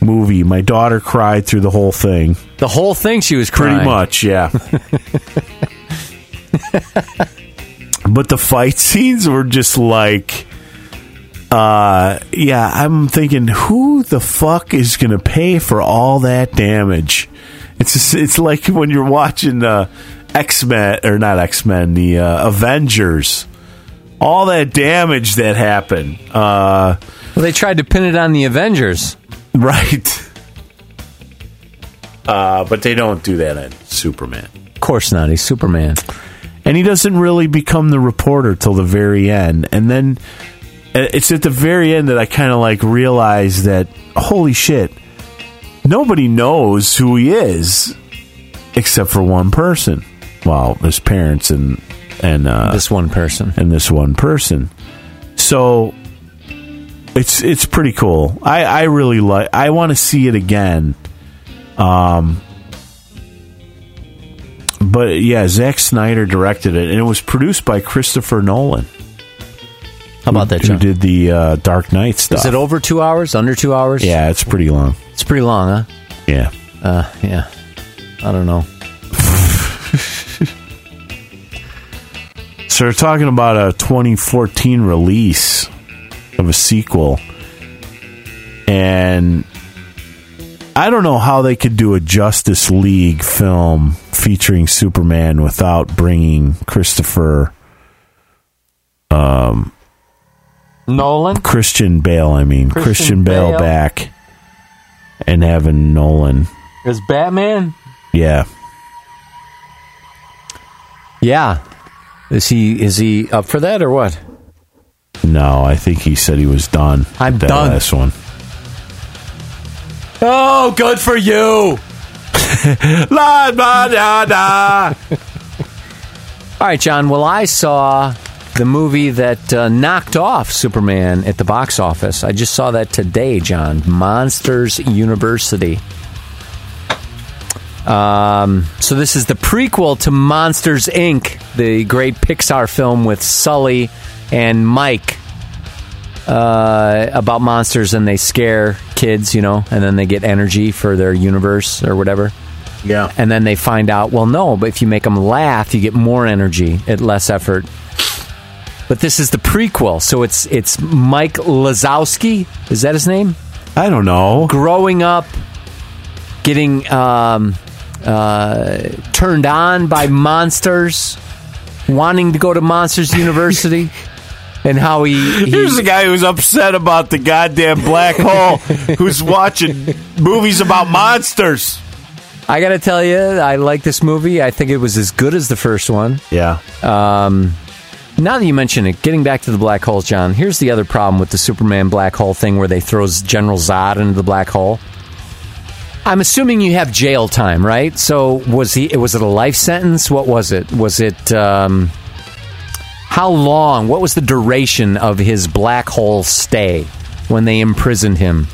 movie. My daughter cried through the whole thing. The whole thing she was crying. Pretty much, yeah. [LAUGHS] but the fight scenes were just like uh yeah, I'm thinking who the fuck is going to pay for all that damage? It's just, it's like when you're watching uh X-Men or not X-Men, the uh, Avengers. All that damage that happened. Uh Well, they tried to pin it on the Avengers. right. Uh but they don't do that in Superman. Of course not. He's Superman. and he doesn't really become the reporter till the very end and then uh, it's at the very end that i kind of like realize that holy shit nobody knows who he is except for one person. Well his parents and and uh This one person. and this one person. So it's it's pretty cool. I i really like i want to see it again. Um but yeah, Zack Snyder directed it, and it was produced by Christopher Nolan, How about that, who John? did the uh, Dark Knight stuff. Is it over two hours? Under two hours? Yeah, it's pretty long. It's pretty long, huh? Yeah, Uh, yeah. I don't know. [LAUGHS] so they're talking about a 2014 release of a sequel, and I don't know how they could do a Justice League film featuring Superman without bringing Christopher Nolan? Christian Bale. I mean Christian, Christian Bale Bale. back and having Nolan. Is Batman? Yeah. Yeah. Is he is he up for that or what? No, I think he said he was done. I'm with that done. Last one. Oh, good for you. [LAUGHS] La da da da. All right, John. Well, I saw the movie that uh, knocked off Superman at the box office. I just saw that today, John. Monsters University. Um, so this is the prequel to Monsters Inc., the great Pixar film with Sully and Mike uh, about monsters, and they scare kids, you know, and then they get energy for their universe or whatever. Yeah. And then they find out, well, no, but if you make them laugh, you get more energy at less effort. But this is the prequel, so it's it's Mike Lazowski. Is that his name? I don't know. Growing up, getting um, uh, turned on by monsters, wanting to go to Monsters University, [LAUGHS] and how he, he Here's a guy who's upset about the goddamn black [LAUGHS] hole who's watching movies about monsters. I got to tell you, I like this movie. I think it was as good as the first one. Yeah. Now that you mention it, getting back to the black holes, John, here's the other problem with the Superman black hole thing where they throws General Zod into the black hole. I'm assuming you have jail time, right? So was he? Was it a life sentence? What was it? Was it? Um, how long? What was the duration of his black hole stay when they imprisoned him?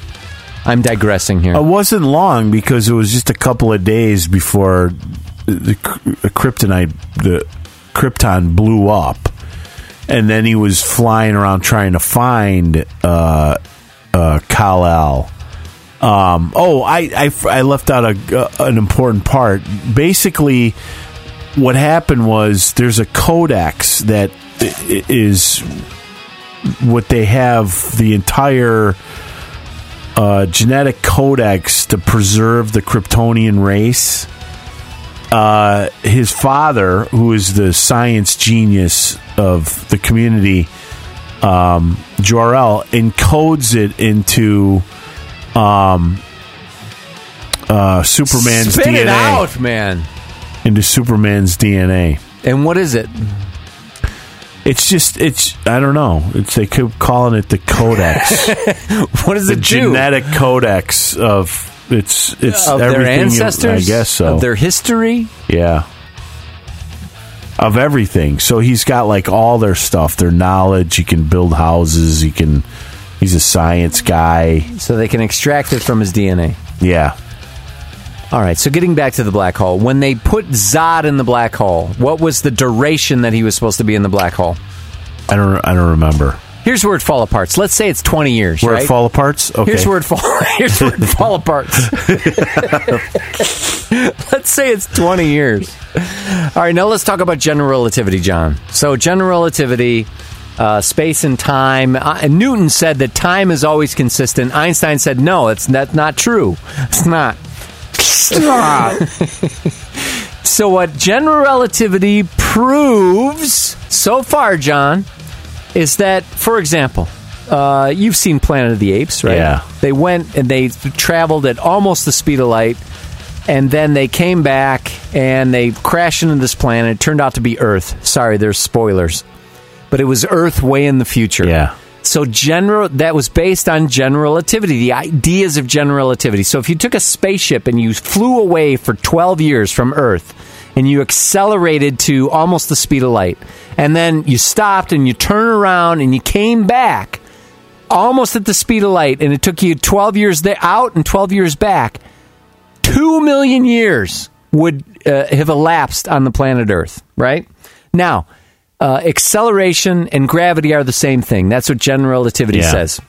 I'm digressing here. It wasn't long because it was just a couple of days before the the kryptonite, the Krypton blew up, and then he was flying around trying to find uh, uh, Kal-El. Um, oh, I, I, I left out a, uh, an important part. Basically, what happened was there's a codex that is what they have the entire uh, genetic codex to preserve the Kryptonian race. Uh, his father, who is the science genius of the community, um, Jor-El, encodes it into um, uh, Superman's Spit DNA. it out, man. Into Superman's DNA. And what is it? It's just it's I don't know. It's they keep calling it the codex. [LAUGHS] what is the it do? genetic codex of it's it's of their everything you- I guess so. Of their history? yeah. Of everything. So he's got like all their stuff, their knowledge. He can build houses. He can. He's a science guy. So they can extract it from his DNA. Yeah. All right, so getting back to the black hole. When they put Zod in the black hole, what was the duration that he was supposed to be in the black hole? I don't. I don't remember. Here's where it fall apart. Let's say it's 20 years, Where right? it fall aparts. Okay. Here's where it fall. [LAUGHS] Here's where it fall apart. [LAUGHS] let's say it's 20 years. All right, now let's talk about general relativity, John. So general relativity, uh, space and time. Uh, and Newton said that time is always consistent. Einstein said no, it's that's not true. It's not. [LAUGHS] so what general relativity proves so far, John, is that, for example, uh, you've seen Planet of the Apes, right? Yeah. They went and they traveled at almost the speed of light, and then they came back and they crashed into this planet. It turned out to be Earth. Sorry, there's spoilers, but it was Earth way in the future. Yeah. So general that was based on general relativity, the ideas of general relativity. So if you took a spaceship and you flew away for 12 years from Earth and you accelerated to almost the speed of light and then you stopped and you turned around and you came back almost at the speed of light and it took you 12 years there out and 12 years back, 2 million years would uh, have elapsed on the planet Earth, right? Now, uh, acceleration and gravity are the same thing. That's what general relativity Yeah. says.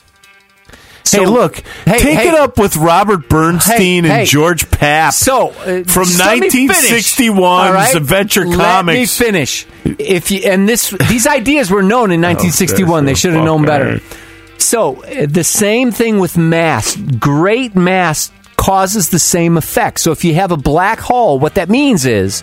Hey, look. hey, take hey. it up with Robert Bernstein Hey, hey. and George Papp. So uh, From just let 1961's all right? Adventure Let Comics. me finish. If you and this these ideas were known in 1961, they should have known better. So uh, the same thing with mass. Great mass causes the same effect. So if you have a black hole, what that means is.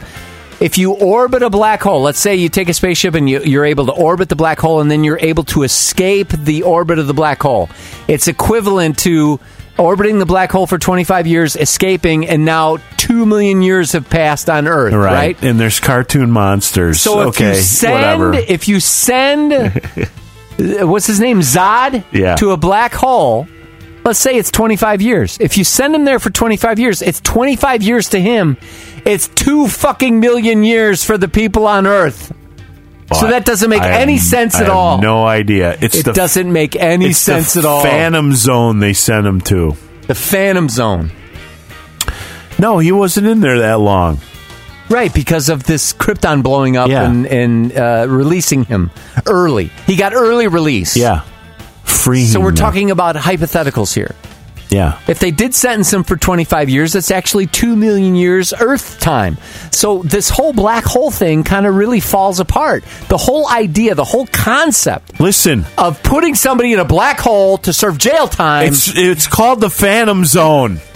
If you orbit a black hole, let's say you take a spaceship and you, you're able to orbit the black hole and then you're able to escape the orbit of the black hole, it's equivalent to orbiting the black hole for 25 years, escaping, and now 2 million years have passed on Earth, right. right? And there's cartoon monsters. So if okay, you send, whatever. if you send, [LAUGHS] what's his name, Zod, Yeah. to a black hole. Let's say it's 25 years. If you send him there for 25 years, it's 25 years to him. It's two fucking million years for the people on Earth. so that doesn't make I have- any sense I at have all. No idea. It's it the doesn't make any sense at all. Phantom Zone they sent him to. the Phantom Zone. No, he wasn't in there that long. Right, because of this Krypton blowing up Yeah. and, and uh, releasing him early. He got early release. Yeah, free. So we're talking about hypotheticals here. Yeah, If they did sentence him for 25 years, that's actually 2 million years Earth time. So this whole black hole thing kind of really falls apart. The whole idea, the whole concept listen. of putting somebody in a black hole to serve jail time. It's it's called the Phantom Zone. [LAUGHS]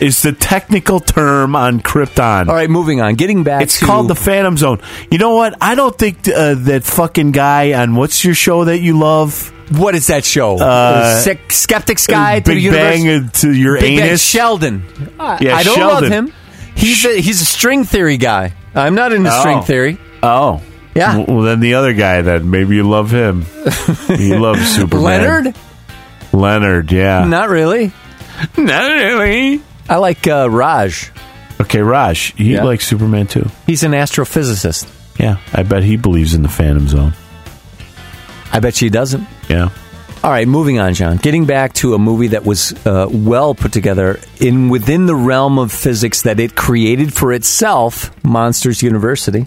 is the technical term on Krypton. All right, moving on. Getting back It's to called the Phantom Zone. You know what? I don't think uh, that fucking guy on what's your show that you love? What is that show? Uh, Sick Skeptics Guide to the Big Universe. Bang uh, to your Big Bang anus. Sheldon. I- Yeah, I don't Sheldon. love him. He's a, he's a string theory guy. I'm not into Oh. string theory. Oh. Yeah. Well, then the other guy then maybe you love him. [LAUGHS] you love Superman. Leonard? Leonard, yeah. Not really. Not really. I like uh, Raj. Okay, Raj, he Yeah. likes Superman too. He's an astrophysicist. Yeah, I bet he believes in the Phantom Zone. I bet she doesn't. Yeah. All right, moving on, John. Getting back to a movie that was uh, well put together in within the realm of physics that it created for itself, Monsters University,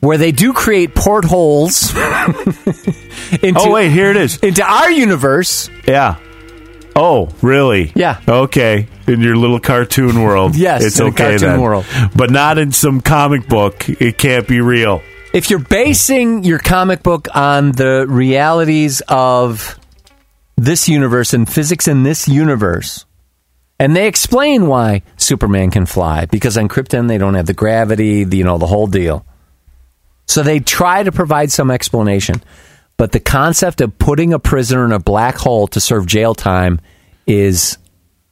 where they do create portholes [LAUGHS] into Oh wait, here it is. into our universe. Yeah. Oh, really? Yeah. Okay. In your little cartoon world. [LAUGHS] Yes, it's okay cartoon then. world. But not in some comic book. It can't be real. If you're basing your comic book on the realities of this universe and physics in this universe, and they explain why Superman can fly because on Krypton they don't have the gravity, the, you know, the whole deal. So they try to provide some explanation, but the concept of putting a prisoner in a black hole to serve jail time is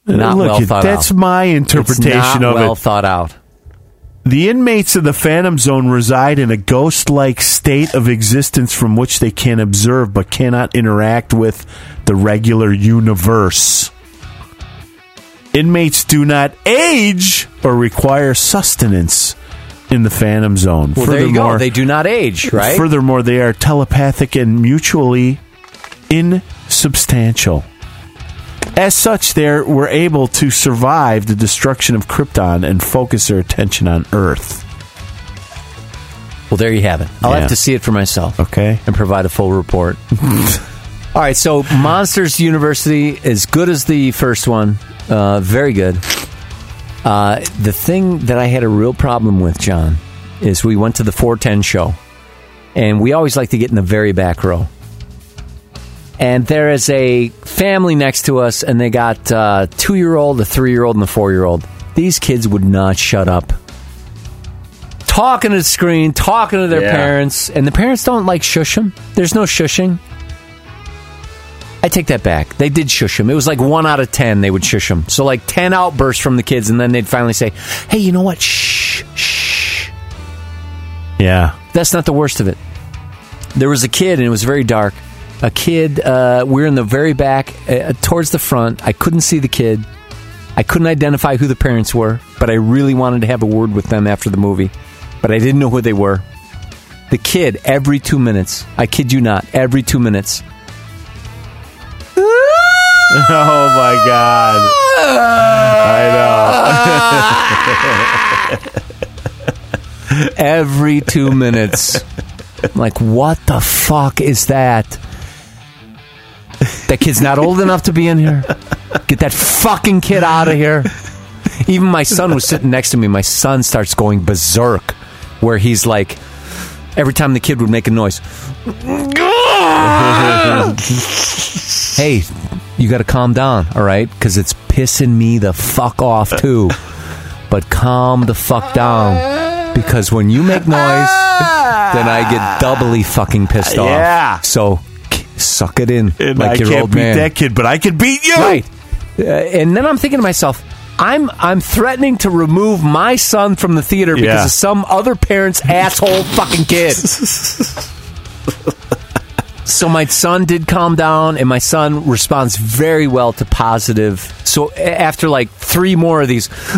not Look, well thought that's out. That's my interpretation not of well it. thought out. The inmates of the Phantom Zone reside in a ghost like state of existence from which they can observe but cannot interact with the regular universe. Inmates do not age or require sustenance in the Phantom Zone. Well, there you go. Furthermore- They do not age, right? Furthermore, they are telepathic and mutually insubstantial. As such, they were able to survive the destruction of Krypton and focus their attention on Earth. Well, there you have it. I'll Yeah. have to see it for myself. Okay. And provide a full report. [LAUGHS] All right, so Monsters University is good as the first one. Uh, very good. Uh, the thing that I had a real problem with, John, is we went to the 410 show, and we always like to get in the very back row. And there is a family next to us, and they got uh, two year old, a three year old, and a four year old. These kids would not shut up talking to the screen, talking to their Yeah. parents, and the parents don't like shush them. There's no shushing. I take that back. They did shush them. It was like one out of ten they would shush them. So like ten outbursts from the kids, and then they'd finally say, "Hey, you know what? Shh, shh." Yeah. That's not the worst of it. There was a kid, and it was very dark. A kid. Uh, we're in the very back, uh, towards the front. I couldn't see the kid. I couldn't identify who the parents were, but I really wanted to have a word with them after the movie. But I didn't know who they were. The kid, every two minutes, I kid you not, every two minutes, [LAUGHS] Oh my God. I know. [LAUGHS] every two minutes. I'm like, what the fuck is that? That kid's not old enough to be in here. Get that fucking kid out of here. Even my son was sitting next to me. My son starts going berserk, where he's like, every time the kid would make a noise, [LAUGHS] hey, you got to calm down, all right? Because it's pissing me the fuck off too. But calm the fuck down, because when you make noise, then I get doubly fucking pissed off. Yeah. So suck it in, And like I can't beat man. that kid, but I can beat you. Right. Uh, and then I'm thinking to myself, I'm I'm threatening to remove my son from the theater because Yeah. of some other parent's [LAUGHS] asshole fucking kid. so my son did calm down, and my son responds very well to positive. So after like three more of these, [LAUGHS]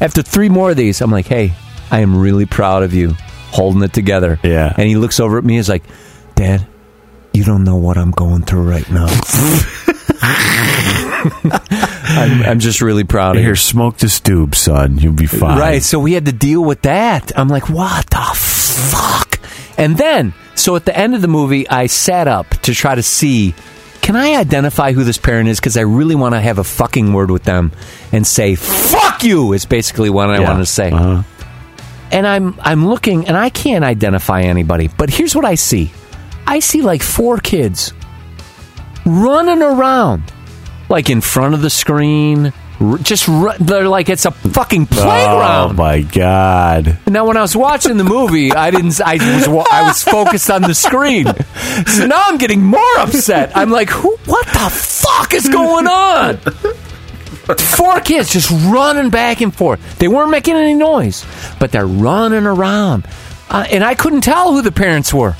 after three more of these, I'm like, hey, I am really proud of you holding it together. Yeah. And he looks over at me, He's like, Dad, you don't know what I'm going through right now. [LAUGHS] I'm, I'm just really proud of you. Here, smoke this doob, son. You'll be fine. Right. So we had to deal with that. I'm like, what the fuck? And then, so at the end of the movie, I sat up to try to see can I identify who this parent is? Because I really want to have a fucking word with them and say, fuck you, is basically what I Yeah. wanted to say. Uh-huh. And I'm I'm looking and I can't identify anybody. But here's what I see. I see like four kids running around like in front of the screen. Just they're like it's a fucking oh, playground. Oh my God. Now, when I was watching the movie, I didn't. I was. I was focused on the screen. So now I'm getting more upset. I'm like, Who, what the fuck is going on? Four kids just running back and forth. They weren't making any noise, but they're running around, uh, and I couldn't tell who the parents were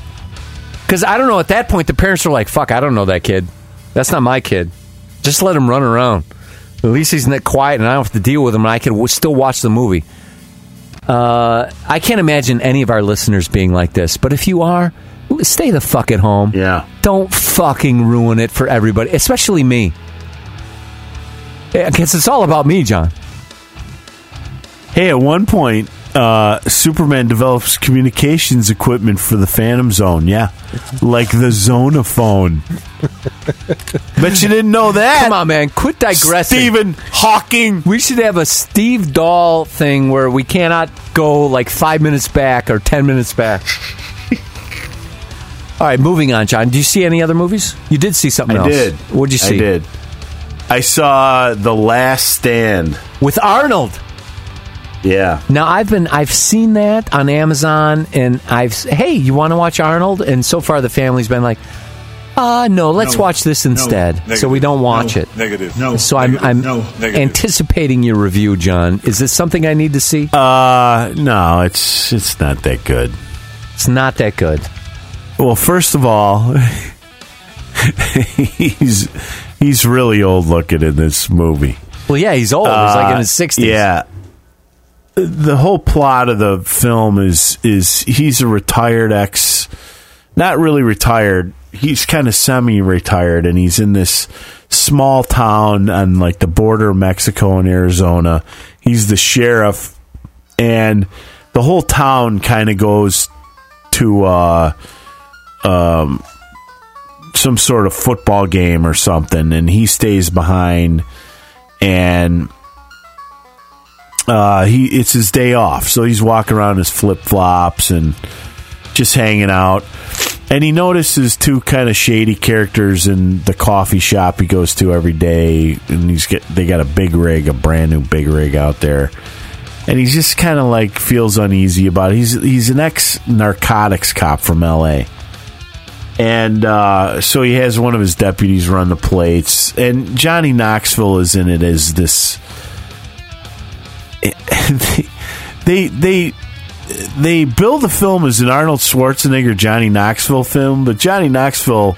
Because I don't know. At that point, the parents were like, "Fuck, I don't know that kid. That's not my kid. Just let him run around. At least he's not quiet, and I don't have to deal with him, and I can w- still watch the movie." Uh, I can't imagine any of our listeners being like this. But if you are, stay the fuck at home. Yeah. Don't fucking ruin it for everybody, especially me. Because it's all about me, John. Hey, at one point, uh, Superman develops communications equipment for the Phantom Zone. Yeah, like the Zone-o-Phone. [LAUGHS] Bet you didn't know that. Come on, man. Quit digressing. Stephen Hawking. We should have a Steve Dahl thing where we cannot go like five minutes back or ten minutes back. [LAUGHS] All right, moving on, John. Do you see any other movies? You did see something else. I else. did. What'd you see? I did. I saw The Last Stand. With Arnold. Yeah. Now I've been I've seen that on Amazon and I've hey, you want to watch Arnold? And so far the family's been like, uh no, let's No. watch this instead. Negative. So we don't watch No. it. Negative. No. So I'm I'm No. Anticipating your review, John. Is this something I need to see? Uh, no, it's it's not that good. it's not that good. Well, first of all, [LAUGHS] he's he's really old looking in this movie. Well, yeah, he's old. he's like in his Uh, sixties. Yeah. The whole plot of the film is is he's a retired ex, not really retired. He's kind of semi-retired, and he's in this small town on like the border of Mexico and Arizona. He's the sheriff, and the whole town kind of goes to uh, um, some sort of football game or something, and he stays behind and uh, he it's his day off, so he's walking around his flip flops and just hanging out. And he notices two kind of shady characters in the coffee shop he goes to every day, and he's get they got a big rig, a brand new big rig out there, and he just kind of like feels uneasy about it. He's he's an ex narcotics cop from L.A. And uh, so he has one of his deputies run the plates, and Johnny Knoxville is in it as this [LAUGHS] they they they build the film as an Arnold Schwarzenegger Johnny Knoxville film, but Johnny Knoxville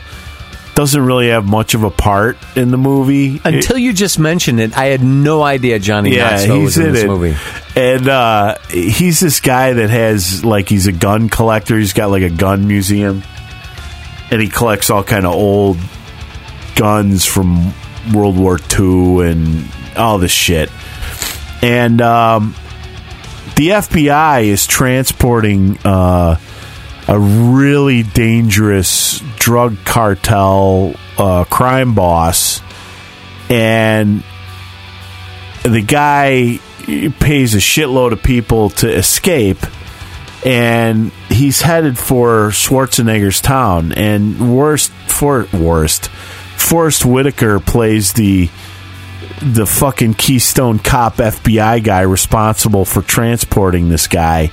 doesn't really have much of a part in the movie Until you just mentioned it, I had no idea Johnny yeah, Knoxville was in, in this it. movie. And uh, he's this guy that has like he's a gun collector. He's got like a gun museum, and he collects all kind of old guns from World War II and all this shit. And um, the FBI is transporting uh, a really dangerous drug cartel uh, crime boss, and the guy pays a shitload of people to escape and he's headed for Schwarzenegger's town and worst for worst Forest Whitaker plays the the fucking Keystone Cop FBI guy responsible for transporting this guy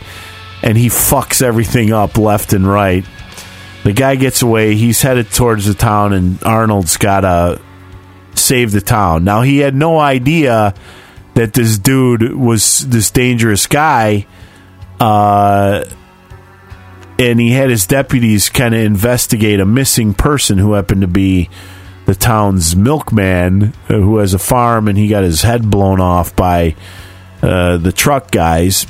and he fucks everything up left and right. The guy gets away, he's headed towards the town and Arnold's got to save the town. Now he had no idea that this dude was this dangerous guy uh and he had his deputies kind of investigate a missing person who happened to be the town's milkman uh, who has a farm and he got his head blown off by uh, the truck guys.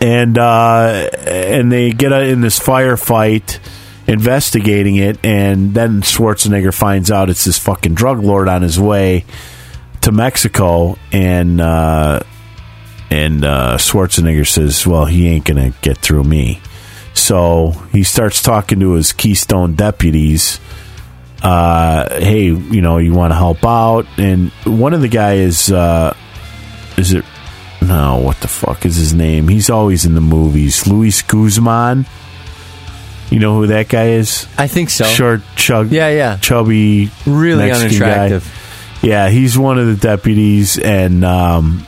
And uh, and they get in this firefight investigating it and then Schwarzenegger finds out it's this fucking drug lord on his way to Mexico and uh, and uh, Schwarzenegger says, "Well, he ain't gonna get through me." So he starts talking to his Keystone deputies. Uh, hey, you know, you want to help out? And one of the guys, uh, is it? No, what the fuck is his name? He's always in the movies. Luis Guzman. You know who that guy is? I think so. Short, chug, Yeah, yeah. chubby, Really Mexican guy. unattractive. Yeah, he's one of the deputies, and um,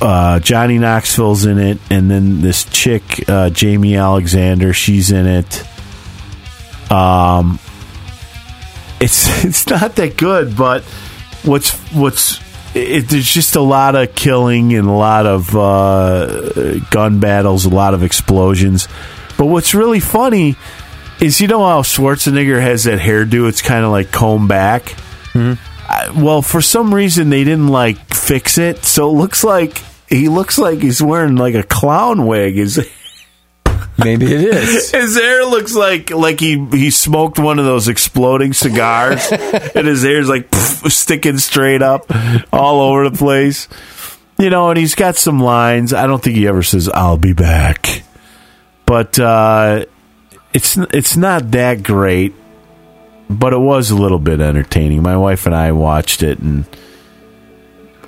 uh, Johnny Knoxville's in it, and then this chick, uh, Jaimie Alexander, she's in it. Um, it's [LAUGHS] it's not that good, but what's what's it, there's just a lot of killing and a lot of uh, gun battles, a lot of explosions. But what's really funny is you know how Schwarzenegger has that hairdo? It's kind of like comb back. I, well, for some reason they didn't like fix it, so it looks like he looks like he's wearing like a clown wig. His [LAUGHS] Maybe it is. his hair looks like like he he smoked one of those exploding cigars, [LAUGHS] and his hair's like pff, sticking straight up all over the place. You know, and he's got some lines. I don't think he ever says "I'll be back," but uh, it's it's not that great. But it was a little bit entertaining. My wife and I watched it, and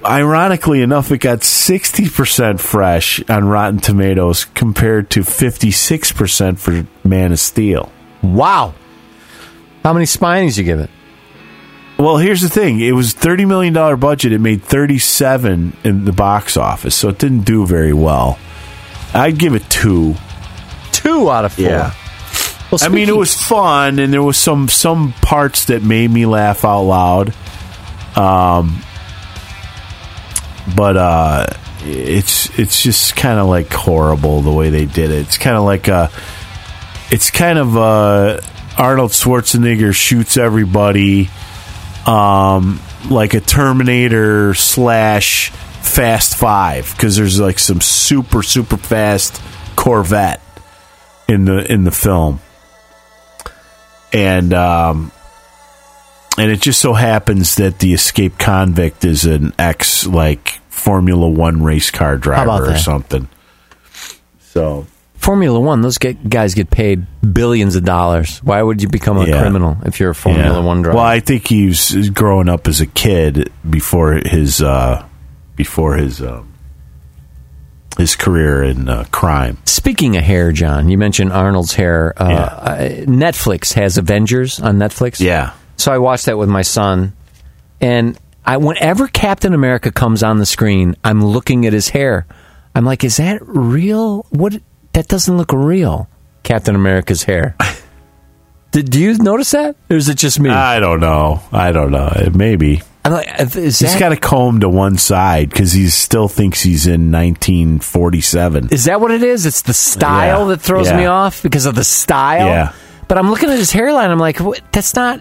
ironically enough, it got sixty percent fresh on Rotten Tomatoes compared to fifty six percent for Man of Steel. wow. How many spinies you give it? Well, here's the thing: it was thirty million dollar budget. It made thirty seven in the box office, so it didn't do very well. I'd give it two. Two out of four. Yeah. Well, I mean, it was fun, and there was some some parts that made me laugh out loud. Um, but uh, it's it's just kind of like horrible the way they did it. It's kind of like a, it's kind of uh Arnold Schwarzenegger shoots everybody, um, like a Terminator slash Fast Five because there's like some super super fast Corvette in the in the film and um and it just so happens that the escaped convict is an ex like Formula One race car driver or something. So Formula One, those get, guys get paid billions of dollars. Why would you become a Yeah. criminal if you're a Formula yeah. One driver? Well, I think he was growing up as a kid before his uh before his um his career in uh, crime. Speaking of hair, John, you mentioned Arnold's hair. Uh, Yeah. uh, Netflix has Avengers on Netflix. Yeah. So I watched that with my son, and I whenever Captain America comes on the screen, I'm looking at his hair. I'm like, is that real? What? That doesn't look real. Captain America's hair. [LAUGHS] Did do you notice that, or is it just me? I don't know. I don't know. It Maybe. I'm like, is He's that, got a comb to one side because he still thinks he's in 1947. Is that what it is? It's the style Yeah. that throws Yeah. me off because of the style. Yeah. But I'm looking at his hairline. I'm like, what? that's not.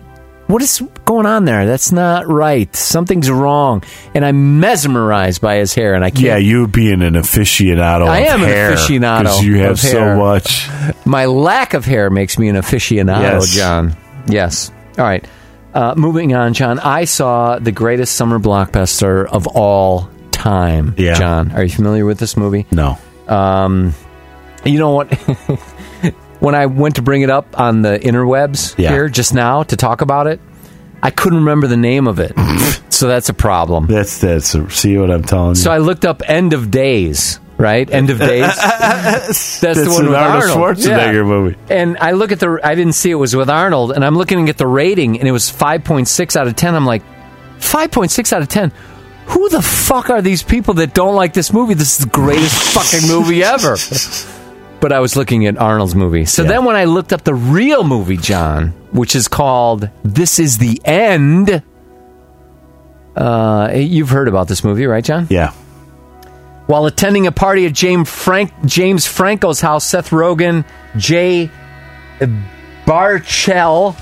What is going on there? That's not right. Something's wrong. And I'm mesmerized by his hair, and I can't. Yeah, you being an aficionado. I am an aficionado 'cause you have so much. My lack of hair makes me an aficionado, Yes. John. Yes. All right. Uh, moving on, John. I saw the greatest summer blockbuster of all time. Yeah. John, are you familiar with this movie? No, You know what? [LAUGHS] when I went to bring it up on the interwebs Yeah. here just now to talk about it, I couldn't remember the name of it. [LAUGHS] so that's a problem. that's that's. See what I'm telling you? So I looked up End of Days, right? End of Days. [LAUGHS] that's, the That's one an with Arnold Arnold. Schwarzenegger Yeah. movie. And I look at the, I didn't see it was with Arnold, and I'm looking at the rating, and it was 5.6 out of 10. I'm like, 5.6 out of 10? Who the fuck are these people that don't like this movie? This is the greatest fucking movie ever. [LAUGHS] But I was looking at Arnold's movie. So Yeah. then when I looked up the real movie, John, which is called This Is the End. Uh, you've heard about this movie, right, John? Yeah, While attending a party at James Frank James Franco's house, Seth Rogen, Jay Baruchel,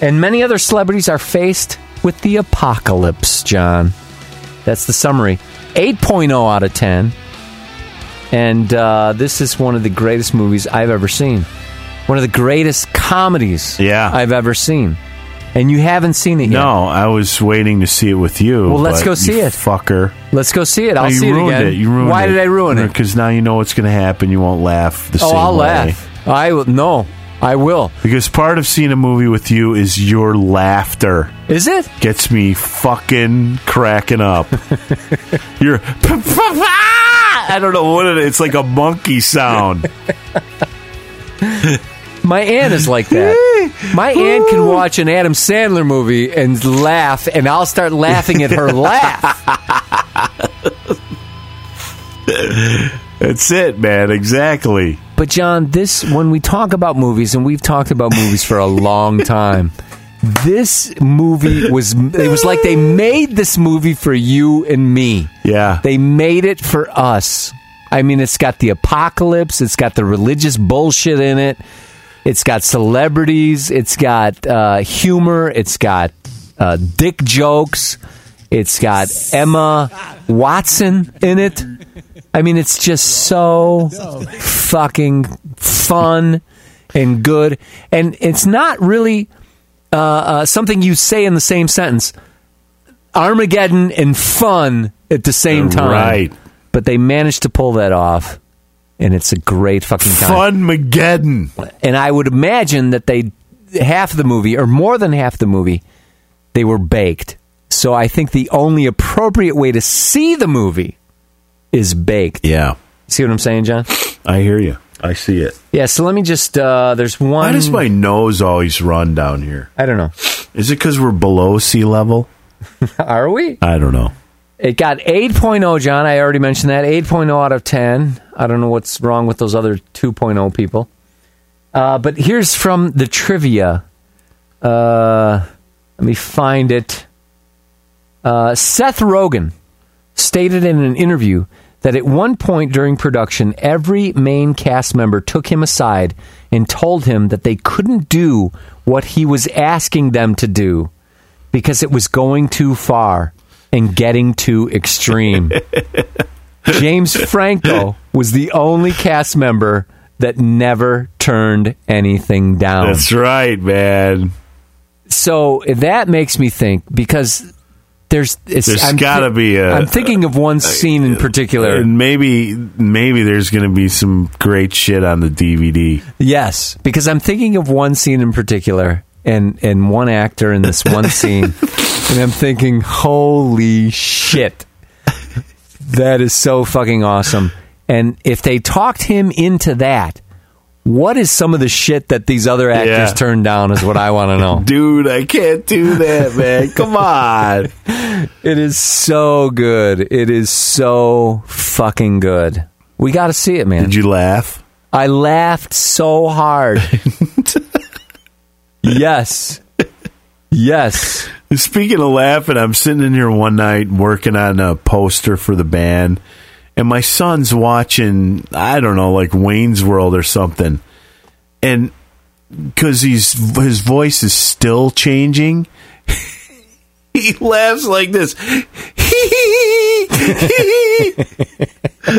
and many other celebrities are faced with the apocalypse, John. That's the summary. 8.0 out of 10. And uh, this is one of the greatest movies I've ever seen. One of the greatest comedies Yeah. I've ever seen. And you haven't seen it yet. no, I was waiting to see it with you. Well, let's go see it. fucker. Let's go see it. I'll you see it ruined again. it. You ruined Why it. did I ruin it? Because now you know what's going to happen. You won't laugh the Oh, same I'll way. laugh. I will. No, I will. Because part of seeing a movie with you is your laughter. Is it? Gets me fucking cracking up. [LAUGHS] You're. [LAUGHS] I don't know what it is. It's like a monkey sound. [LAUGHS] My aunt is like that. My aunt can watch an Adam Sandler movie and laugh, and I'll start laughing at her laugh. That's it, man. Exactly. But John, this when we talk about movies, and we've talked about movies for a long time. This movie was it was like they made this movie for you and me. Yeah. They made it for us. I mean, it's got the apocalypse, it's got the religious bullshit in it, it's got celebrities, it's got uh, humor, it's got uh, dick jokes, it's got Emma Watson in it. I mean, it's just so fucking fun and good, and it's not really uh, uh, something you say in the same sentence. Armageddon and fun at the same time. Right. But they managed to pull that off, and it's a great fucking time. Fun Mageddon. And I would imagine that they half the movie, or more than half the movie, they were baked. So I think the only appropriate way to see the movie is baked. Yeah. See what I'm saying, John? I hear you. I see it. Yeah. So let me just. Uh, there's one. Why does my nose always run down here? I don't know. Is it because we're below sea level? [LAUGHS] Are we? I don't know. It got 8.0, John. I already mentioned that. 8.0 out of 10. I don't know what's wrong with those other 2.0 people. Uh, but here's from the trivia. Uh, let me find it. Uh, Seth Rogen stated in an interview that at one point during production, every main cast member took him aside and told him that they couldn't do what he was asking them to do because it was going too far and getting too extreme. [LAUGHS] James Franco was the only cast member that never turned anything down. That's right, man. So that makes me think because there's it's, There's I'm gotta be a- I'm thinking of one scene in uh, particular. And maybe maybe there's going to be some great shit on the DVD. Yes, because I'm thinking of one scene in particular and and one actor in this one [LAUGHS] scene, and I'm thinking, holy shit, that is so fucking awesome. And if they talked him into that, what is some of the shit that these other actors Yeah. turned down? Is what I want to know. [LAUGHS] Dude, I can't do that, man. Come on. [LAUGHS] It is so good. It is so fucking good. We got to see it, man. Did you laugh? I laughed so hard. [LAUGHS] yes. Yes. Speaking of laughing, I'm sitting in here one night working on a poster for the band, and my son's watching, I don't know, like Wayne's World or something. And because he's his voice is still changing, [LAUGHS] he laughs like this. He [LAUGHS] [LAUGHS]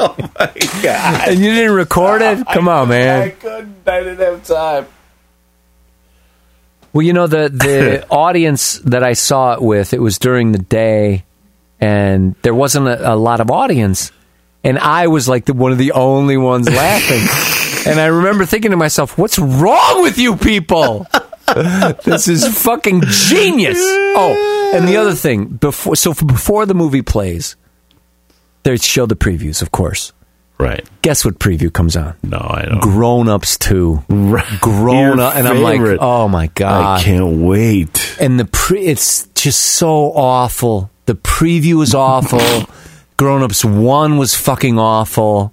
Oh my god! And you didn't record it? Uh, Come on, man! I couldn't. I didn't have time. Well, you know the the [LAUGHS] audience that I saw it with, it was during the day and there wasn't a, a lot of audience and I was like the, one of the only ones laughing. [LAUGHS] and I remember thinking to myself, "What's wrong with you people?" [LAUGHS] this is fucking genius. Oh, and the other thing, before so before the movie plays, they show the previews, of course. Right? Guess what preview comes on? No, I don't. Grown Ups 2. Right. [LAUGHS] Grown Your Up. And I'm like, oh my God. I can't wait. And the pre- it's just so awful. The preview is awful. [LAUGHS] Grown Ups 1 was fucking awful.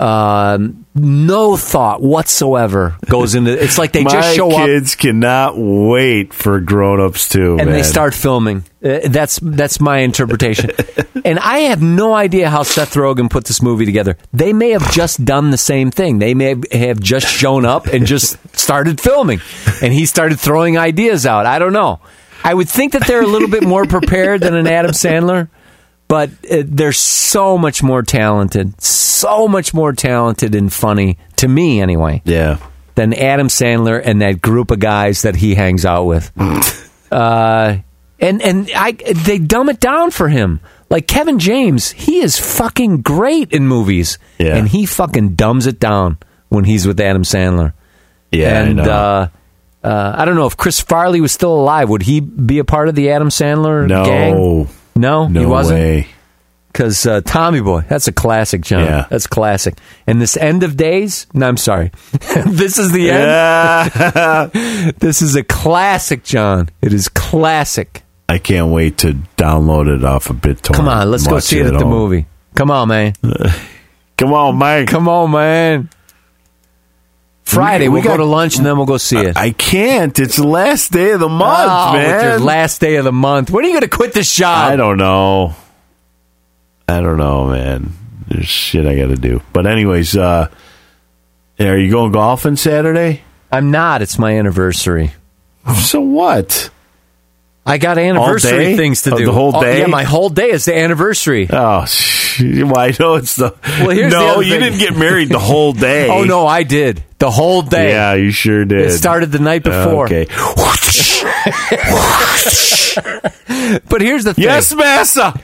Um, no thought whatsoever goes into It's like they [LAUGHS] just show up kids cannot wait for Grown Ups too, and they start filming. Uh, that's that's my interpretation. [LAUGHS] and I have no idea how Seth Rogen put this movie together. They may have just done the same thing. They may have just shown up and just started filming, and he started throwing ideas out. I don't know. I would think that they're a little bit more prepared than an Adam Sandler, but uh, they're so much more talented, so much more talented and funny to me, anyway Yeah. than Adam Sandler and that group of guys that he hangs out with. [LAUGHS] uh, and and I they dumb it down for him. Like Kevin James, he is fucking great in movies, Yeah. and he fucking dumbs it down when he's with Adam Sandler. Yeah. and I know. Uh, uh, I don't know if Chris Farley was still alive. Would he be a part of the Adam Sandler no. gang? No, No he wasn't way. because uh, Tommy Boy, that's a classic, John. Yeah. That's classic. And this end of days, no, I'm sorry. [LAUGHS] this is the end. Yeah. [LAUGHS] This is a classic, John. It is classic. I can't wait to download it off of BitTorrent. Come on, let's go see it at the movie. [LAUGHS] Come on, man. Come on, Mike. Come on, man. Friday, We we'll go got- to lunch and then we'll go see it. I can't. It's the last day of the month, oh, with your man. last day of the month. When are you going to quit this job? I don't know. I don't know, man. There's shit I got to do. But anyways, uh, are you going golfing Saturday? I'm not. It's my anniversary. [LAUGHS] So what? I got anniversary things to Oh, do. the whole Oh, day? yeah, my whole day is the anniversary. Oh, sh- well, I know it's the. Well, here's the no, other you didn't get married the whole [LAUGHS] day. Oh no, I did the whole day. Yeah, you sure did. It started the night before. Okay. [LAUGHS] But here's the thing. yes, massa.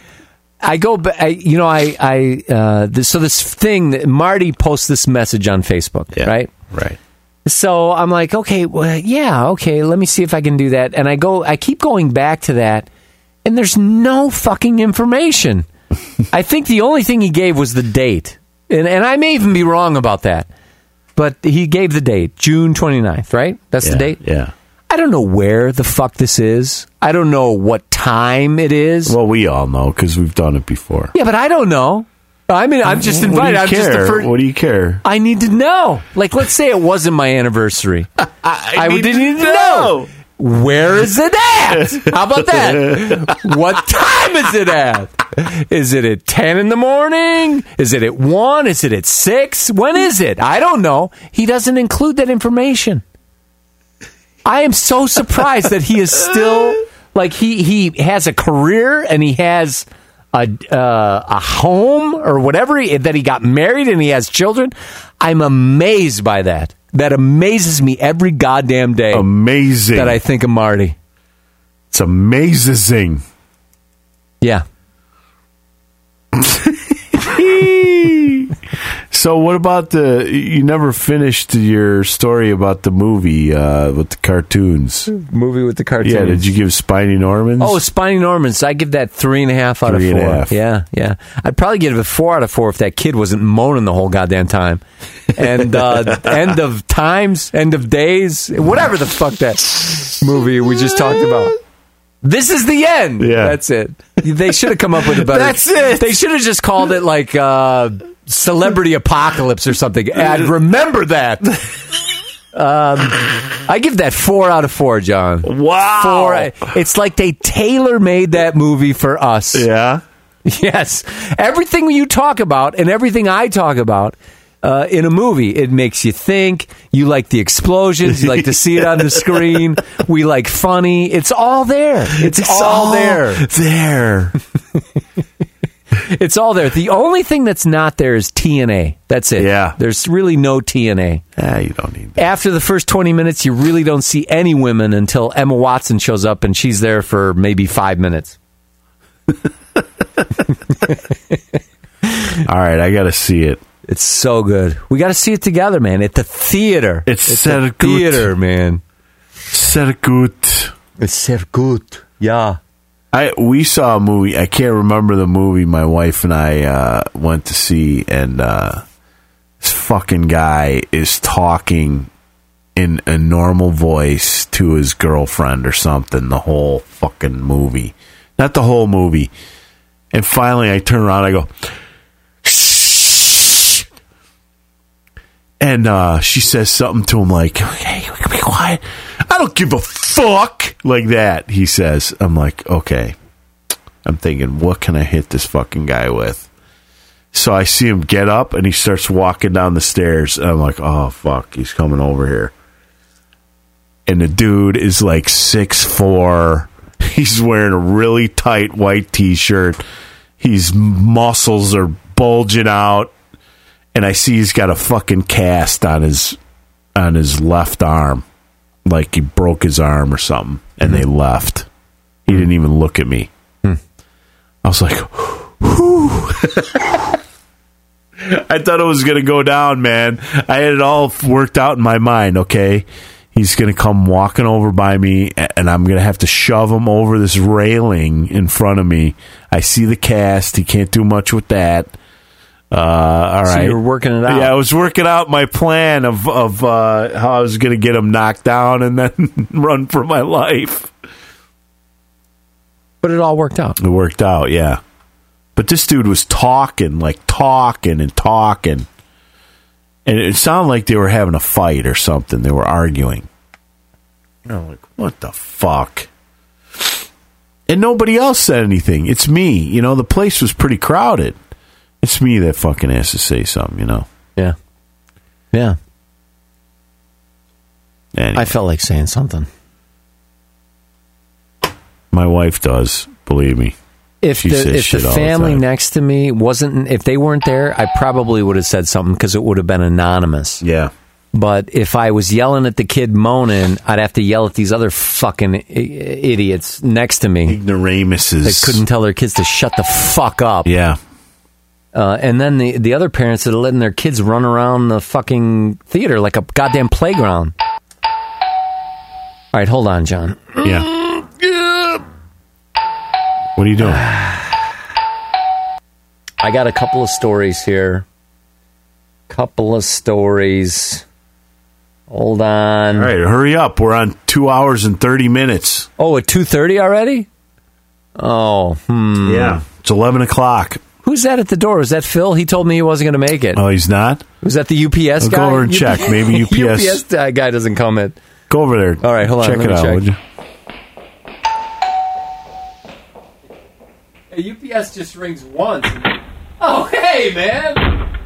I go, ba- I, you know, I, I, uh, this, so this thing that Marty posts this message on Facebook, right? Right. So I'm like, okay, well, yeah, okay, let me see if I can do that. And I go, I keep going back to that, and there's no fucking information. [LAUGHS] I think the only thing he gave was the date. And, and I may even be wrong about that. But he gave the date, June 29th, right? That's Yeah, the date? Yeah. I don't know where the fuck this is. I don't know what time it is. Well, we all know because we've done it before. yeah, but I don't know. I mean, I'm just invited. I'm just the first. What do you care? I need to know. Like, let's say it wasn't my anniversary. [LAUGHS] I, need didn't to need to know. Where is it at? How about that? [LAUGHS] what time is it at? Is it at 10 in the morning? Is it at 1? Is it at 6? When is it? I don't know. He doesn't include that information. I am so surprised that he is still like he he has a career and he has a uh, a home or whatever he, that he got married and he has children. I'm amazed by that. That amazes me every goddamn day Amazing. that I think of Marty. it's amazing. Yeah. [LAUGHS] So, what about the? You never finished your story about the movie uh, with the cartoons. Movie with the cartoons. Yeah, did you give Spiny Normans? Oh, Spiny Normans. I give that three and a half out Three of and a four. half. Yeah, yeah. I'd probably give it a four out of four if that kid wasn't moaning the whole goddamn time. And uh, [LAUGHS] end of times, end of days, whatever the fuck that movie we just talked about. This is the end. Yeah. that's it. They should have come up with a better. [LAUGHS] That's it. They should have just called it like uh, Celebrity Apocalypse or something. I'd [LAUGHS] remember that. Um, I give that four out of four, John. wow! Four. It's like they tailor made that movie for us. Yeah, [LAUGHS] Yes. Everything you talk about and everything I talk about uh, in a movie, it makes you think. You like the explosions. You like to see it on the [LAUGHS] screen. We like funny. It's all there. It's, all, there. There. [LAUGHS] It's all there. The only thing that's not there is TNA. That's it. Yeah. There's really no TNA. ah, you don't need that. After the first 20 minutes, you really don't see any women until Emma Watson shows up and she's there for maybe five minutes. [LAUGHS] All right, I got to see it. It's so good. We got to see it together, man. At the theater. It's sehr the gut. theater, man. Sehr gut. It's sehr gut. Yeah. I we saw a movie. I can't remember the movie. My wife and I uh, went to see, and uh, this fucking guy is talking in a normal voice to his girlfriend or something. The whole fucking movie, not the whole movie. And finally, I turn around. I go, "Shh." and uh, she says something to him like, "Hey, be quiet." I don't give a fuck like that. He says. I'm like, okay. I'm thinking, what can I hit this fucking guy with? So I see him get up and he starts walking down the stairs. And I'm like, oh fuck, he's coming over here. And the dude is like six four. [LAUGHS] He's wearing a really tight white t-shirt. His muscles are bulging out, and I see he's got a fucking cast on his on his left arm, like he broke his arm or something. And they mm-hmm. left. He didn't even look at me. Hmm. I was like, whew. [LAUGHS] I thought it was going to go down, man. I had it all worked out in my mind, okay? He's going to come walking over by me, and I'm going to have to shove him over this railing in front of me. I see the cast. He can't do much with that. Uh, all So right. you were working it out. Yeah, I was working out my plan of, of uh, how I was going to get him knocked down and then [LAUGHS] run for my life. But it all worked out. It worked out, yeah. But this dude was talking, like talking and talking. And it sounded like they were having a fight or something. They were arguing. And I'm like, what the fuck? And nobody else said anything. It's me. You know, the place was pretty crowded. It's me that fucking has to say something, you know. Yeah. Yeah. Anyway, I felt like saying something. my wife does, believe me. If She the, if the all the family next to me wasn't, if they weren't there, I probably would have said something because it would have been anonymous. Yeah. But if I was yelling at the kid moaning, I'd have to yell at these other fucking I- idiots next to me Ignoramuses. that couldn't tell their kids to shut the fuck up. Yeah. Uh, and then the the other parents that are letting their kids run around the fucking theater like a goddamn playground. All right, hold on, John. Yeah. What are you doing? [SIGHS] I got a couple of stories here. Couple of stories. Hold on. All right, hurry up. We're on two hours and 30 minutes. Oh, at two thirty already? Oh, hmm. Yeah. It's 11 o'clock. Who's that at the door? Was that Phil? He told me he wasn't going to make it. Oh, he's not? Was that the UPS I'll guy? go over and check. [LAUGHS] Maybe UPS. UPS guy doesn't come in. Go over there. All right, hold on, Check let it me out, check. would you? Hey, UPS just rings once. Oh, hey, man!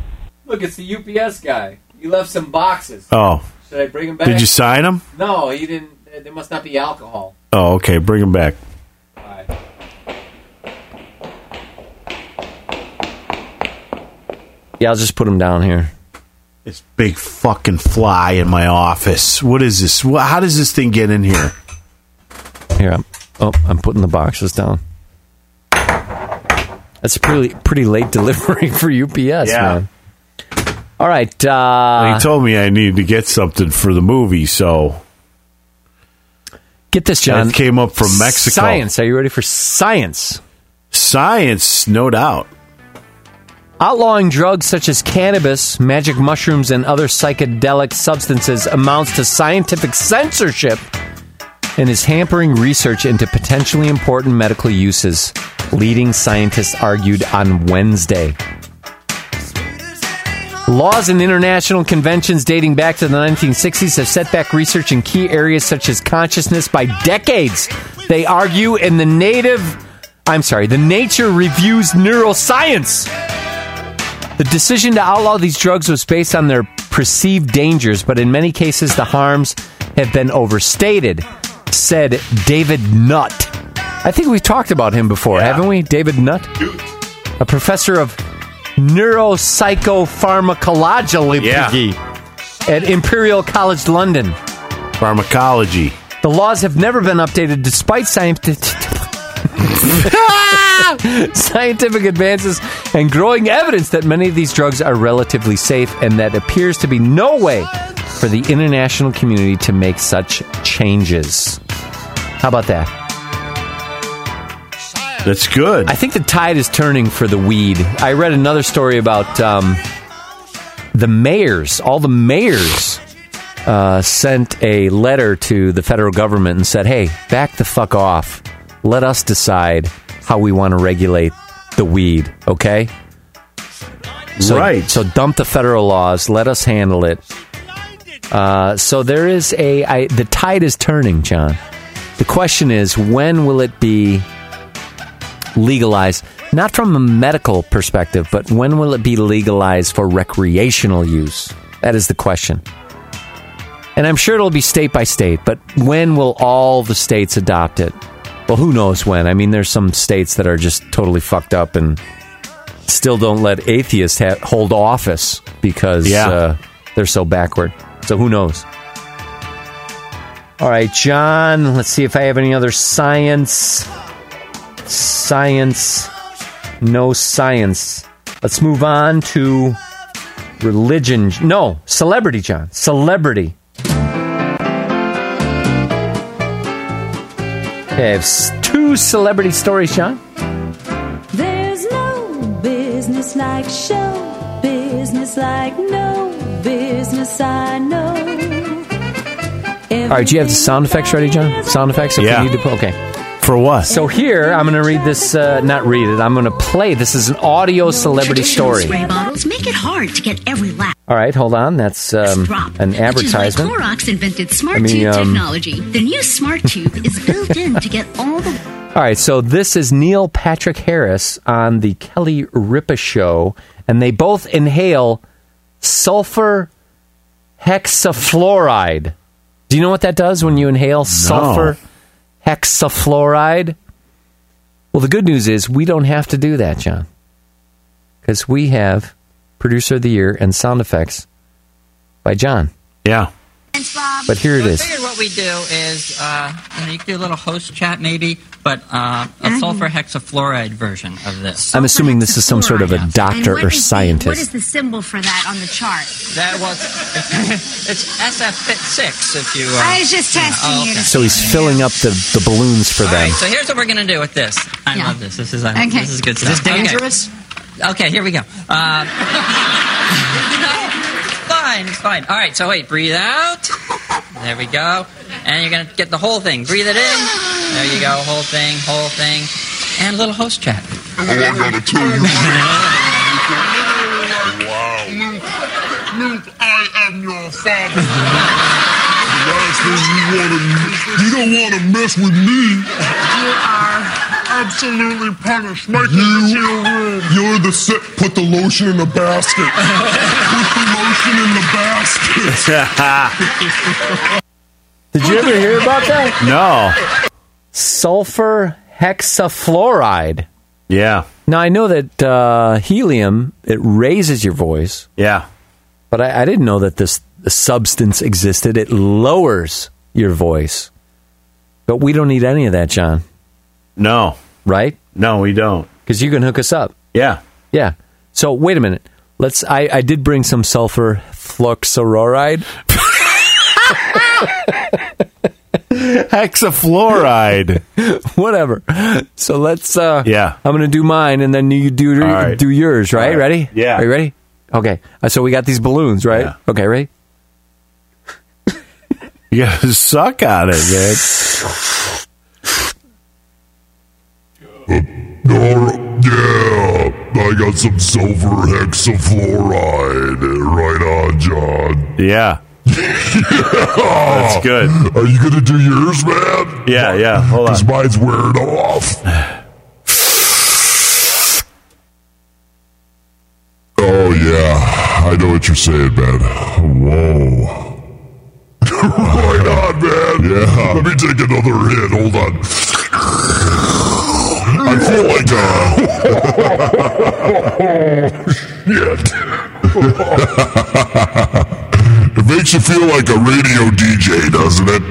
Look, it's the UPS guy. You left some boxes. Oh, Should I bring them back? did you sign him? No, he didn't. There must not be alcohol. Oh, okay. Bring him back. All right. Yeah, I'll just put them down here. This big fucking fly in my office. What is this? How does this thing get in here? Here, I'm. Oh, I'm putting the boxes down. That's pretty pretty late delivery [LAUGHS] for UPS, Yeah. man. All right. Uh, he told me I needed to get something for the movie, so get this, John. That came up from Mexico. Science. Are you ready for science? science, no doubt. Outlawing drugs such as cannabis, magic mushrooms, and other psychedelic substances amounts to scientific censorship and is hampering research into potentially important medical uses, leading scientists argued on Wednesday. Laws and international conventions dating back to the 1960s have set back research in key areas such as consciousness by decades. They argue in the native, I'm sorry, the Nature Reviews Neuroscience. The decision to outlaw these drugs was based on their perceived dangers, but in many cases the harms have been overstated, said David Nutt. I think we've talked about him before, haven't we? David Nutt? A professor of neuropsychopharmacology at Imperial College London. Pharmacology. The laws have never been updated despite scientific [LAUGHS] [LAUGHS] scientific advances and growing evidence that many of these drugs are relatively safe and that appears to be no way for the international community to make such changes. How about that? That's good. I think the tide is turning for the weed. I read another story about um, the mayors, all the mayors uh, sent a letter to the federal government and said, hey, back the fuck off. Let us decide how we want to regulate the weed, okay? So, Right. So dump the federal laws. Let us handle it. Uh, so there is a I, the tide is turning, John. The question is, when will it be legalized? Not from a medical perspective, but when will it be legalized for recreational use? That is the question. And I'm sure it'll be state by state, but when will all the states adopt it? Well, who knows when? I mean, there's some states that are just totally fucked up and still don't let atheists ha- hold office because Yeah. uh, they're so backward. So who knows? All right, John, let's see if I have any other science. Science. No science. Let's move on to religion. No, celebrity, John. Celebrity. Have two celebrity stories, John. There's no business like show business like no business I know. All right, do you have the sound effects ready, John? Sound effects? If Yeah. we need to put, okay. For what? So here, I'm going to read this, uh, not read it, I'm going to play. This is an audio celebrity story. Spray bottles make it hard to get every laugh. All right, hold on. That's um, drop, an advertisement. Which is why Clorox invented Smart Let me, Tube um, technology. The new Smart Tube is built in to get all the All right, so this is Neil Patrick Harris on the Kelly Ripa show, and they both inhale sulfur hexafluoride. Do you know what that does when you inhale sulfur hexafluoride? Well, the good news is we don't have to do that, John, because we have producer of the year and sound effects by John. Yeah. Thanks, Bob. But here it so is. I figured what we do is, uh, you know, you could do a little host chat maybe, but uh, a sulfur hexafluoride version of this. I'm assuming this is some sort of a doctor or what is the- scientist. what is the symbol for that on the chart? That was [LAUGHS] it's SF6. If you, uh, I was just yeah, testing oh, you okay. So he's filling up the, the balloons for All them. right, so here's what we're gonna do with this. I Yeah. love this. This is uh, Okay. this is good stuff. Is this dangerous? Okay, here we go. Uh, [LAUGHS] fine. It's fine. All right. So wait. Breathe out. There we go. And you're gonna get the whole thing. Breathe it in. There you go. Whole thing. Whole thing. And a little host chat. Oh, I gotta tell you. wow. Luke, Luke, I am your father. the last thing you wanna, you don't wanna mess with me. You are absolutely punished. Make it into your room. You're the set. Put the lotion in the basket. [LAUGHS] Put the lotion in the basket. [LAUGHS] Did you ever hear about that? No. Sulfur hexafluoride. Yeah. Now I know that uh, helium it raises your voice. Yeah. But I, I didn't know that this substance existed. It lowers your voice. But we don't need any of that, John. No. Right? No, we don't. Because you can hook us up. Yeah. Yeah. So wait a minute. Let's. I, I did bring some sulfur fluoxuride. [LAUGHS] Hexafluoride. [LAUGHS] Whatever. So let's. uh Yeah. I'm gonna do mine, and then you do right. do yours. Right? Right. Ready? Yeah. Are you ready? Okay. Uh, So we got these balloons, right? Yeah. Okay. Ready? [LAUGHS] You gotta suck on it, man. Uh, Alright, yeah, I got some silver hexafluoride. Uh, right on, John. Yeah. That's good. Are you gonna do yours, man? Yeah, yeah. Hold on. Because mine's wearing off. Oh yeah, I know what you're saying, man. Whoa. [LAUGHS] right on, man. Yeah. Let me take another hit. Hold on. I feel like uh shit. It makes you feel like a radio DJ, doesn't it?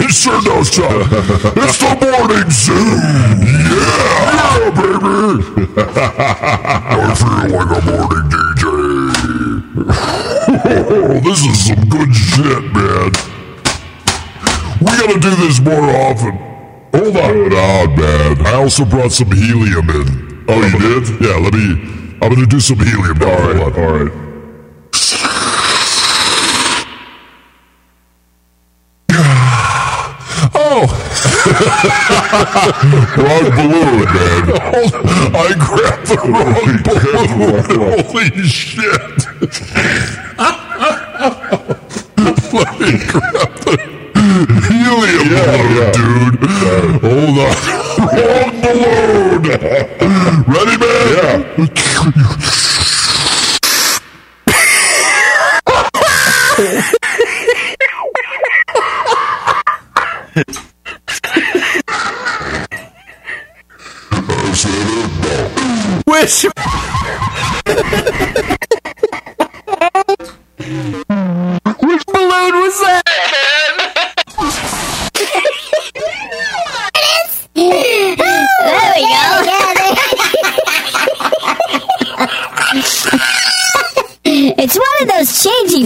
It sure does, Chuck. It's the morning zoo. Yeah, yeah baby. [LAUGHS] I feel like a morning DJ. [LAUGHS] This is some good shit, man. We gotta do this more often. Hold on. Hold on, ah, man. I also brought some helium in. Oh, you did? Yeah, let me. I'm gonna do some helium. All right, all right. [SIGHS] Oh! [LAUGHS] wrong balloon, man. I grabbed the wrong [LAUGHS] balloon. Holy shit. [LAUGHS] Let me grab the helium balloon, dude. Hold on. Wrong balloon. Ready, man? Yeah. Wish.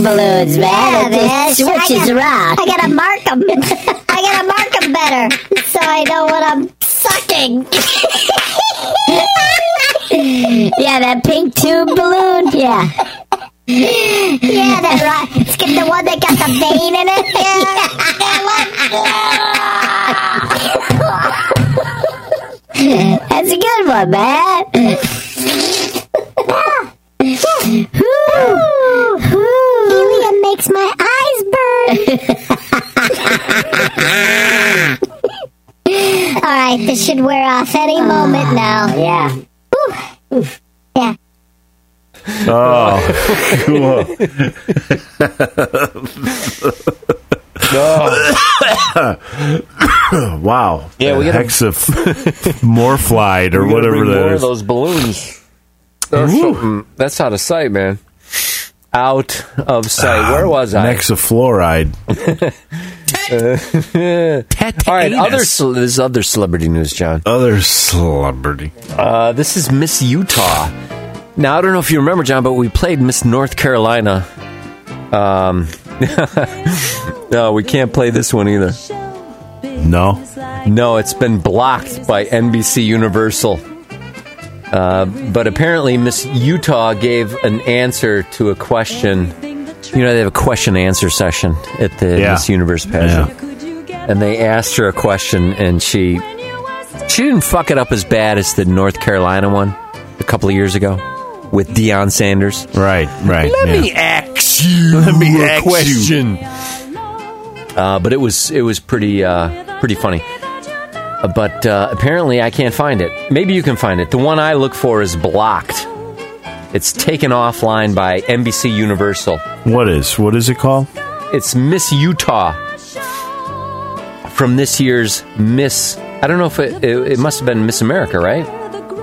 Balloons, man. that just switches around. I gotta mark them. [LAUGHS] I gotta mark them better so I know what I'm sucking. [LAUGHS] yeah, that pink tube balloon. Yeah. Yeah, that's [LAUGHS] right. Let's the one that got the vein in it. Yeah. That's a good one, man. Helium makes my eyes burn. All right, This should wear off any moment now. Yeah. Whew. Yeah. Oh, [LAUGHS] wow. Yeah, we gotta- hexamorphide or We gotta whatever that more is. of those balloons. That's, something- that's out of sight, man. Out of sight. Where ah, was I? Nexafluoride. [LAUGHS] [LAUGHS] All right, other ce- this is other celebrity news, John. Other celebrity. Uh, this is Miss Utah. Now I don't know if you remember, John, but we played Miss North Carolina. Um, [LAUGHS] no, we can't play this one either. No. No, it's been blocked by NBC Universal. Uh, but apparently, Miss Utah gave an answer to a question. You know, they have a question and answer session at the Yeah. Miss Universe pageant. And they asked her a question, and she she didn't fuck it up as bad as the North Carolina one a couple of years ago with Deion Sanders. Right, right. Let yeah. me ask [LAUGHS] you Let me a ask you. question. Uh, but it was it was pretty uh, pretty funny. Uh, but uh, apparently, I can't find it. Maybe you can find it. The one I look for is blocked. It's taken offline by NBC Universal. What is? What is it called? It's Miss Utah from this year's Miss. I don't know if it, it, it must have been Miss America, right?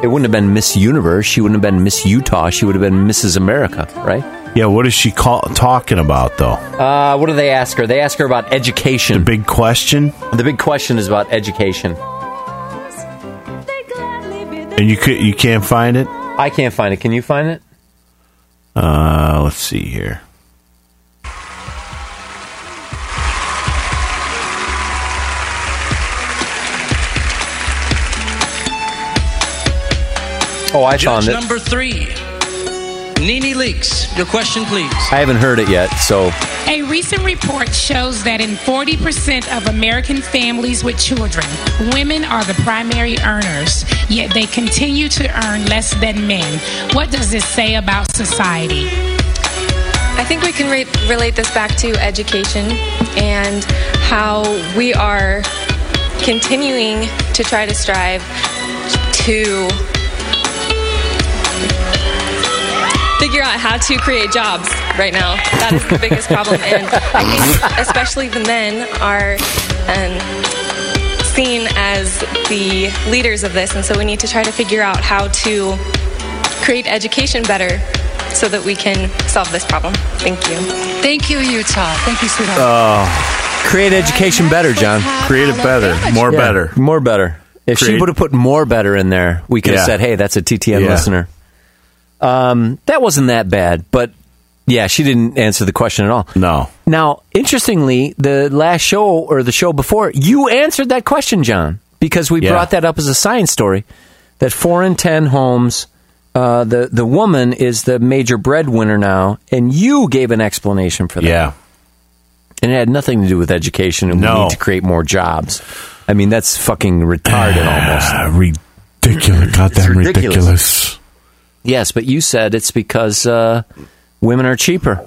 It wouldn't have been Miss Universe. She wouldn't have been Miss Utah. She would have been Mrs. America, right? Yeah, what is she call, talking about, though? Uh, what do they ask her? They ask her about education. The big question? The big question is about education. And you could, you can't find it? I can't find it. Can you find it? Uh, let's see here. Oh, I Judge found it. number three. NeNe Leakes, your question, please. I haven't heard it yet, so A recent report shows that in 40% of American families with children, women are the primary earners, yet they continue to earn less than men. What does this say about society? I think we can re- relate this back to education and how we are continuing to try to strive to figure out how to create jobs right now. That is the biggest problem. And I think, especially the men, are um, seen as the leaders of this. And so we need to try to figure out how to create education better so that we can solve this problem. Thank you. Thank you, Utah. Thank you, sweetheart. Oh, create education better, John. create it better. More Yeah, better. More better. If she would have put more better in there, we could have Yeah. said, "Hey, that's a TTN Yeah. listener." Um, that wasn't that bad, but yeah, she didn't answer the question at all. No. Now, interestingly, the last show or the show before, you answered that question, John, because we Yeah. brought that up as a science story. That four in ten homes, uh, the the woman is the major breadwinner now, and you gave an explanation for that. Yeah. and it had nothing to do with education. And we No. need to create more jobs. I mean, that's fucking retarded [SIGHS] almost. Ridiculous. Goddamn ridiculous. ridiculous. Yes, but you said it's because uh, women are cheaper.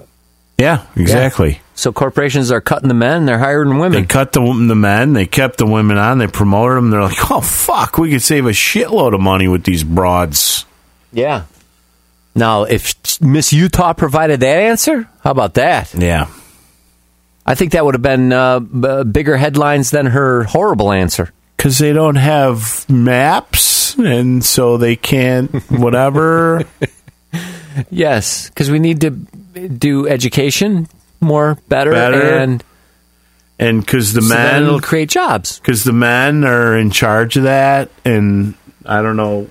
Yeah, exactly. So corporations are cutting the men; they're hiring women. They cut the the men. They kept the women on. They promoted them. They're like, oh fuck, we could save a shitload of money with these broads. Yeah. Now, if Miss Utah provided that answer, how about that? Yeah. I think that would have been uh, b- bigger headlines than her horrible answer. Because they don't have maps, and so they can't whatever. [LAUGHS] Yes, because we need to do education more, better, Better. and and because the so men, it'll create jobs. because the men are in charge of that, and I don't know.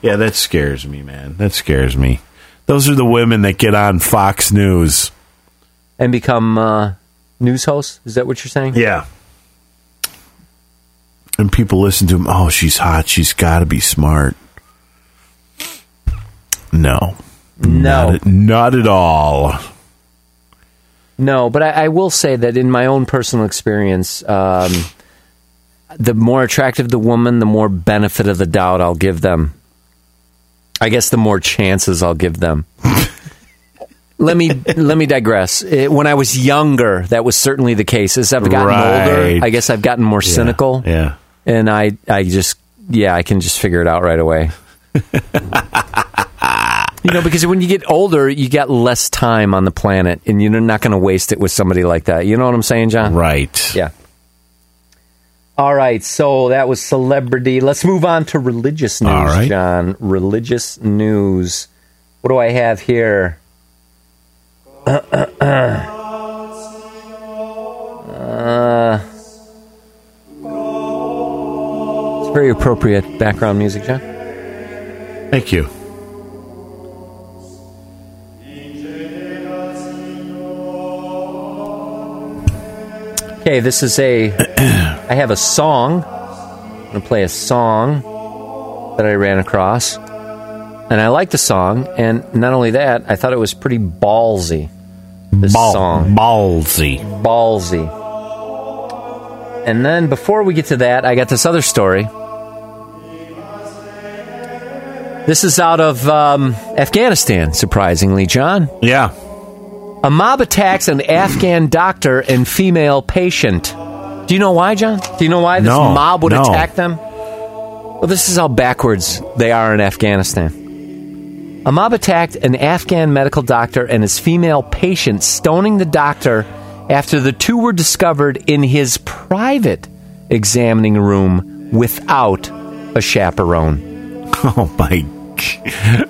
Yeah, that scares me, man. That scares me. Those are the women that get on Fox News. and become uh, news hosts. Is that what you're saying? Yeah. And people listen to him, Oh, she's hot. She's got to be smart. No. No. Not at, not at all. No, but I, I will say that in my own personal experience, um, the more attractive the woman, the more benefit of the doubt I'll give them. I guess the more chances I'll give them. [LAUGHS] let me let me digress. It, when I was younger, that was certainly the case. As I've gotten Right. older, I guess I've gotten more cynical. Yeah. And I I just yeah I can just figure it out right away. [LAUGHS] you know, because when you get older, you got less time on the planet, and you're not going to waste it with somebody like that. You know what I'm saying, John? Right. Yeah. All right, so that was celebrity. Let's move on to religious news, right. John. Religious news. What do I have here? [CLEARS THROAT] Uh, very appropriate background music, John. Thank you. Okay, this is a. I have a song. I'm going to play a song that I ran across. And I like the song. And not only that, I thought it was pretty ballsy. This Ball- song. Ballsy. Ballsy. And then before we get to that, I got this other story. This is out of um, Afghanistan, surprisingly, John. Yeah. A mob attacks an Afghan doctor and female patient. Do you know why, John? Do you know why this No, mob would no. attack them? Well, this is how backwards they are in Afghanistan. A mob attacked an Afghan medical doctor and his female patient, stoning the doctor after the two were discovered in his private examining room without a chaperone. [LAUGHS] Oh my.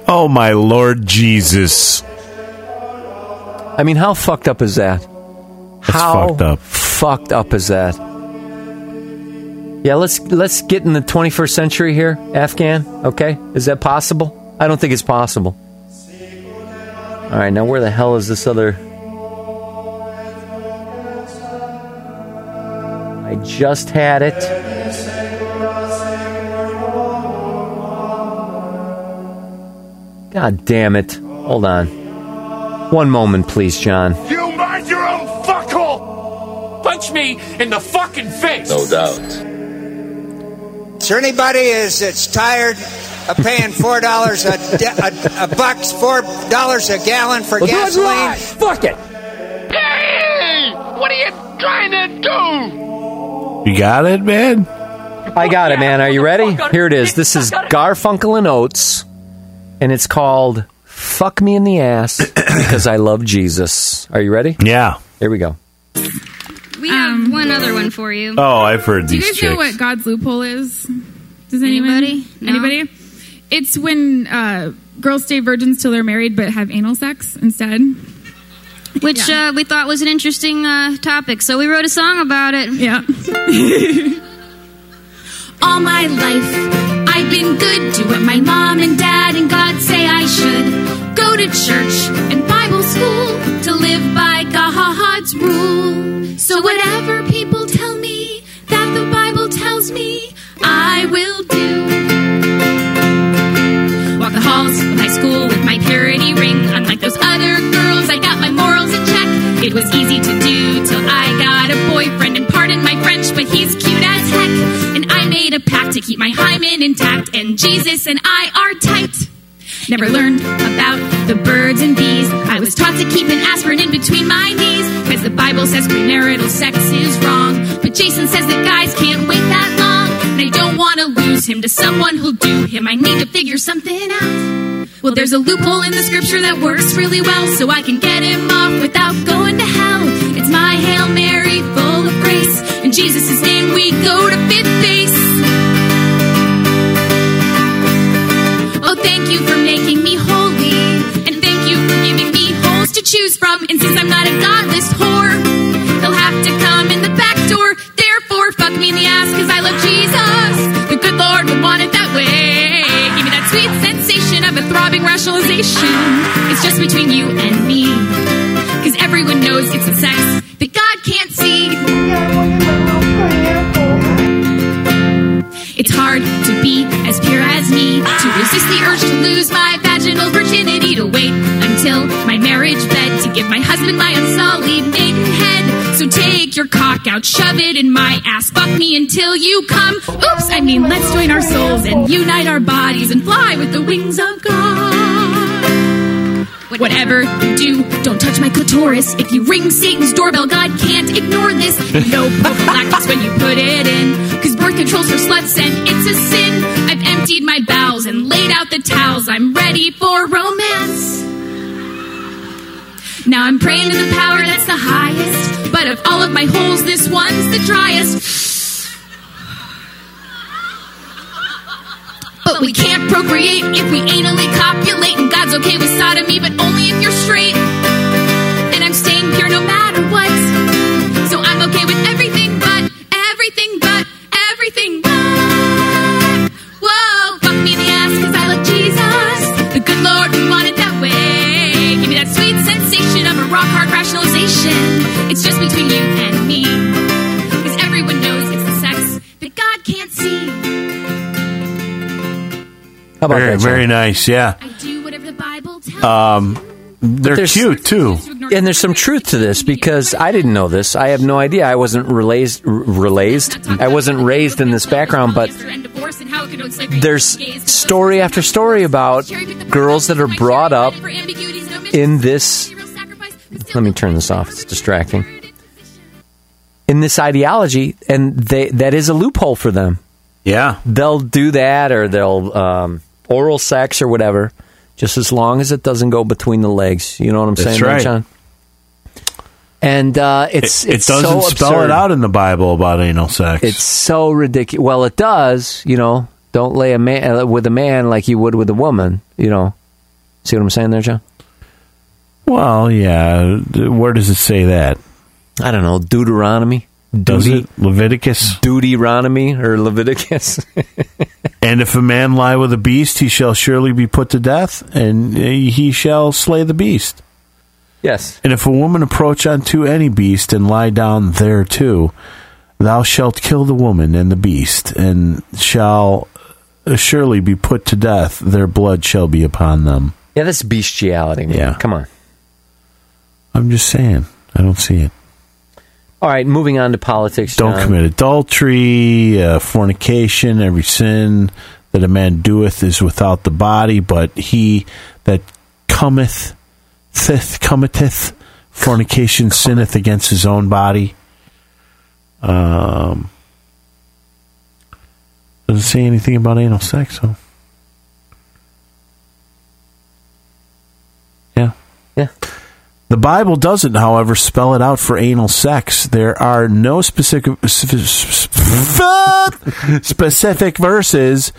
Oh my Lord Jesus. I mean, how fucked up is that? how fucked up. fucked up is that? Yeah, let's let's get in the 21st century here, Afghan. Okay, is that possible? I don't think it's possible. All right, now where the hell is this other? I just had it. God damn it! Hold on. One moment, please, John. You mind your own fuckhole! Punch me in the fucking face! No doubt. Is there anybody is that's tired of paying four dollars a, a, a bucks, four dollars a gallon for Well, gasoline? Fuck it. Hey! What are you trying to do? You got it, man? I got it, man. Are you ready? Here it is. This is Garfunkel and Oates, and it's called "Fuck Me in the Ass" because I love Jesus. Are you ready? Yeah. Here we go. We have one other one for you. Oh, I've heard these. Do you these guys know chicks. what God's loophole is? Does anyone? Anybody? No. Anybody? It's when uh, girls stay virgins till they're married, but have anal sex instead. Which uh, we thought was an interesting uh, topic, so we wrote a song about it. Yeah. [LAUGHS] All my life, I've been good to what my mom and dad and God say I should. Go to church and Bible school to live by God's rule. So whatever people tell me that the Bible tells me, I will do. Walk the halls of high school with my purity ring. Unlike those other girls, I got my morals in check. It was easy to do till I got a boyfriend. And pardon my French, but he's cute as heck. Made a pact to keep my hymen intact. And Jesus and I are tight. Never learned about the birds and bees. I was taught to keep an aspirin in between my knees. Cause the Bible says premarital sex is wrong. But Jason says that guys can't wait that long. I don't wanna lose him to someone who'll do him. I need to figure something out. Well, there's a loophole in the scripture that works really well. So I can get him off without going to hell. It's my Hail Mary full of grace. In Jesus' name we go to fifth base. Oh, thank you for making me holy. And thank you for giving me holes to choose from. And since I'm not a godless whore, he'll have to come fuck me in the ass because I love Jesus. The good Lord would want it that way. Give me that sweet sensation of a throbbing rationalization. It's just between you and me. Because everyone knows it's a sex that God can't see. It's hard to be as pure as me, to resist the urge to lose my vaginal virginity, to wait until my marriage bed to give my husband my unsullied maidenhead. So take your cock out, shove it in my ass, fuck me until you come. Oops, I mean, let's join our souls and unite our bodies and fly with the wings of God. Whatever you do, don't touch my clitoris. If you ring Satan's doorbell, God can't ignore this. No prophylactics when you put it in. Cause birth control's for sluts and it's a sin. I've emptied my bowels and laid out the towels. I'm ready for romance. Now I'm praying to the power that's the highest. But of all of my holes, this one's the driest. But we can't procreate if we anally copulate. And God's okay with sodomy, but only if you're straight. It's just between you and me. Cause everyone knows it's the sex that God can't see. How about very, that, John? very nice. Yeah. Do whatever the Bible tells Um, they're there's- cute too. And there's some truth to this because I didn't know this. I have no idea. I wasn't raised, raised. I wasn't raised in this background, but there's story after story about girls that are brought up in this. Let me turn this off. It's distracting. In this ideology, and they that is a loophole for them. Yeah, they'll do that, or they'll um, oral sex or whatever, just as long as it doesn't go between the legs. You know what I'm That's saying, right. John? And uh, it's it, it doesn't so spell absurd. it out in the Bible about anal sex. It's so ridiculous. Well, it does. You know, don't lay a man uh, with a man like you would with a woman. You know, see what I'm saying there, John? Well, yeah. Where does it say that? I don't know. Deuteronomy. Does Duty- it Leviticus? Deuteronomy or Leviticus? [LAUGHS] And if a man lie with a beast, he shall surely be put to death, and uh, he shall slay the beast. yes. And if a woman approach unto any beast and lie down thereto, thou shalt kill the woman and the beast, and shall surely be put to death. Their blood shall be upon them. Yeah, that's bestiality. Man. Yeah. Come on. I'm just saying. I don't see it. All right, moving on to politics. Don't John. commit adultery, uh, fornication, every sin that a man doeth is without the body, but he that cometh, thith, committeth, fornication sinneth against his own body. Um, doesn't say anything about anal sex, so. Yeah. Yeah. The Bible doesn't, however, spell it out for anal sex. There are no specific specific verses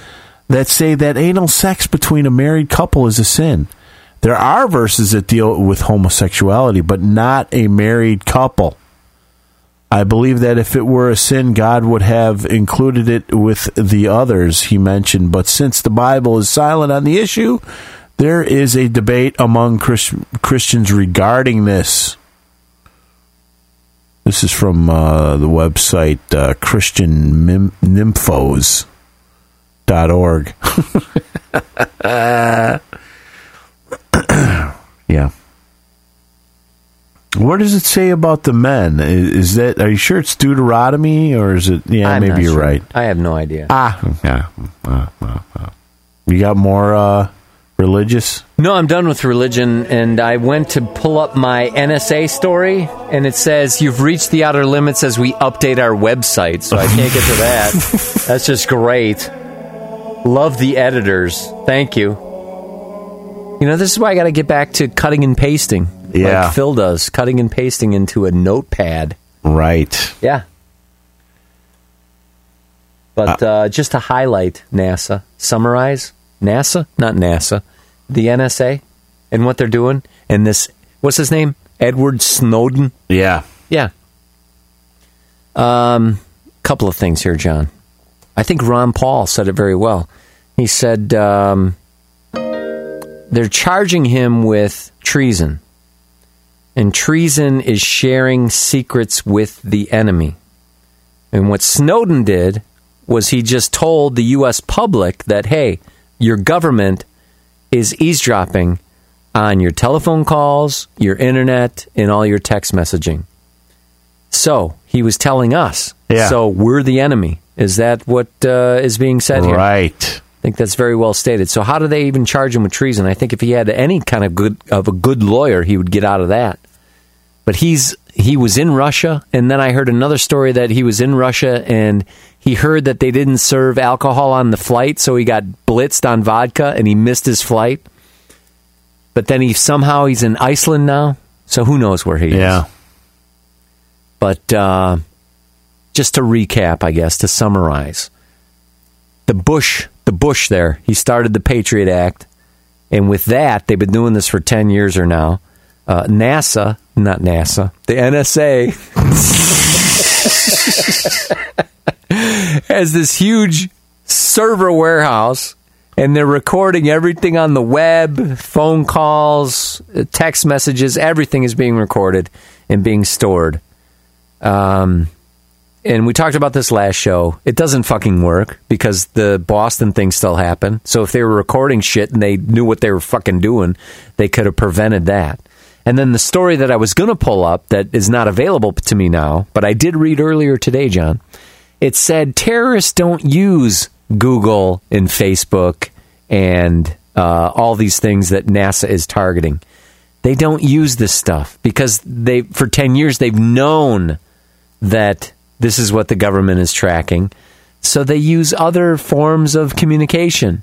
that say that anal sex between a married couple is a sin. There are verses that deal with homosexuality, but not a married couple. I believe that if it were a sin, God would have included it with the others he mentioned. But since the Bible is silent on the issue, there is a debate among Chris- Christians regarding this. This is from uh, the website uh, christiannymphos.org. [LAUGHS] yeah. What does it say about the men? Is, is that are you sure it's Deuteronomy or is it? Yeah, I'm maybe you're sure. right. I have no idea. Ah, yeah. Uh, uh, uh. You got more uh, religious? No, I'm done with religion, and I went to pull up my NSA story, and it says you've reached the outer limits as we update our website. So I can't get to that. [LAUGHS] That's just great. Love the editors. Thank you. You know, this is why I got to get back to cutting and pasting. Yeah. like Phil does, cutting and pasting into a notepad. Right. Yeah. But uh, just to highlight NASA, summarize NASA, not NASA, the NSA, and what they're doing, and this, what's his name? Edward Snowden. Yeah. Yeah. Um, couple of things here, John. I think Ron Paul said it very well. He said um, they're charging him with treason, and treason is sharing secrets with the enemy. And what Snowden did was he just told the U.S. public that, hey, your government is eavesdropping on your telephone calls, your internet, and all your text messaging. So he was telling us. Yeah. So we're the enemy. Is that what uh, is being said here? Right. I think that's very well stated. So how do they even charge him with treason? I think if he had any kind of good of a good lawyer, he would get out of that. But he's he was in Russia, and then I heard another story that he was in Russia and he heard that they didn't serve alcohol on the flight, so he got blitzed on vodka and he missed his flight. But then he somehow he's in Iceland now, so who knows where he is? Yeah. But uh, just to recap, I guess to summarize, the Bush, the Bush there, he started the Patriot Act, and with that, they've been doing this for ten years or now. Uh, NASA, not NASA, the NSA [LAUGHS] has this huge server warehouse and they're recording everything on the web, phone calls, text messages, everything is being recorded and being stored. Um, and we talked about this last show. It doesn't fucking work because the Boston thing still happened. So if they were recording shit and they knew what they were fucking doing, they could have prevented that. And then the story that I was going to pull up that is not available to me now, but I did read earlier today, John. It said terrorists don't use Google and Facebook and uh, all these things that NASA is targeting. They don't use this stuff because they for 10 years they've known that this is what the government is tracking. So they use other forms of communication.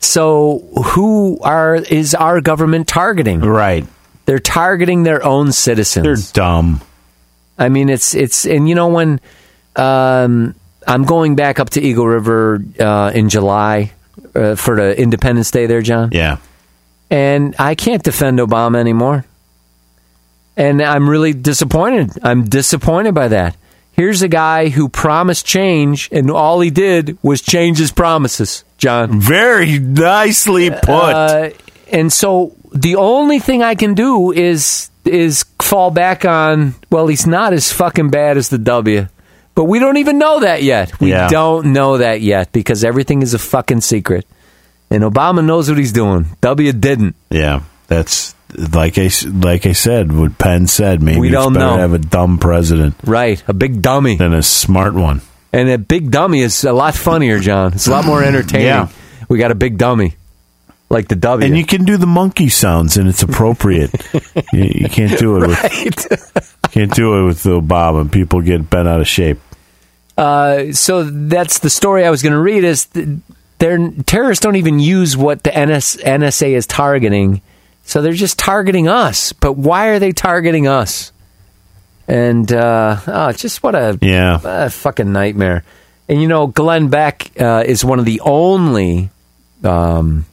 So who are is our government targeting? Right. They're targeting their own citizens. They're dumb. I mean, it's it's and you know when um, I'm going back up to Eagle River uh, in July uh, for the Independence Day there, John. Yeah. And I can't defend Obama anymore. And I'm really disappointed. I'm disappointed by that. Here's a guy who promised change, and all he did was change his promises, John. Very nicely put. Uh, and so the only thing I can do is is fall back on. Well, he's not as fucking bad as the W, but we don't even know that yet. We Yeah. don't know that yet because everything is a fucking secret. And Obama knows what he's doing. W didn't. Yeah, that's like I like I said. What Penn said. Maybe We don't know. have a dumb president, right? A big dummy than a smart one. And a big dummy is a lot funnier, John. It's a lot more [CLEARS THROAT] entertaining. Yeah. We got a big dummy, like the W. And you can do the monkey sounds, and it's appropriate. [LAUGHS] you, you can't do it with [LAUGHS] can't do it with Obama. People get bent out of shape. Uh, so that's the story I was going to read. Is th- they're terrorists don't even use what the NS, NSA is targeting, so they're just targeting us. But why are they targeting us? And uh, oh, just what a Yeah. a fucking nightmare. And you know, Glenn Beck uh, is one of the only um,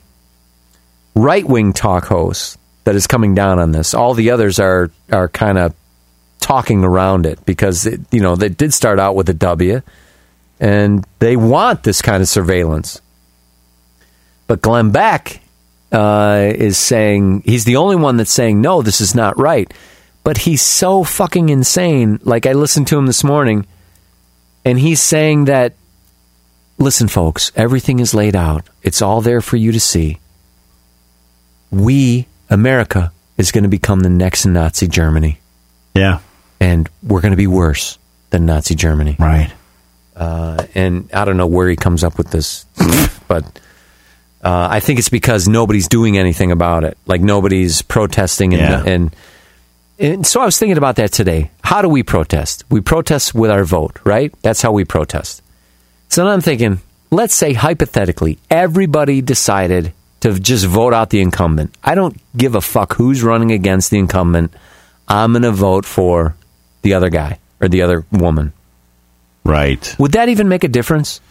right wing talk host that is coming down on this. All the others are are kind of talking around it because it, you know they did start out with a W, and they want this kind of surveillance. But Glenn Beck uh, is saying he's the only one that's saying no, this is not right. But he's so fucking insane. Like I listened to him this morning, and he's saying that, listen, folks, everything is laid out. It's all there for you to see. We, America, is going to become the next Nazi Germany. Yeah. And we're going to be worse than Nazi Germany. Right. Uh, and I don't know where he comes up with this, [LAUGHS] but uh, I think it's because nobody's doing anything about it. Like nobody's protesting, and, Yeah. and and so I was thinking about that today. How do we protest? We protest with our vote, right? That's how we protest. So then I'm thinking, let's say hypothetically, everybody decided to just vote out the incumbent. I don't give a fuck who's running against the incumbent. I'm going to vote for the other guy or the other woman. Right. Would that even make a difference?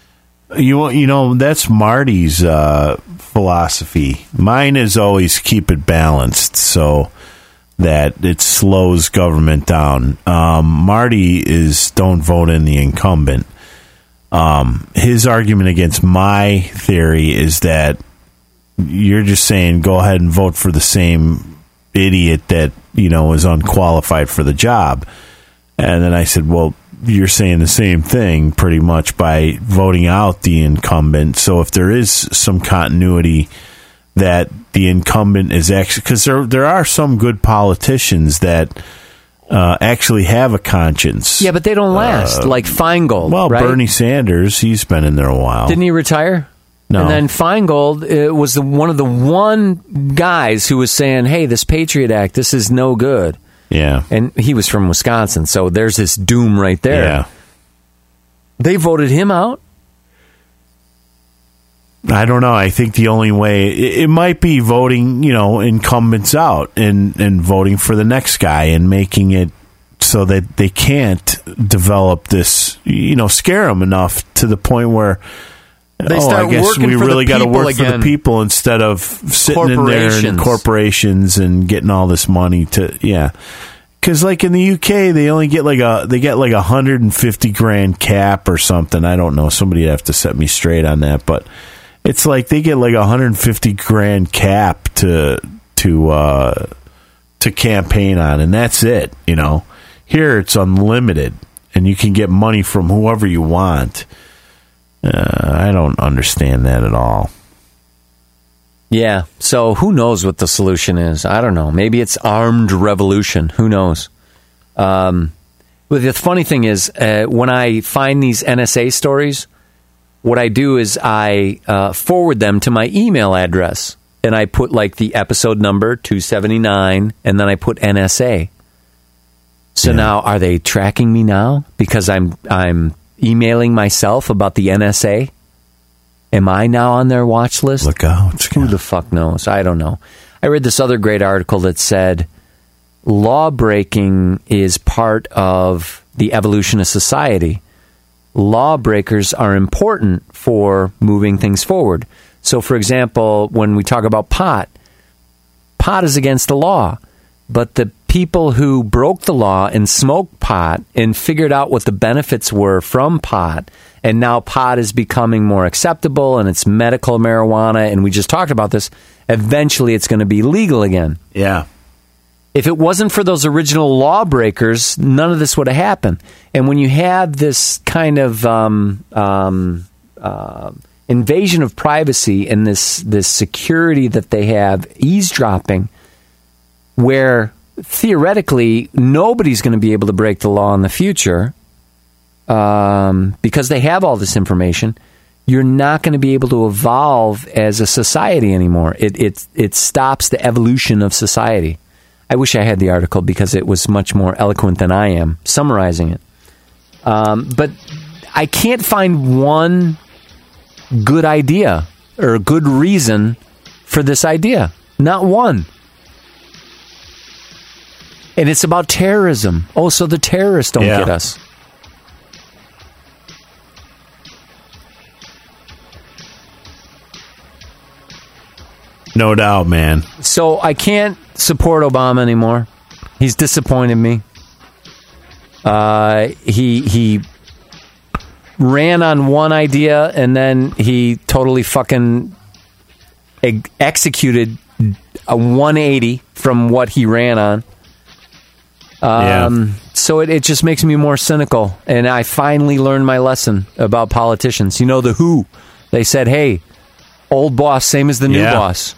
You you know that's Marty's uh, philosophy. Mine is always keep it balanced so that it slows government down. Um, Marty is don't vote in the incumbent. Um, his argument against my theory is that you're just saying go ahead and vote for the same idiot that you know is unqualified for the job. And then I said, well, you're saying the same thing pretty much by voting out the incumbent. So if there is some continuity that the incumbent is actually because there there are some good politicians that uh, actually have a conscience. Yeah, but they don't last. Uh, like Feingold. Well, right? Bernie Sanders, he's been in there a while. Didn't he retire? No. And then Feingold uh, was the one of the one guys who was saying, "Hey, this Patriot Act, this is no good." Yeah. And he was from Wisconsin, so there's this doom right there. Yeah. They voted him out. I don't know. I think the only way it, it might be voting, you know, incumbents out and and voting for the next guy and making it so that they can't develop this, you know, scare them enough to the point where They oh, I guess working we for really got to work for the people instead of sitting in there in Corporations. and getting all this money to yeah. Because like in the UK, they only get like a they get like a hundred and fifty grand cap or something. I don't know. Somebody would have to set me straight on that, but it's like they get like a hundred and fifty grand cap to to uh, to campaign on, and that's it. You know, here it's unlimited, and you can get money from whoever you want. Uh, I don't understand that at all. Yeah. So who knows what the solution is? I don't know. Maybe it's armed revolution. Who knows? Um, but the funny thing is, uh, when I find these NSA stories, what I do is I uh, forward them to my email address, and I put like the episode number two seventy nine, and then I put NSA. So now, are they tracking me now because I'm I'm emailing myself about the NSA? Am I now on their watch list? Look out. Who the fuck knows? I don't know. I read this other great article that said law breaking is part of the evolution of society. Lawbreakers are important for moving things forward. So, for example, when we talk about pot, pot is against the law, but the people who broke the law and smoked pot and figured out what the benefits were from pot, and now pot is becoming more acceptable and it's medical marijuana, and we just talked about this, eventually it's going to be legal again. Yeah. If it wasn't for those original lawbreakers, none of this would have happened. And when you have this kind of um, um, uh, invasion of privacy and this this security that they have eavesdropping, where theoretically nobody's going to be able to break the law in the future um, because they have all this information. You're not going to be able to evolve as a society anymore. It it it stops the evolution of society. I wish I had the article because it was much more eloquent than I am summarizing it. Um, but I can't find one good idea or good reason for this idea. Not one. And it's about terrorism. Oh, so the terrorists don't Yeah. get us. No doubt, man. So I can't support Obama anymore. He's disappointed me. Uh, he he ran on one idea and then he totally fucking ex- executed a 180 from what he ran on. Um, So it, it just makes me more cynical. And I finally learned my lesson about politicians. You know, the Who, they said, hey, old boss, same as the new Yeah. boss.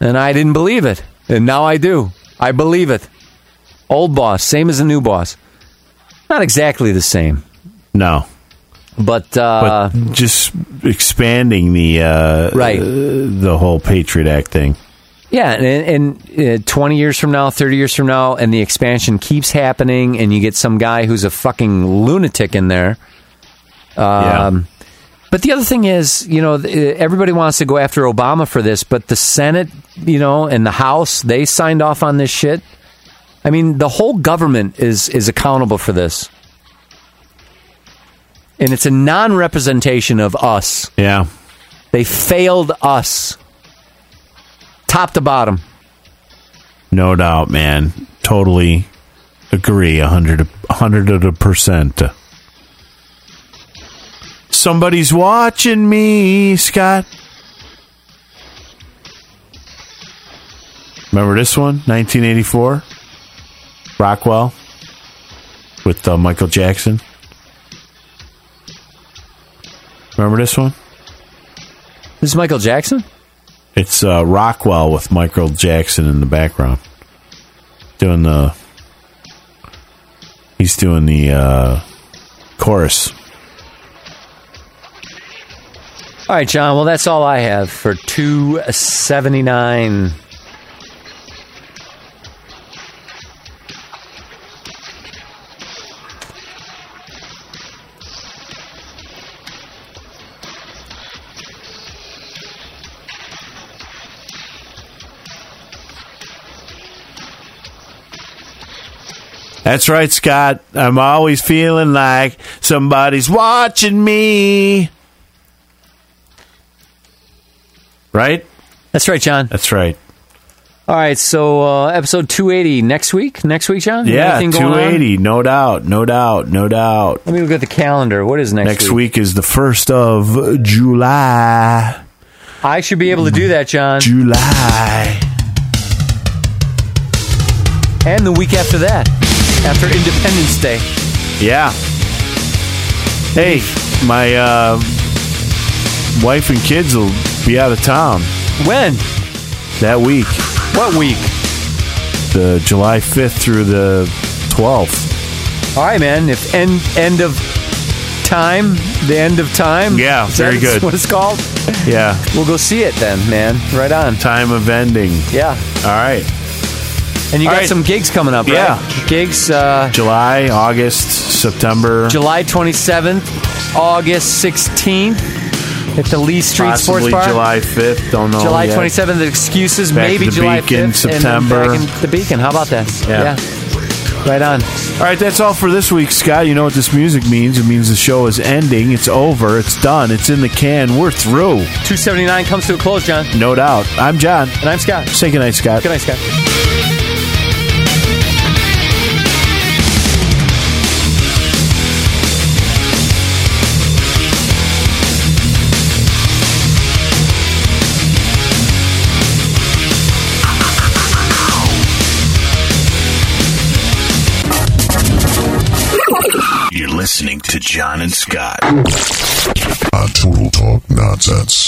And I didn't believe it. And now I do. I believe it. Old boss, same as the new boss. Not exactly the same. No. But, uh, but just expanding the uh, Right. uh, the whole Patriot Act thing. Yeah, and, and uh, 20 years from now, 30 years from now, and the expansion keeps happening, and you get some guy who's a fucking lunatic in there. Um, But the other thing is, you know, everybody wants to go after Obama for this, but the Senate, you know, and the House, they signed off on this shit. I mean, the whole government is is accountable for this. And it's a non-representation of us. Yeah. They failed us. Top to bottom. No doubt, man. Totally agree. A hundred, a hundred of a percent. Somebody's watching me, Scott. Remember this one, 1984, Rockwell, with uh, Michael Jackson. Remember this one? This is Michael Jackson. It's uh, Rockwell with Michael Jackson in the background, doing the He's doing the uh, chorus. All right, John. Well, that's all I have for 279. That's right, Scott. I'm always feeling like somebody's watching me. Right? That's right, John. That's right. All right, so uh, episode 280 next week. Next week, John? Yeah, Anything going on? 280. No doubt. No doubt. No doubt. Let me look at the calendar. What is next, Next week is the 1st of July. I should be able to do that, John. July. And the week after that, after Independence Day. Yeah. Hey, my uh, wife and kids will be out of town When? that week. What week? The July 5th through the 12th. All right, man. If end end of time, the end of time. Yeah, Is very that [LAUGHS] good. What it's called? Yeah. We'll go see it then, man. Right on. Time of ending. Yeah. All right. And you All got right. some gigs coming up, right? Yeah. Gigs. Uh, July, August, September. July 27th, August 16th at the Lee Street possibly Sports Bar. July 5th. Don't know. July yet. 27th, the excuses, Back maybe the July Beacon, 5th. September. And then back in the Beacon. How about that? Yeah. Right on. All right, that's all for this week, Scott. You know what this music means? It means the show is ending. It's over. It's done. It's in the can. We're through. 279 comes to a close, John. No doubt. I'm John. And I'm Scott. Say goodnight, Scott. Good night, Scott. Listening to John and Scott. On Total Talk Nonsense.